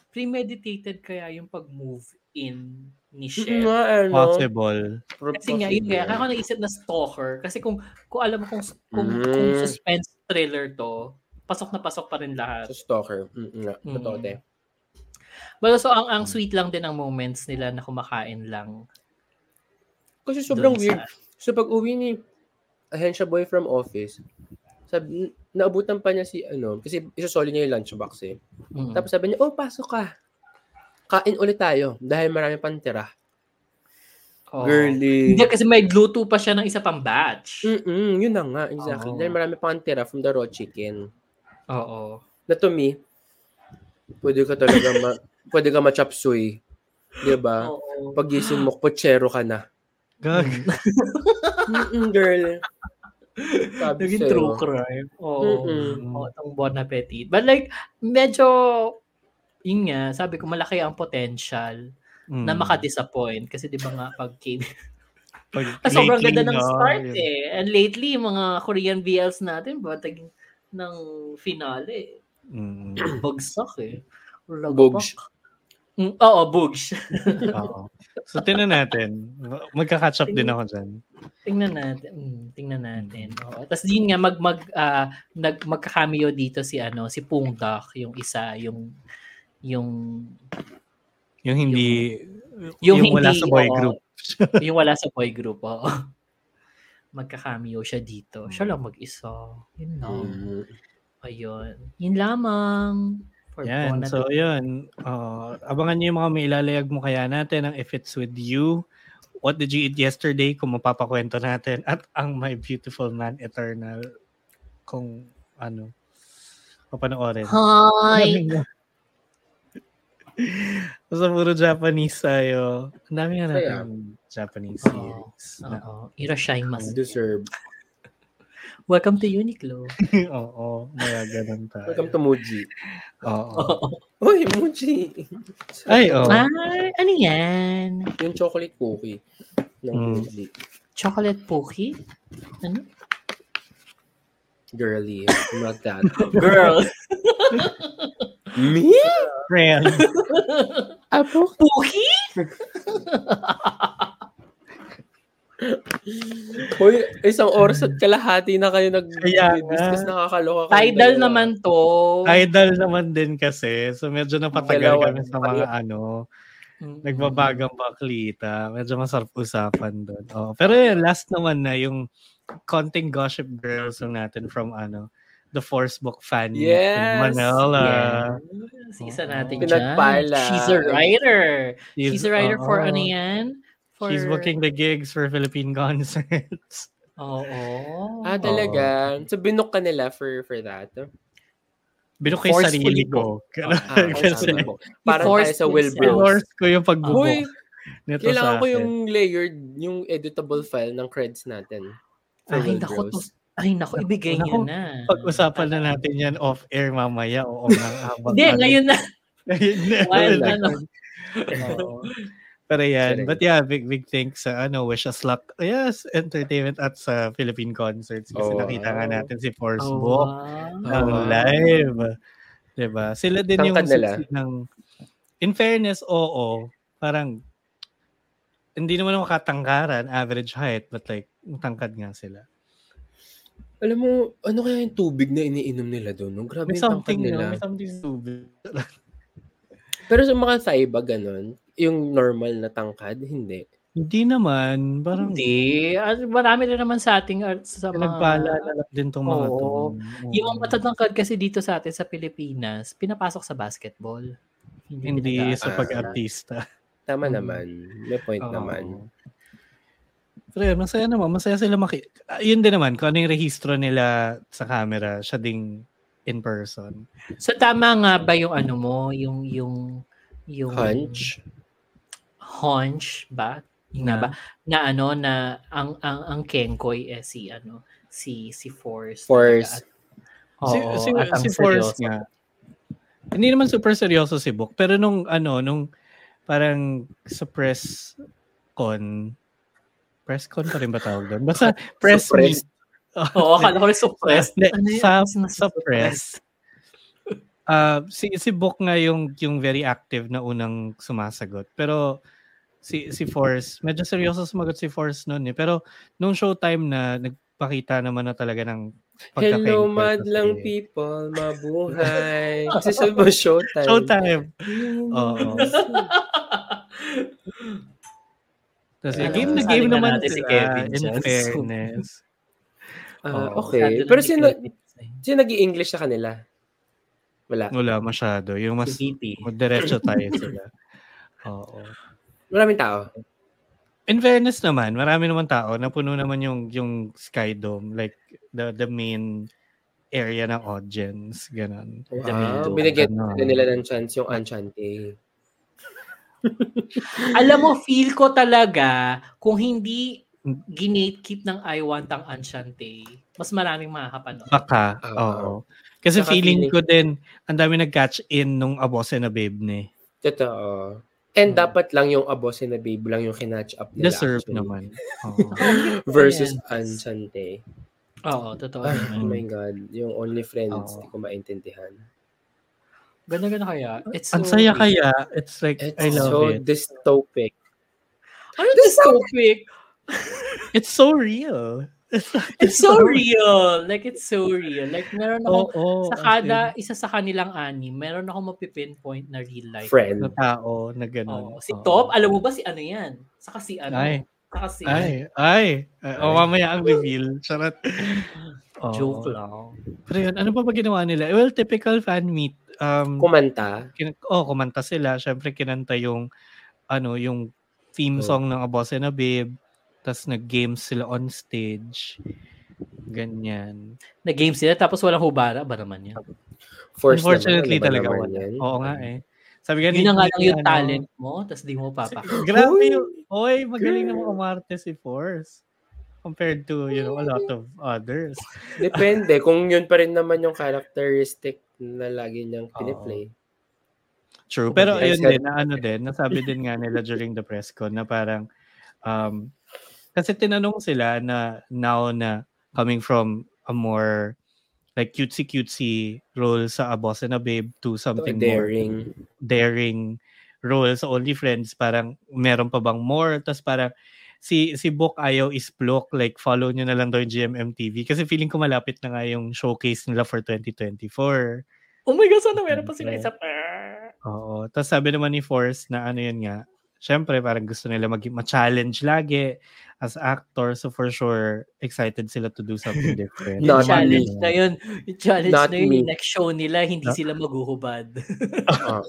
premeditated kaya yung pag-move in ni Chef. nga, ano, Possible. Kasi nga, yun kaya, kaya ako naisip na stalker. Kasi kung, kung alam mo kung, kung, Mm. kung suspense thriller to, pasok na pasok pa rin lahat. Sa stalker. Mm, nga. Mm. But also, ang, ang sweet lang din ang moments nila na kumakain lang. Kasi sobrang dun weird. sa- So, pag uwi ni Ahensya Boy from office, sabi, naabutan pa niya si, ano, kasi isasoli niya yung lunchbox eh. Mm. Tapos sabi niya, oh, pasok ka. Kain ulit tayo dahil marami pang tira. Oo. Girly. Hindi, kasi may gluto pa siya ng isa pang batch. Mm-mm, yun na nga, exactly. Oo. Dahil marami pang tira from the raw chicken. Oo. Na to me, pwede ka talaga ma, pwede ka ma-chop suey. Di ba? Pagising mo, pochero ka na. Gag. Mm-mm, girl. Sabi Naging sa'yo. true crime. Oo. Oo, itong Bon Appetit. But like, medyo, yun nga, sabi ko, malaki ang potential Mm. na makadisappoint. Kasi di ba nga, pag K- Pag Ah, sobrang ganda ng start yun. eh. And lately, yung mga Korean BLs natin, ba, taging ng finale, Mm. bagsak eh. Lagapak. Bugs. Mm, oo, bugs. Oo. So, tinan natin. Magka-catch up din ako dyan. tingnan natin. Mm, tingnan natin. Oo. Tapos yun nga, mag, mag, ah, nag, magka-cameo dito si, ano, si Pungdak, yung isa, yung, yung, Yung hindi, yung, yung, wala hindi, sa boy oo. group. yung wala sa boy group, oo. Magka-cameo siya dito. Siya lang mag-isa. Yun lang. Mm. Ayun. Yun lamang. For Yan. So, yun. Uh, abangan niyo yung mga may ilalayag mo kaya natin ang If It's With You, What Did You Eat Yesterday, kung mapapakwento natin, at ang My Beautiful Man Eternal, kung ano, papanoorin. Hi! Basta puro Japanese tayo. Ang dami nga natin. Japanese Oo. series. Oo. Irashaimasu. Deserve. Welcome to Uniqlo. Oo, maya ganun tayo. Welcome to Muji. Oo. Uy, Muji. Ay, oo. Ay, ano yan? Yung chocolate cookie ng Mm. Muji. Chocolate Pookie? Ano? Girly. Not that. Girl. Me? Friend. Apo? Pookie? Hoy, isang oras at kalahati na kayo nag-discuss. Nakakaloka kayo. Tidal dalawa. naman to. Idol naman din kasi. So medyo napatagal Dalawa kami sa mga ano. Mm. Nagbabagang baklita. Medyo masarap usapan doon. Oh, pero yun, last naman na yung konting gossip girls lang natin from ano, the Force Book fan Yes! Manila. Yes. Isa natin Oo. dyan. Pinagpala. She's a writer. She's a writer for oo. ano yan? For... She's booking the gigs for Philippine concerts. Oo. Ah, talaga? So, binook ka nila for, for that? Binok ko yung sarili ko. Ah, Kasi parang tayo sa Will. Bros. Pinorse ko yung Hoy, pagbubok nito kailangan sa ko yung layered, yung editable file ng creds natin. Ay, to- ay, naku, ibigay niyo na. Pag-usapan na natin yan off-air mamaya o ng habang Hindi, ngayon na. Ngayon na. Na. ano. Pero yan, Correct. but yeah, big big thanks sa ano, Wish Us Luck. Yes, entertainment at sa Philippine concerts kasi Oh, nakita nga wow. natin si Force Oh, Book wow. ng wow. live. 'Di ba? Sila din yung nila. ng In fairness, oo, parang hindi naman ako katangkaran, average height, but like, tangkad nga sila. Alam mo, ano kaya yung tubig na iniinom nila doon? No? Grabe May yung tangkad something, no? nila. May something stupid. Pero sa mga Thai ba ganun? Yung normal na tangkad? Hindi. Hindi naman, parang Hindi. Marami rin naman sa ating art sa mga... nagpala na lang din tong mga to. Oo. Yung mga matatangkad kasi dito sa atin sa Pilipinas, pinapasok sa basketball. Hindi pinag- sa pag-artista. Tama Mm. naman. May point Oo. naman. Pero yun, masaya naman. Masaya sila maki... Ah, yun din naman, kung ano yung rehistro nila sa camera, siya ding in person. So tama nga ba yung ano mo, yung yung yung Hunch? Hunch ba? Yung Na? ba? Na ano na ang ang ang Kenkoy eh si ano si si Force. Force. talaga. si, si, at si Force seryoso. nga. Hindi naman super seryoso si Book. Pero nung ano, nung parang sa press con, press con pa rin ba tawag doon? Basta press meet. Oo, akala ko rin suppressed. Sa, sa press. Ah, si si Book nga yung yung very active na unang sumasagot. Pero si si Force, medyo seryoso sumagot si Force noon eh. Pero nung showtime na nagpakita naman na talaga ng Hello, madlang kasi- people. Mabuhay. Kasi sabi mo, showtime. Showtime. Oo. Tapos Ano, game na game na naman natin si Kevin in fairness. Ah, Oo. okay. Pero sino, sino nag english sa kanila? Wala. Wala masyado. Yung mas Si diretso tayo sila. Oo. Maraming tao. In fairness naman, marami naman tao. Napuno naman yung yung Sky Dome. Like, the the main area ng audience. Ganon. Wow. Binigyan Ano. nila ng chance yung Enchante. Alam mo, feel ko talaga, kung hindi ginekeep ng I Want ang Enchante, mas maraming makakapanood. Baka. Oo. Oo. Kasi feeling feeling- ko din, ang dami nag-catch in nung Abose na Babe ni. Totoo. And Hmm. dapat lang yung abose na babe lang yung kinatch up nila. Deserve actually. naman. Oo. Versus Yes. Enchante. Oo, totoo. Ah, oh my God. Yung Only Friends, hindi ko maintindihan. Ganda-ganda kaya. It's Ang so saya weird. kaya. It's like, It's I love so it. dystopic. Ano dystopic? It's so real. It's, It's so real. Like, it's so real. Like, meron ako, Oo. sa kada isa sa kanilang anim, meron ako mapipinpoint na real life. Friend. na tao na gano'n. Oo. Si Oo. Top, alam mo ba si ano yan? Saka si ano? Ay. Saka si Ay, ay. ay. O, mamaya ang reveal. Charot. Oo. joke lang. Pero yun, ano pa ba ginawa nila? Well, typical fan meet. Um, Kumanta. kin- oh, kumanta sila. Siyempre, kinanta yung, ano, yung theme Oh. song ng Abose na Babe. Tapos nag-games sila on stage. Ganyan. Na-game sila, tapos walang hubara ba naman yan? Force Unfortunately naman, talaga naman wala. yan? Oo nga eh. Sabi nga Yun na nga lang yung ano, talent mo, tapos di mo papa. Grabe yung, oy, magaling naman umarte si Force. Compared to, you know, a lot of others. Depende. Kung yun pa rin naman yung characteristic na lagi niyang piniplay. True. Pero Okay. ayun din, na ano din, nasabi din nga nila during the press con na parang, um, kasi tinanong sila na now na coming from a more like cutesy-cutesy role sa A Boss and a Babe to something more daring. daring role sa Only Friends, parang meron pa bang more? Tapos parang si si Book ayaw is block, like follow nyo na lang daw yung GMM TV kasi feeling ko malapit na nga yung showcase nila for 2024. Oh my God, sana meron pa sila isa pa. Oo. Tapos sabi naman ni Force na ano yun nga, syempre parang gusto nila mag ma-challenge lagi as actor. So for sure, excited sila to do something different. Not challenge me. na yun, yung challenge Not na yun, me. yung next show nila, hindi Ah. sila maghuhubad. Oo.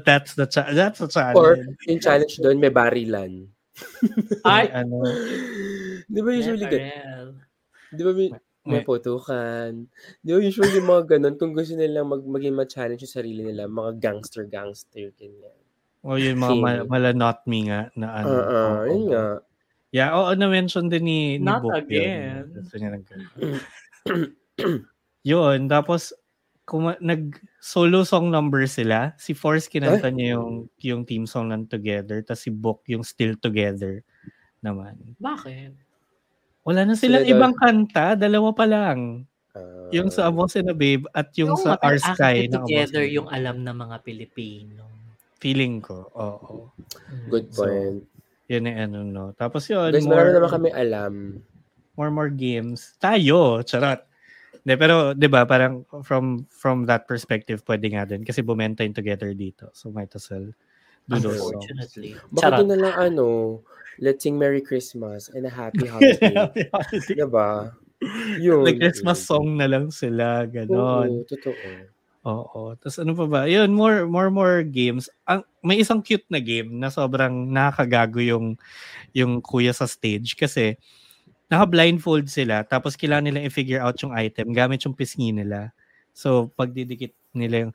That's the cha- that's the Or challenge. yung challenge doon, may barilan. Ay, ano, Di ba usually ganun? Di ba may, may may- putukan? Di ba usually mga ganun, kung gusto nila mag, maging ma-challenge yung sarili nila, mga gangster-gangster, ganyan. O yung mga ma- King. mala not me nga na ano. Oo, oo. yun nga. Yeah, oo, na-mention din ni, ni Not Book again. Yun. Gusto niya ng ganun. yun, tapos kuma- nag solo song number sila. Si Force kinanta niya yung yung team song ng Together, tapos si Book yung Still Together naman. Bakit? Wala na silang Sila ibang kanta, dalawa pa lang. Ah, Yung sa A Boss and a Babe at yung, sa mga Our Sky na together yung alam ng mga Pilipino. Feeling ko, oo. Good So, point. Yun yung ano, no. Tapos yun, Guys, more, naman kami alam. more more games. Tayo, charot. De, pero 'di ba parang from from that perspective pwede nga din kasi bumenta yung together dito. So might as well do those songs. Unfortunately. Baka doon na lang ano, let's sing Merry Christmas and a Happy Holiday. diba? Yun. Like Christmas song na lang sila, ganon. Oo, totoo. Oo. Tapos ano pa ba? Yun, more, more, more games. Ang, may isang cute na game na sobrang nakakagago yung, yung kuya sa stage kasi naka-blindfold sila tapos kailangan nilang i-figure out yung item gamit yung pisngi nila. So, pagdidikit nila yung...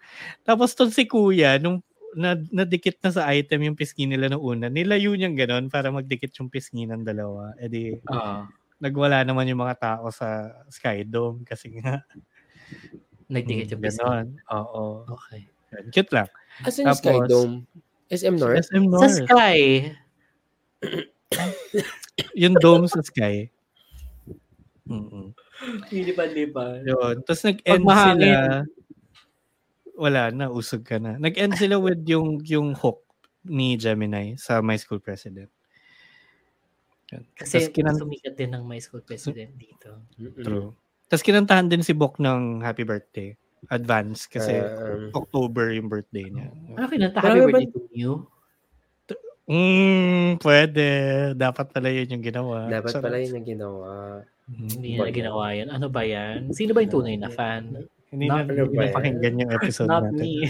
Tapos to si kuya, nung na, nadikit na sa item yung pisngi nila nung una, nilayo niyang ganon para magdikit yung pisngi ng dalawa. E di, Ah, nagwala naman yung mga tao sa Skydome kasi nga. Nagdikit yung biscuit. ganon. Oo. Okay. Cute lang. Asan yung Tapos- Skydome? SM North? SM Sa North. Sky, yung dome sa sky. Mm-mm. lilipan-lipan. Yun. Tapos nag-end sila. Wala na, usog ka na. Nag-end sila with yung yung hook ni Gemini sa My School President. Yun. Kasi kinan- sumikat din ng my school president dito. True. Tapos kinantahan din si Bok ng happy birthday. Advance kasi Um, October yung birthday niya. Ano kinanta? Happy ba- birthday to you? Mm, pwede. Dapat pala yun yung ginawa. dapat Charot. pala yun yung ginawa. Mhm. Hindi nila ginawa yan. Ano ba yan? Sino ba yung tunay na fan? Hindi na, Not- hindi na yan? pakinggan yung episode Not natin. me.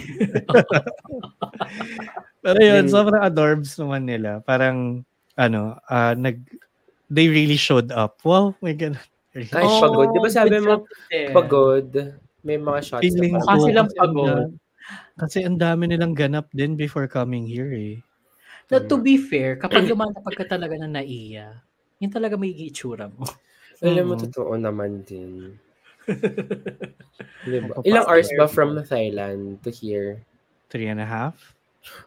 Pero yun, sobrang adorbs naman nila. Parang, ano, ah, nag, they really showed up. Wow, my God. Ay, Oh, pagod. Di ba sabi mo, din. pagod? May mga shots Feeling ko, kasi ang pagod. Kasi ang dami nilang ganap din before coming here eh. Na to be fair, kapag lumalapag ka talaga na naiya, yun talaga may itsura mo. Alam mo, Mm. totoo naman din. diba? Ilang hours ba from Thailand to here? Three and a half?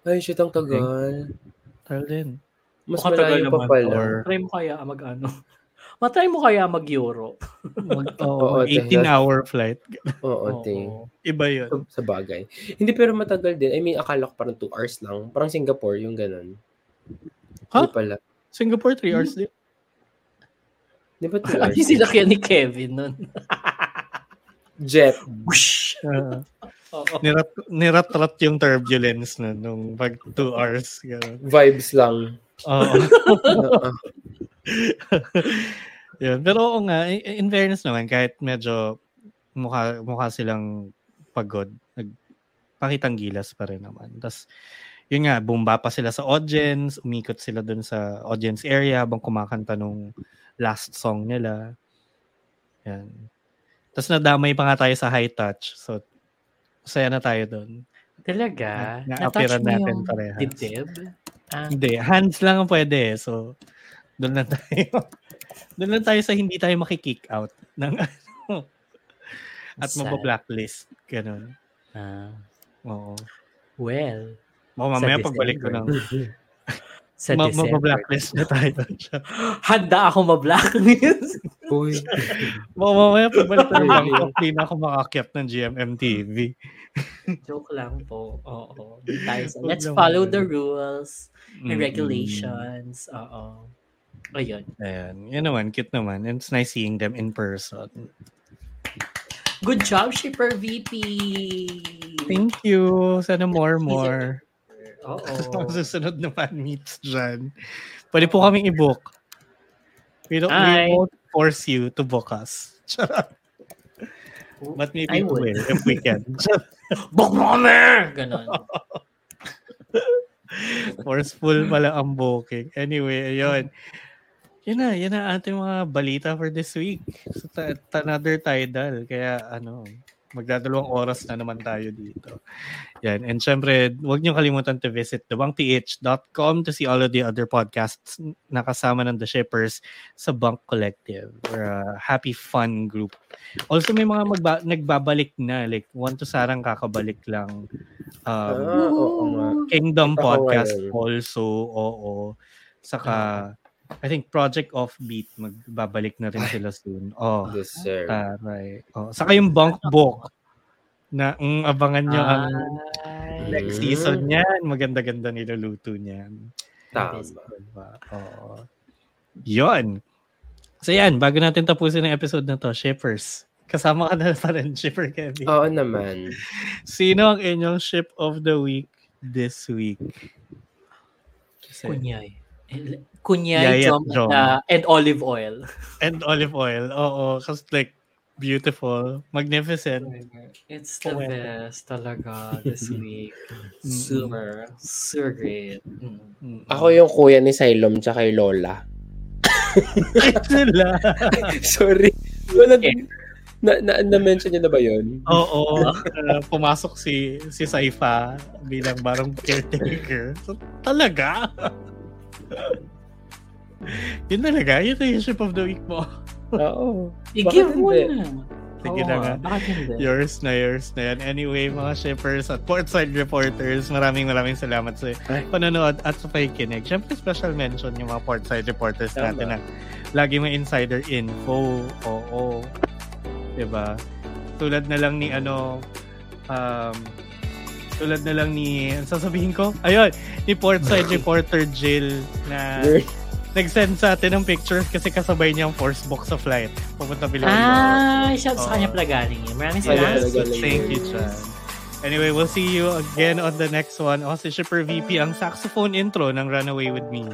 Ay, shit, ang tagal. Tagal din. Mas Makatagal malayo pa pala. or- Try mo kaya mag-ano? Matry mo kaya mag-Europe? Mag, Oo, oh, 18-hour flight. Oo, ting. Iba yun. Sa, sa bagay. Hindi, pero matagal din. I mean, akala ko parang 2 hours lang. Parang Singapore, yung ganun. Ha? Hindi pala. Singapore, 3 hours din. Di ba 2 Ano hours? yung sinakyan ni Kevin nun? Jet. Whoosh! Oo. nirat, niratrat yung turbulence na nung pag 2 hours. Ganun. Vibes lang. Oo. Yun. Pero oo nga, in, fairness naman, kahit medyo mukha, mukha silang pagod, nagpakitang gilas pa rin naman. Tapos, yun nga, bumba pa sila sa audience, umikot sila dun sa audience area habang kumakanta nung last song nila. Yan. Tapos nadamay pa nga tayo sa high touch. So, masaya na tayo dun. Talaga? Na- Na-touch mo natin yung parehas. dibdib? Ah, Hindi, hands lang ang pwede. So, doon lang tayo. doon lang tayo sa hindi tayo makikick out ng ano. At mabablacklist. Ganun. ah. Oo. well, O, Sa mamaya pagbalik ko ng sa ma- December. mabablacklist na tayo. Handa ako ma-blacklist. Uy. Ma- mamaya pagbalik ko ng Bangkok, di na ako makakyat ng GMM TV. Joke lang po. Oo. Tayo sa- Let's follow the rules and regulations. Oo. Ayun. Ayan. Yan naman, cute naman. And it's nice seeing them in person. Good job, Shipper VP! Thank you. Sana more, more. Oo. Susunod na fan meets dyan. Pwede po kaming i-book. We, don't, Hi. we won't force you to book us. But maybe I we will if we can. Book mo kami! Ganon. Forceful pala ang booking. Anyway, ayun. Yun na, yun na ating mga balita for this week. So, ta- another tidal. Kaya ano, magdadalawang oras na naman tayo dito. Yan. And syempre, huwag niyo kalimutan to visit thebangph.com to see all of the other podcasts na kasama ng The Shippers sa Bunk Collective. We're a happy, fun group. Also, may mga magba- nagbabalik na. Like, one to sarang kakabalik lang. Um, Ah, oo nga. Kingdom Podcast also, oo. Saka, I think Project Offbeat, magbabalik na rin sila soon. Oh, Yes, sir. taray. Oh. Saka yung Bunk Book, na mm, abangan nyo ang Ay. next season niyan. Maganda-ganda niluluto niyan. Tama. Diba? Oo. Yun. So yan, bago natin tapusin ang episode na to, Shippers. Kasama ka na pa rin, Shipper Kevin. Oo naman. Sino ang inyong ship of the week this week? Kasi- Kunyay. Kunyay, Jom, Jom. uh, and olive oil. And olive oil. Oo, kasi like, beautiful, magnificent. It's the Poetic. best talaga this week. Super, super great. Mm. Ako yung kuya ni Silom tsaka yung Lola. Sila. Sorry. Wala, na, na, na-mention niyo na ba yun? Oo. uh, pumasok si si Saifa bilang barang caretaker. So, talaga? yun talaga? Yun na yung ship of the week mo. Oo. I-give mo hindi? na. Sige Oo na nga. Yours na, yours na yan. Anyway, mga shippers at Portside Reporters, maraming maraming salamat sa panonood at sa pakikinig. Siyempre, special mention yung mga Portside Reporters Tama. natin na lagi may insider info. Oo. Diba? Tulad na lang ni ano, um, tulad na lang ni, ang sasabihin ko? Ayun, ni Portside Reporter Jill na nag-send sa atin ng pictures kasi kasabay niya ang first box sa flight. Pupunta Pilipinas. Ah, shout sa Oo. kanya pala galing yun. Maraming salamat. Thank you, Chan. Anyway, we'll see you again on the next one. Ako si Shipper VP, ang saxophone intro ng Runaway With Me.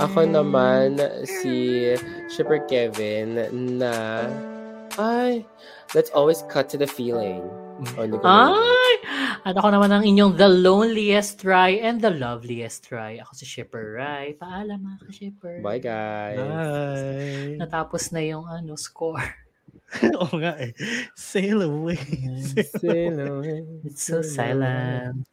Ako naman, si Shipper Kevin na ay, let's always cut to the feeling. Ay! At ako naman ang inyong the loneliest try and the loveliest try. Ako si Shipper Rai. Paalam mga ka-Shipper. Bye, guys. Bye. Natapos na yung ano score. Oo nga eh. Sail away. Sail away. It's so silent.